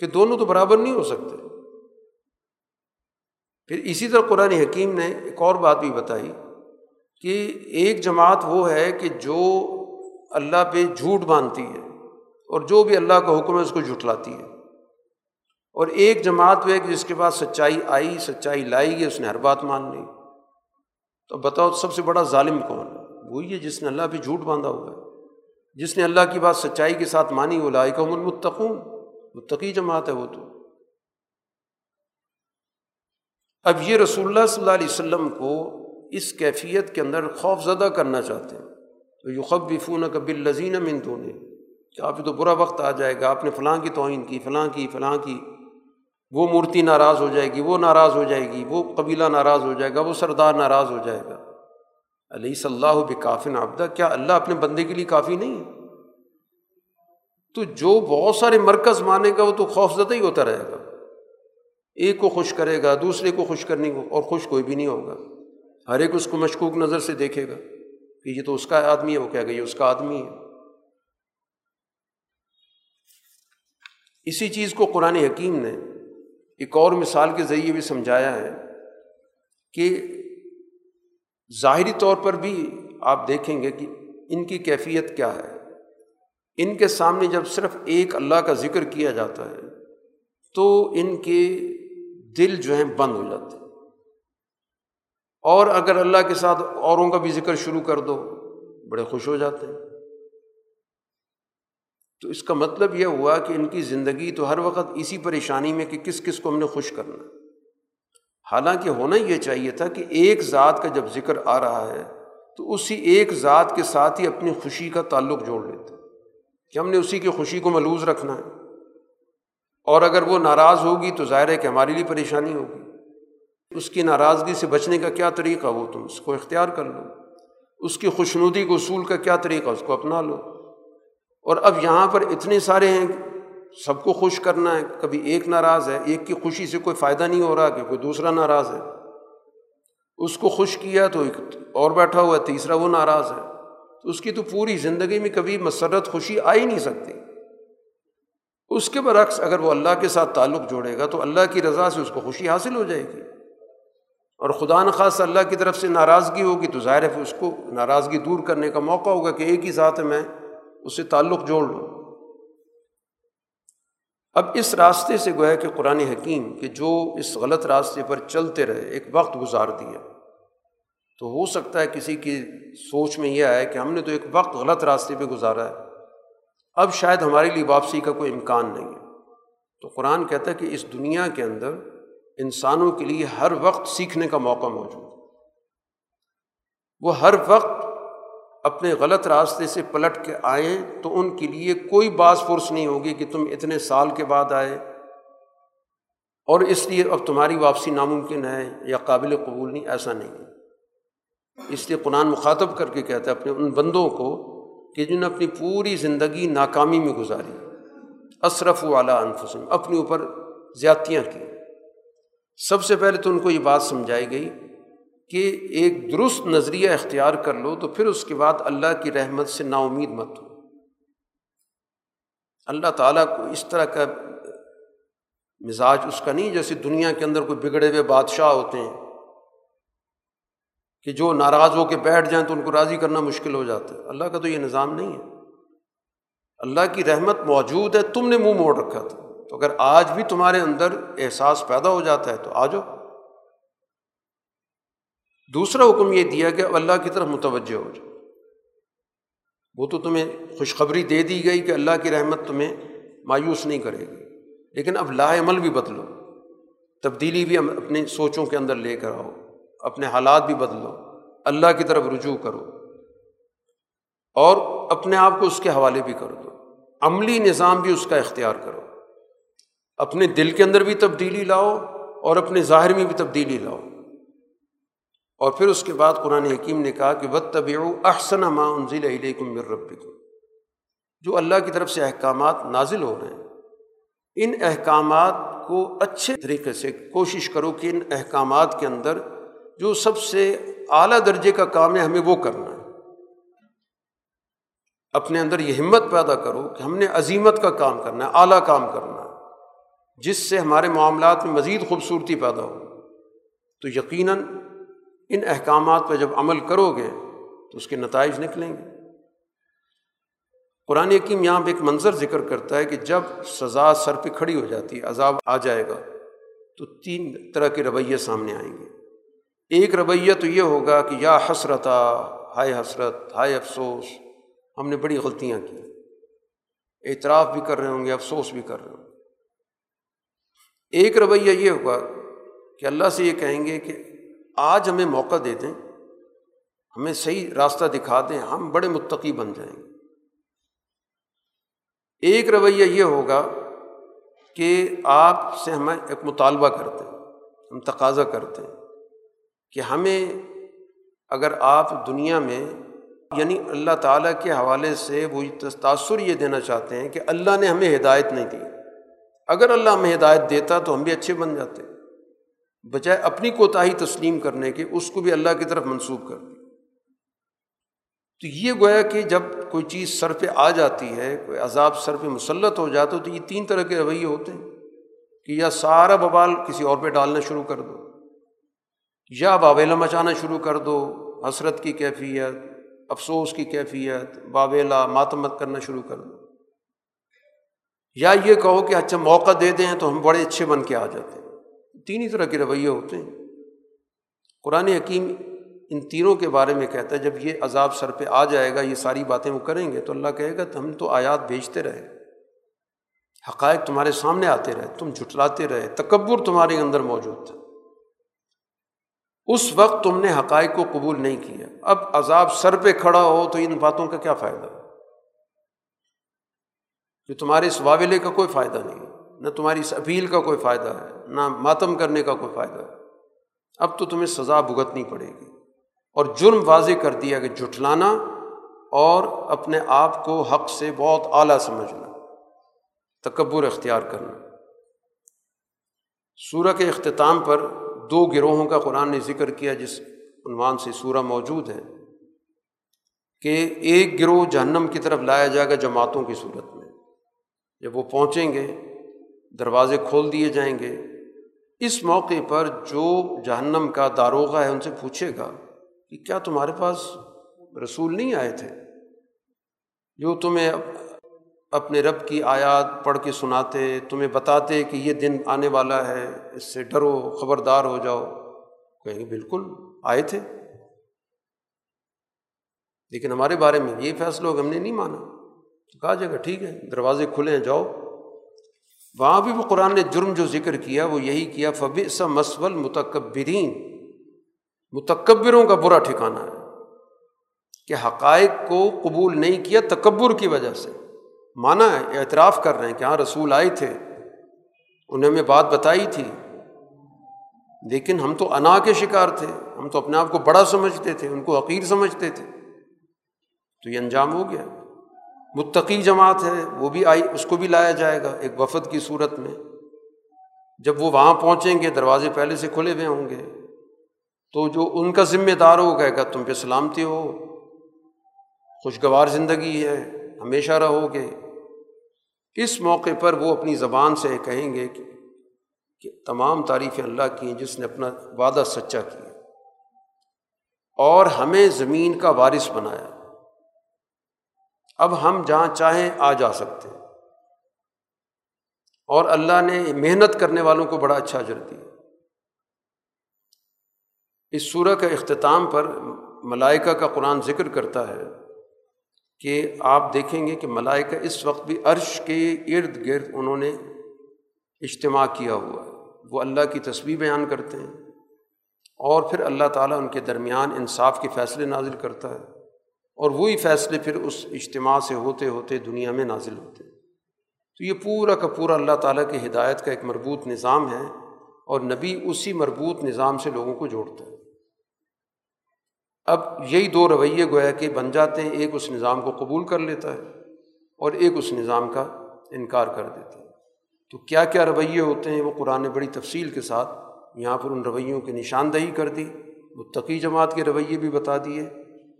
A: کہ دونوں تو برابر نہیں ہو سکتے۔ پھر اسی طرح قرآن حکیم نے ایک اور بات بھی بتائی کہ ایک جماعت وہ ہے کہ جو اللہ پہ جھوٹ باندھتی ہے اور جو بھی اللہ کا حکم ہے اس کو جھٹلاتی ہے۔ اور ایک جماعت وہ ہے کہ جس کے پاس سچائی آئی، سچائی لائی گئی، اس نے ہر بات مان لی۔ تو بتاؤ سب سے بڑا ظالم کون ہے؟ وہی ہے جس نے اللہ پہ جھوٹ باندھا ہوا ہے۔ جس نے اللہ کی بات سچائی کے ساتھ مانی وہ لائی کا المتقون۔ متقی جماعت ہے وہ تو۔ اب یہ رسول اللہ صلی اللہ علیہ وسلم کو اس کیفیت کے اندر خوف زدہ کرنا چاہتے ہیں۔ تو یو خب کبل لذین من دونوں کہ آپ تو برا وقت آ جائے گا، آپ نے فلاں کی توہین کی، فلاں کی فلاں کی۔ وہ مورتی ناراض ہو جائے گی، وہ ناراض ہو جائے گی، وہ قبیلہ ناراض ہو جائے گا، وہ سردار ناراض ہو جائے گا۔ علیہ صلی اللہ بکافن آبدہ کیا اللہ اپنے بندے کے لیے کافی نہیں ہے؟ تو جو بہت سارے مرکز مانے گا، وہ تو خوف زدہ ہی ہوتا رہے گا۔ ایک کو خوش کرے گا، دوسرے کو خوش کرنے کو، اور خوش کوئی بھی نہیں ہوگا۔ ہر ایک اس کو مشکوک نظر سے دیکھے گا۔ کہ یہ تو اس کا آدمی ہے، وہ کہہ گا، یہ اس کا آدمی ہے۔ اسی چیز کو قرآن حکیم نے ایک اور مثال کے ذریعے بھی سمجھایا ہے کہ ظاہری طور پر بھی آپ دیکھیں گے کہ ان کی کیفیت کیا ہے۔ ان کے سامنے جب صرف ایک اللہ کا ذکر کیا جاتا ہے، تو ان کے دل جو ہیں بند ہو جاتے ہیں۔ اور اگر اللہ کے ساتھ اوروں کا بھی ذکر شروع کر دو، بڑے خوش ہو جاتے ہیں۔ تو اس کا مطلب یہ ہوا کہ ان کی زندگی تو ہر وقت اسی پریشانی میں کہ کس کس کو ہم نے خوش کرنا حالانکہ ہونا یہ چاہیے تھا کہ ایک ذات کا جب ذکر آ رہا ہے، تو اسی ایک ذات کے ساتھ ہی اپنی خوشی کا تعلق جوڑ لیتے کہ ہم نے اسی کی خوشی کو ملوز رکھنا ہے۔ اور اگر وہ ناراض ہوگی تو ظاہر ہے کہ ہمارے لیے پریشانی ہوگی۔ اس کی ناراضگی سے بچنے کا کیا طریقہ؟ وہ تم اس کو اختیار کر لو۔ اس کی خوشنودی کو اصول کا کیا طریقہ؟ اس کو اپنا لو۔ اور اب یہاں پر اتنے سارے ہیں، سب کو خوش کرنا ہے۔ کبھی ایک ناراض ہے، ایک کی خوشی سے کوئی فائدہ نہیں ہو رہا کہ کوئی دوسرا ناراض ہے۔ اس کو خوش کیا تو ایک اور بیٹھا ہوا ہے، تیسرا وہ ناراض ہے۔ تو اس کی تو پوری زندگی میں کبھی مسرت خوشی آ ہی نہیں سکتی۔ اس کے برعکس اگر وہ اللہ کے ساتھ تعلق جوڑے گا تو اللہ کی رضا سے اس کو خوشی حاصل ہو جائے گی۔ اور خدا نخواست اللہ کی طرف سے ناراضگی ہوگی تو ظاہر ہے اس کو ناراضگی دور کرنے کا موقع ہوگا کہ ایک ہی ذات میں اس سے تعلق جوڑ لوں۔ اب اس راستے سے گویا کہ قرآن حکیم کہ جو اس غلط راستے پر چلتے رہے، ایک وقت گزار دیا۔ تو ہو سکتا ہے کسی کی سوچ میں یہ آئے کہ ہم نے تو ایک وقت غلط راستے پہ گزارا ہے۔ اب شاید ہمارے لیے واپسی کا کوئی امکان نہیں ہے۔ تو قرآن کہتا ہے کہ اس دنیا کے اندر انسانوں کے لیے ہر وقت سیکھنے کا موقع موجود ہے۔ وہ ہر وقت اپنے غلط راستے سے پلٹ کے آئیں تو ان کے لیے کوئی باز فرص نہیں ہوگی کہ تم اتنے سال کے بعد آئے۔ اور اس لیے اب تمہاری واپسی ناممکن ہے یا قابل قبول نہیں، ایسا نہیں۔ اس لیے قرآن مخاطب کر کے کہتا ہے اپنے ان بندوں کو کہ جنہوں نے اپنی پوری زندگی ناکامی میں گزاری۔ اشرف والا انفسم اپنے اوپر زیادتیاں کی۔ سب سے پہلے تو ان کو یہ بات سمجھائی گئی کہ ایک درست نظریہ اختیار کر لو تو پھر اس کے بعد اللہ کی رحمت سے نا امید مت ہو۔ اللہ تعالیٰ کو اس طرح کا مزاج اس کا نہیں جیسے دنیا کے اندر کوئی بگڑے ہوئے بادشاہ ہوتے ہیں۔ کہ جو ناراض ہو کے بیٹھ جائیں تو ان کو راضی کرنا مشکل ہو جاتا ہے۔ اللہ کا تو یہ نظام نہیں ہے۔ اللہ کی رحمت موجود ہے، تم نے منہ موڑ رکھا تھا۔ تو اگر آج بھی تمہارے اندر احساس پیدا ہو جاتا ہے تو آ جاؤ۔ دوسرا حکم یہ دیا کہ اللہ کی طرف متوجہ ہو جائے وہ تو تمہیں خوشخبری دے دی گئی کہ اللہ کی رحمت تمہیں مایوس نہیں کرے گی۔ لیکن اب لا عمل بھی بدلو۔ تبدیلی بھی اپنی سوچوں کے اندر لے کر آؤ۔ اپنے حالات بھی بدلو، اللہ کی طرف رجوع کرو اور اپنے آپ کو اس کے حوالے بھی کر دو۔ عملی نظام بھی اس کا اختیار کرو۔ اپنے دل کے اندر بھی تبدیلی لاؤ اور اپنے ظاہر میں بھی تبدیلی لاؤ۔ اور پھر اس کے بعد قرآن حکیم نے کہا کہ بد طبی احسن ما انزل علیکم من ربکم جو اللہ کی طرف سے احکامات نازل ہو رہے ہیں، ان احکامات کو اچھے طریقے سے کوشش کرو کہ ان احکامات کے اندر جو سب سے اعلیٰ درجے کا کام ہے، ہمیں وہ کرنا ہے۔ اپنے اندر یہ ہمت پیدا کرو کہ ہم نے عظیمت کا کام کرنا ہے، اعلیٰ کام کرنا ہے، جس سے ہمارے معاملات میں مزید خوبصورتی پیدا ہو۔ تو یقیناً ان احکامات پہ جب عمل کرو گے، تو اس کے نتائج نکلیں گے۔ قرآن یقین یہاں پہ ایک منظر ذکر کرتا ہے کہ جب سزا سر پہ کھڑی ہو جاتی ہے، عذاب آ جائے گا، تو تین طرح کے رویے سامنے آئیں گے۔ ایک رویہ تو یہ ہوگا کہ یا حسرتا، ہائے حسرت، ہائے افسوس، ہم نے بڑی غلطیاں کی۔ اعتراف بھی کر رہے ہوں گے، افسوس بھی کر رہے ہوں گے۔ ایک رویہ یہ ہوگا کہ اللہ سے یہ کہیں گے کہ آج ہمیں موقع دے دیں، ہمیں صحیح راستہ دکھا دیں، ہم بڑے متقی بن جائیں گے۔ ایک رویہ یہ ہوگا کہ آپ سے ہمیں ایک مطالبہ کرتے ہیں، ہم تقاضا کرتے ہیں۔ کہ ہمیں اگر آپ دنیا میں یعنی اللہ تعالیٰ کے حوالے سے وہ تاثر یہ دینا چاہتے ہیں کہ اللہ نے ہمیں ہدایت نہیں دی۔ اگر اللہ ہمیں ہدایت دیتا تو ہم بھی اچھے بن جاتے۔ بجائے اپنی کوتاہی تسلیم کرنے کے، اس کو بھی اللہ کی طرف منسوخ کر دی۔ تو یہ گویا کہ جب کوئی چیز سر پہ آ جاتی ہے، کوئی عذاب سر پہ مسلط ہو جاتا تو یہ تین طرح کے رویے ہوتے ہیں کہ یا سارا بوال کسی اور پہ ڈالنا شروع کر دو۔ یا باویلا مچانا شروع کر دو، حسرت کی کیفیت، افسوس کی کیفیت باویلا ماتمت کرنا شروع کر دو۔ یا یہ کہو کہ اچھا موقع دے دیں تو ہم بڑے اچھے بن کے آ جاتے ہیں۔ تین ہی طرح کے رویے ہوتے ہیں۔ قرآن حکیم ان تینوں کے بارے میں کہتا ہے، جب یہ عذاب سر پہ آ جائے گا، یہ ساری باتیں وہ کریں گے، تو اللہ کہے گا ہم تو آیات بھیجتے رہے۔ حقائق تمہارے سامنے آتے رہے، تم جھٹلاتے رہے، تکبر تمہارے اندر موجود تھا۔ اس وقت تم نے حقائق کو قبول نہیں کیا۔ اب عذاب سر پہ کھڑا ہو تو ان باتوں کا کیا فائدہ؟ کہ تمہارے اس واولے کا کوئی فائدہ نہیں نہ تمہاری اس اپیل کا کوئی فائدہ ہے، نہ ماتم کرنے کا کوئی فائدہ ہے۔ اب تو تمہیں سزا بھگتنی پڑے گی اور جرم واضح کر دیا کہ جھٹلانا اور اپنے آپ کو حق سے بہت اعلیٰ سمجھنا، تکبر اختیار کرنا۔ سورہ کے اختتام پر دو گروہوں کا قرآن نے ذکر کیا جس عنوان سے سورہ موجود ہے، کہ ایک گروہ جہنم کی طرف لایا جائے گا جماعتوں کی صورت میں۔ جب وہ پہنچیں گے، دروازے کھول دیے جائیں گے، اس موقع پر جو جہنم کا داروغہ ہے ان سے پوچھے گا کہ کیا تمہارے پاس رسول نہیں آئے تھے؟ جو تمہیں اپنے رب کی آیات پڑھ کے سناتے، تمہیں بتاتے کہ یہ دن آنے والا ہے، اس سے ڈرو، خبردار ہو جاؤ۔ کہیں گے، بالکل، آئے تھے۔ لیکن ہمارے بارے میں یہ فیصلہ ہم نے نہیں مانا۔ تو کہا جائے گا، ٹھیک ہے، دروازے کھلے ہیں، جاؤ۔ وہاں بھی وہ قرآن نے جرم جو ذکر کیا، وہ یہی کیا فب سا مسول متکبرین متکبروں کا برا ٹھکانا ہے۔ کہ حقائق کو قبول نہیں کیا تکبر کی وجہ سے۔ مانا ہے اعتراف کر رہے ہیں کہ ہاں رسول آئے تھے انہیں ہمیں بات بتائی تھی، لیکن ہم تو انا کے شکار تھے، ہم تو اپنے آپ کو بڑا سمجھتے تھے ان کو عقیر سمجھتے تھے۔ تو یہ انجام ہو گیا۔ متقی جماعت ہے، وہ بھی آئی، اس کو بھی لایا جائے گا ایک وفد کی صورت میں۔ جب وہ وہاں پہنچیں گے، دروازے پہلے سے کھلے ہوئے ہوں گے، تو جو ان کا ذمہ دار ہو گئے گا، تم پہ سلامتی ہو۔ خوشگوار زندگی ہے، ہمیشہ رہو گے۔ اس موقع پر وہ اپنی زبان سے کہیں گے کہ کہ تمام تعریفیں اللہ کی ہیں جس نے اپنا وعدہ سچا کیا۔ اور ہمیں زمین کا وارث بنایا۔ اب ہم جہاں چاہیں آ جا سکتے ہیں۔ اور اللہ نے محنت کرنے والوں کو بڑا اچھا اجر دیا۔ اس سورہ کا اختتام پر ملائکہ کا قرآن ذکر کرتا ہے۔ کہ آپ دیکھیں گے کہ ملائکہ اس وقت بھی عرش کے ارد گرد انہوں نے اجتماع کیا ہوا ہے۔ وہ اللہ کی تصویر بیان کرتے ہیں اور پھر اللہ تعالیٰ ان کے درمیان انصاف کے فیصلے نازل کرتا ہے اور وہی فیصلے پھر اس اجتماع سے ہوتے ہوتے دنیا میں نازل ہوتے ہیں۔ تو یہ پورا کا پورا اللہ تعالیٰ کی ہدایت کا ایک مربوط نظام ہے اور نبی اسی مربوط نظام سے لوگوں کو جوڑتا ہے۔ اب یہی دو رویے گویا کہ بن جاتے ہیں، ایک اس نظام کو قبول کر لیتا ہے اور ایک اس نظام کا انکار کر دیتا ہے۔ تو کیا کیا رویے ہوتے ہیں؟ وہ قرآن بڑی تفصیل کے ساتھ یہاں پر ان رویوں کی نشاندہی کر دی، متقی جماعت کے رویے بھی بتا دیے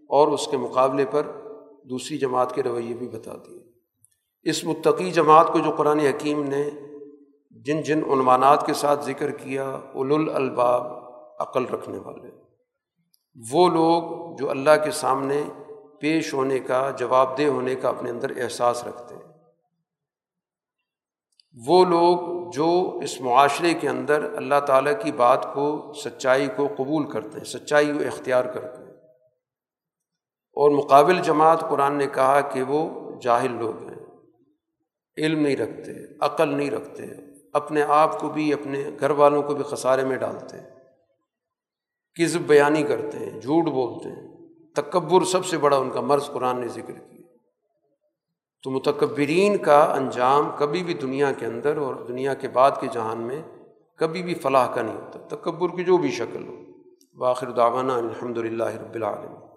A: اور اس کے مقابلے پر دوسری جماعت کے رویے بھی بتا دیے۔ اس متقی جماعت کو جو قرآن حکیم نے جن جن عنوانات کے ساتھ ذکر کیا اول الباب عقل رکھنے والے۔ وہ لوگ جو اللہ کے سامنے پیش ہونے کا، جواب دہ ہونے کا اپنے اندر احساس رکھتے ہیں۔ وہ لوگ جو اس معاشرے کے اندر اللہ تعالیٰ کی بات کو، سچائی کو قبول کرتے ہیں، سچائی کو اختیار کرتے ہیں۔ اور مقابل جماعت قرآن نے کہا کہ وہ جاہل لوگ ہیں، علم نہیں رکھتے، عقل نہیں رکھتے، اپنے آپ کو بھی، اپنے گھر والوں کو بھی خسارے میں ڈالتے ہیں۔ کذب بیانی کرتے ہیں، جھوٹ بولتے ہیں۔ تکبر سب سے بڑا ان کا مرض قرآن نے ذکر کیا۔ تو متکبرین کا انجام کبھی بھی دنیا کے اندر اور دنیا کے بعد کے جہان میں کبھی بھی فلاح کا نہیں ہوتا۔ تکبر کی جو بھی شکل ہو۔ باخر دعوانا الحمد للہ رب العالمین۔